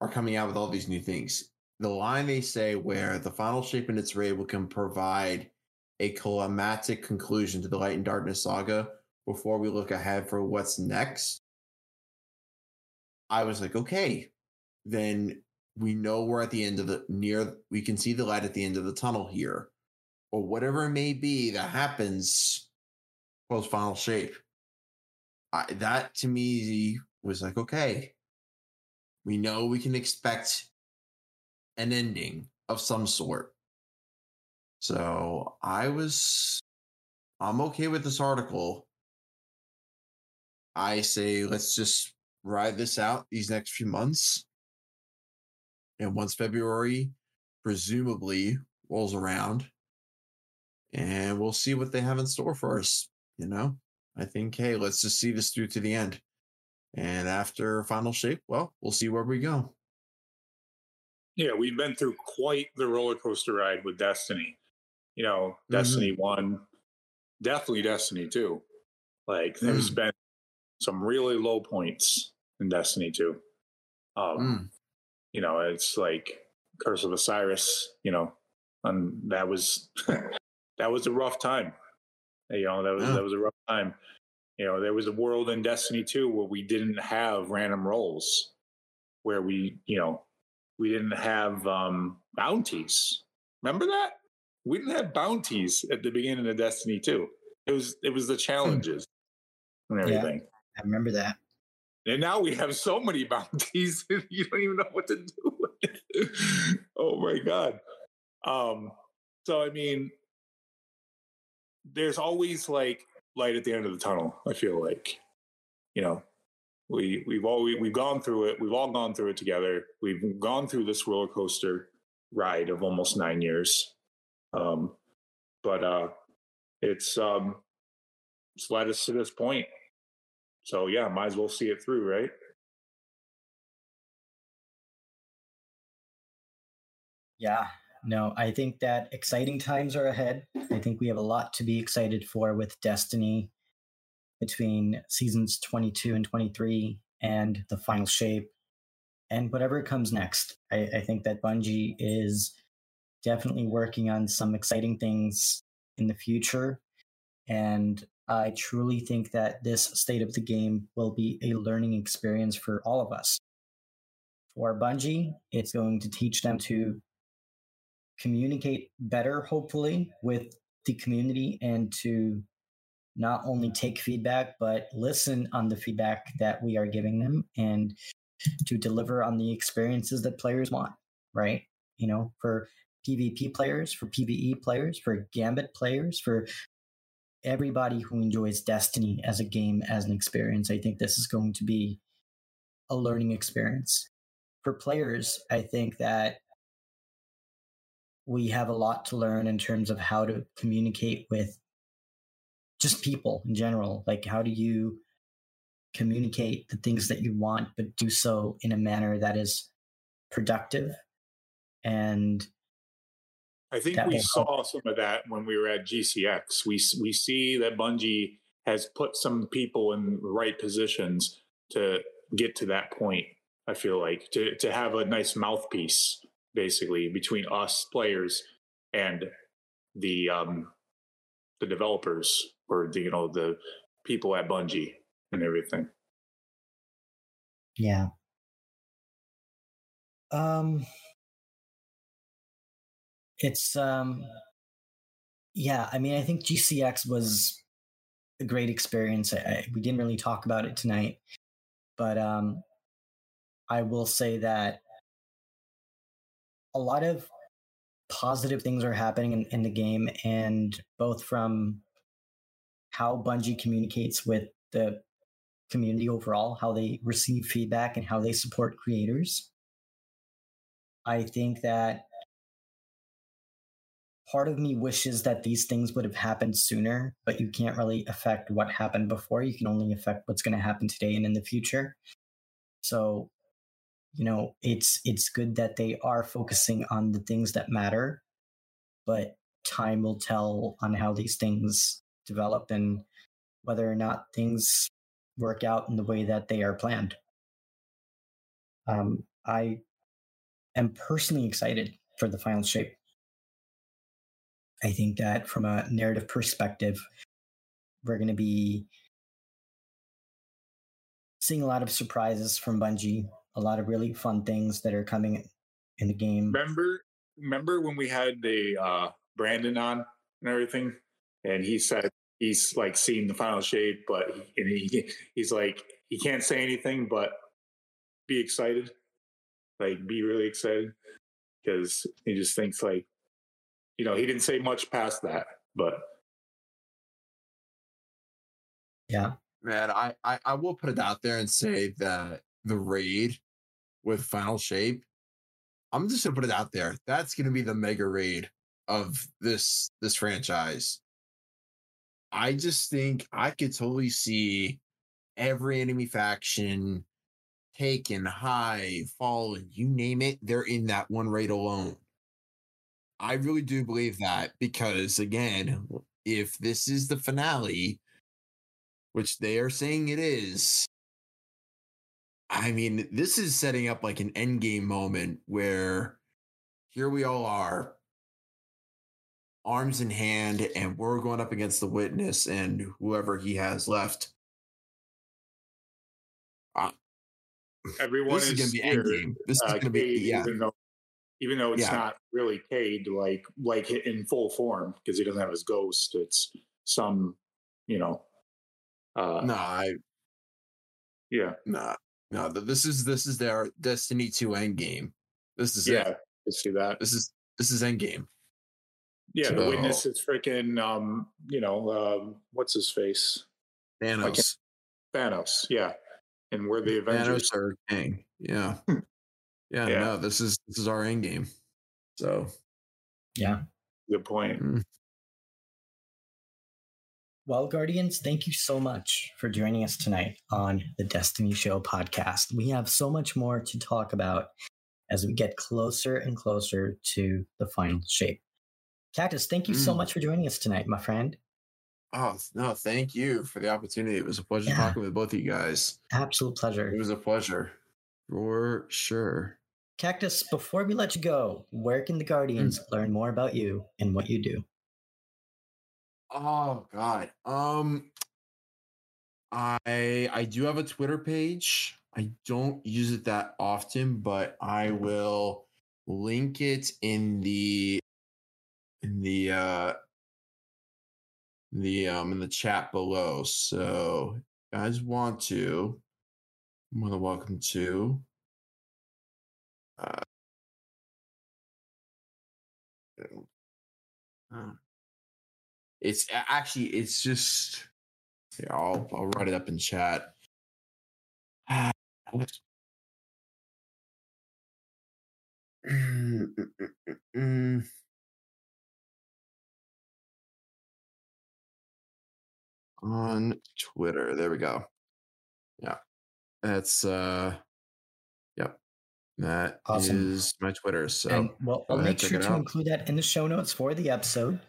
are coming out with all these new things the line they say where the final shape and its ray will can provide a climatic conclusion to the light and darkness saga before we look ahead for what's next i was like okay then we know we're at the end of the near we can see the light at the end of the tunnel here or whatever it may be that happens post final shape I, that to me was like okay we know we can expect an ending of some sort. So I was, I'm okay with this article. I say, let's just ride this out these next few months. And once February presumably rolls around, and we'll see what they have in store for us. You know, I think, hey, let's just see this through to the end. And after final shape, well, we'll see where we go. Yeah, we've been through quite the roller coaster ride with Destiny. You know, Destiny 1, definitely Destiny 2. Like, there's been some really low points in Destiny 2. Um, Mm. You know, it's like Curse of Osiris, you know, and that was that was a rough time. You know, that was Yeah. that was a rough time. You know, there was a world in Destiny 2 where we didn't have random rolls, where we, you know, we didn't have um, bounties. Remember that? We didn't have bounties at the beginning of Destiny 2. It was it was the challenges and Yeah. everything. I remember that. And now we have so many bounties, you don't even know what to do. Oh my god. Um, so I mean, there's always like light at the end of the tunnel. I feel like, you know, we we've all we, we've gone through it. We've all gone through it together. We've gone through this roller coaster ride of almost nine years. Um, but uh, it's um, it's led us to this point. So yeah, might as well see it through, right? Yeah, no, I think that exciting times are ahead. I think we have a lot to be excited for with Destiny between seasons 22 and 23 and the final shape and whatever comes next. I, I think that Bungie is definitely working on some exciting things in the future. And I truly think that this state of the game will be a learning experience for all of us. For Bungie, it's going to teach them to communicate better, hopefully, with the community and to not only take feedback, but listen on the feedback that we are giving them and to deliver on the experiences that players want, right? You know, for PvP players, for PvE players, for Gambit players, for everybody who enjoys Destiny as a game, as an experience. I think this is going to be a learning experience. For players, I think that we have a lot to learn in terms of how to communicate with just people in general. Like, how do you communicate the things that you want, but do so in a manner that is productive and I think we saw some of that when we were at GCX. We we see that Bungie has put some people in the right positions to get to that point. I feel like to to have a nice mouthpiece basically between us players and the um the developers or the you know the people at Bungie and everything. Yeah. Um it's um yeah, I mean I think GCX was a great experience. I, I, we didn't really talk about it tonight, but um I will say that a lot of positive things are happening in, in the game, and both from how Bungie communicates with the community overall, how they receive feedback, and how they support creators. I think that part of me wishes that these things would have happened sooner, but you can't really affect what happened before. You can only affect what's going to happen today and in the future. So you know it's it's good that they are focusing on the things that matter but time will tell on how these things develop and whether or not things work out in the way that they are planned um, i am personally excited for the final shape i think that from a narrative perspective we're going to be seeing a lot of surprises from bungie a lot of really fun things that are coming in the game. Remember, remember when we had the uh, Brandon on and everything, and he said he's like seeing the final shape, but he he's like he can't say anything, but be excited, like be really excited, because he just thinks like, you know, he didn't say much past that, but yeah, man, I I, I will put it out there and say that the raid with Final Shape, I'm just gonna put it out there. That's gonna be the mega raid of this this franchise. I just think I could totally see every enemy faction taken, high, fallen, you name it, they're in that one raid alone. I really do believe that because again, if this is the finale, which they are saying it is, I mean, this is setting up like an end game moment where here we all are, arms in hand, and we're going up against the witness and whoever he has left. Uh, Everyone this is, is going to be end game. This uh, is going to be yeah. Even though, even though it's yeah. not really Cayde like like in full form because he doesn't have his ghost. It's some, you know. Uh, no, I. Yeah. No, No, this is this is their Destiny 2 end game. This is yeah, it. see that. This is this is end game. Yeah, the witness is freaking, um, you know, um, what's his face? Thanos. Thanos. Yeah, and we're the Avengers. Thanos or King. Yeah. Yeah. Yeah. No, this is this is our end game. So Yeah. Good point. mm, Well, Guardians, thank you so much for joining us tonight on the Destiny Show podcast. We have so much more to talk about as we get closer and closer to the final shape. Cactus, thank you so Mm. much for joining us tonight, my friend. oh no, thank you for the opportunity. It was a pleasure Yeah. talking with both of you guys. Absolute pleasure. It was a pleasure. For sure. Cactus, before we let you go, where can the Guardians learn more about you and what you do? Oh God. Um I I do have a Twitter page. I don't use it that often, but I will link it in the in the uh the um in the chat below. So if you guys want to I'm more than welcome to uh, uh, it's actually it's just here, I'll I'll write it up in chat. Ah, Mm, mm, mm. On Twitter. There we go. Yeah. That's uh. That is Awesome. my Twitter. So and, well, I'll make sure to out. include that in the show notes for the episode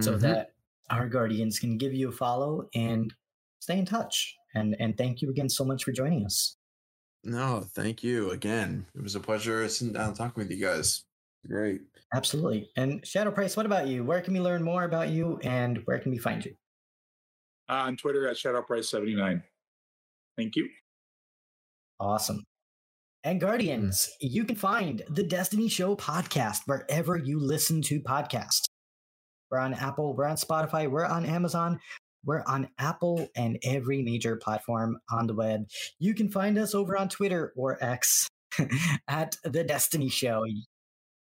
so Mhm. that our Guardians can give you a follow and stay in touch. And and thank you again so much for joining us. No, thank you again. It was a pleasure sitting down and talking with you guys. Great. Absolutely. And Shadow Price, what about you? Where can we learn more about you and where can we find you? Uh, on Twitter at ShadowPrice79. Thank you. Awesome. And Guardians, mm. you can find the Destiny Show podcast wherever you listen to podcasts. We're on Apple, we're on Spotify, we're on Amazon, we're on Apple and every major platform on the web. You can find us over on Twitter or X at The Destiny Show.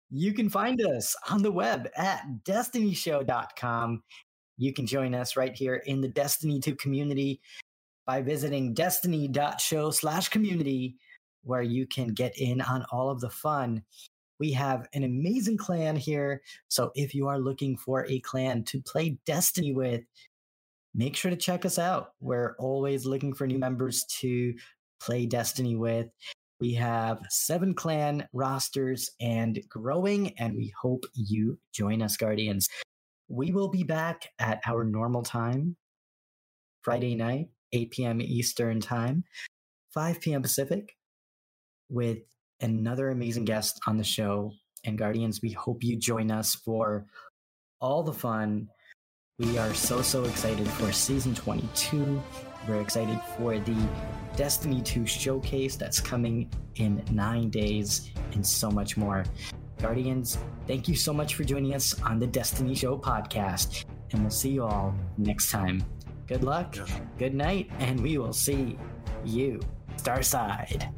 You can find us on the web at destinyshow.com. You can join us right here in the Destiny 2 community by visiting destiny.show slash community where you can get in on all of the fun. We have an amazing clan here. So if you are looking for a clan to play Destiny with, make sure to check us out. We're always looking for new members to play Destiny with. We have seven clan rosters and growing, and we hope you join us, Guardians. We will be back at our normal time, Friday night, 8 p.m. Eastern Time, 5 p.m. Pacific, with another amazing guest on the show. And Guardians, we hope you join us for all the fun. We are so, so excited for season 22. We're excited for the Destiny 2 showcase that's coming in nine days and so much more. Guardians, thank you so much for joining us on the Destiny Show podcast. And we'll see you all next time. Good luck, good night, and we will see you Starside.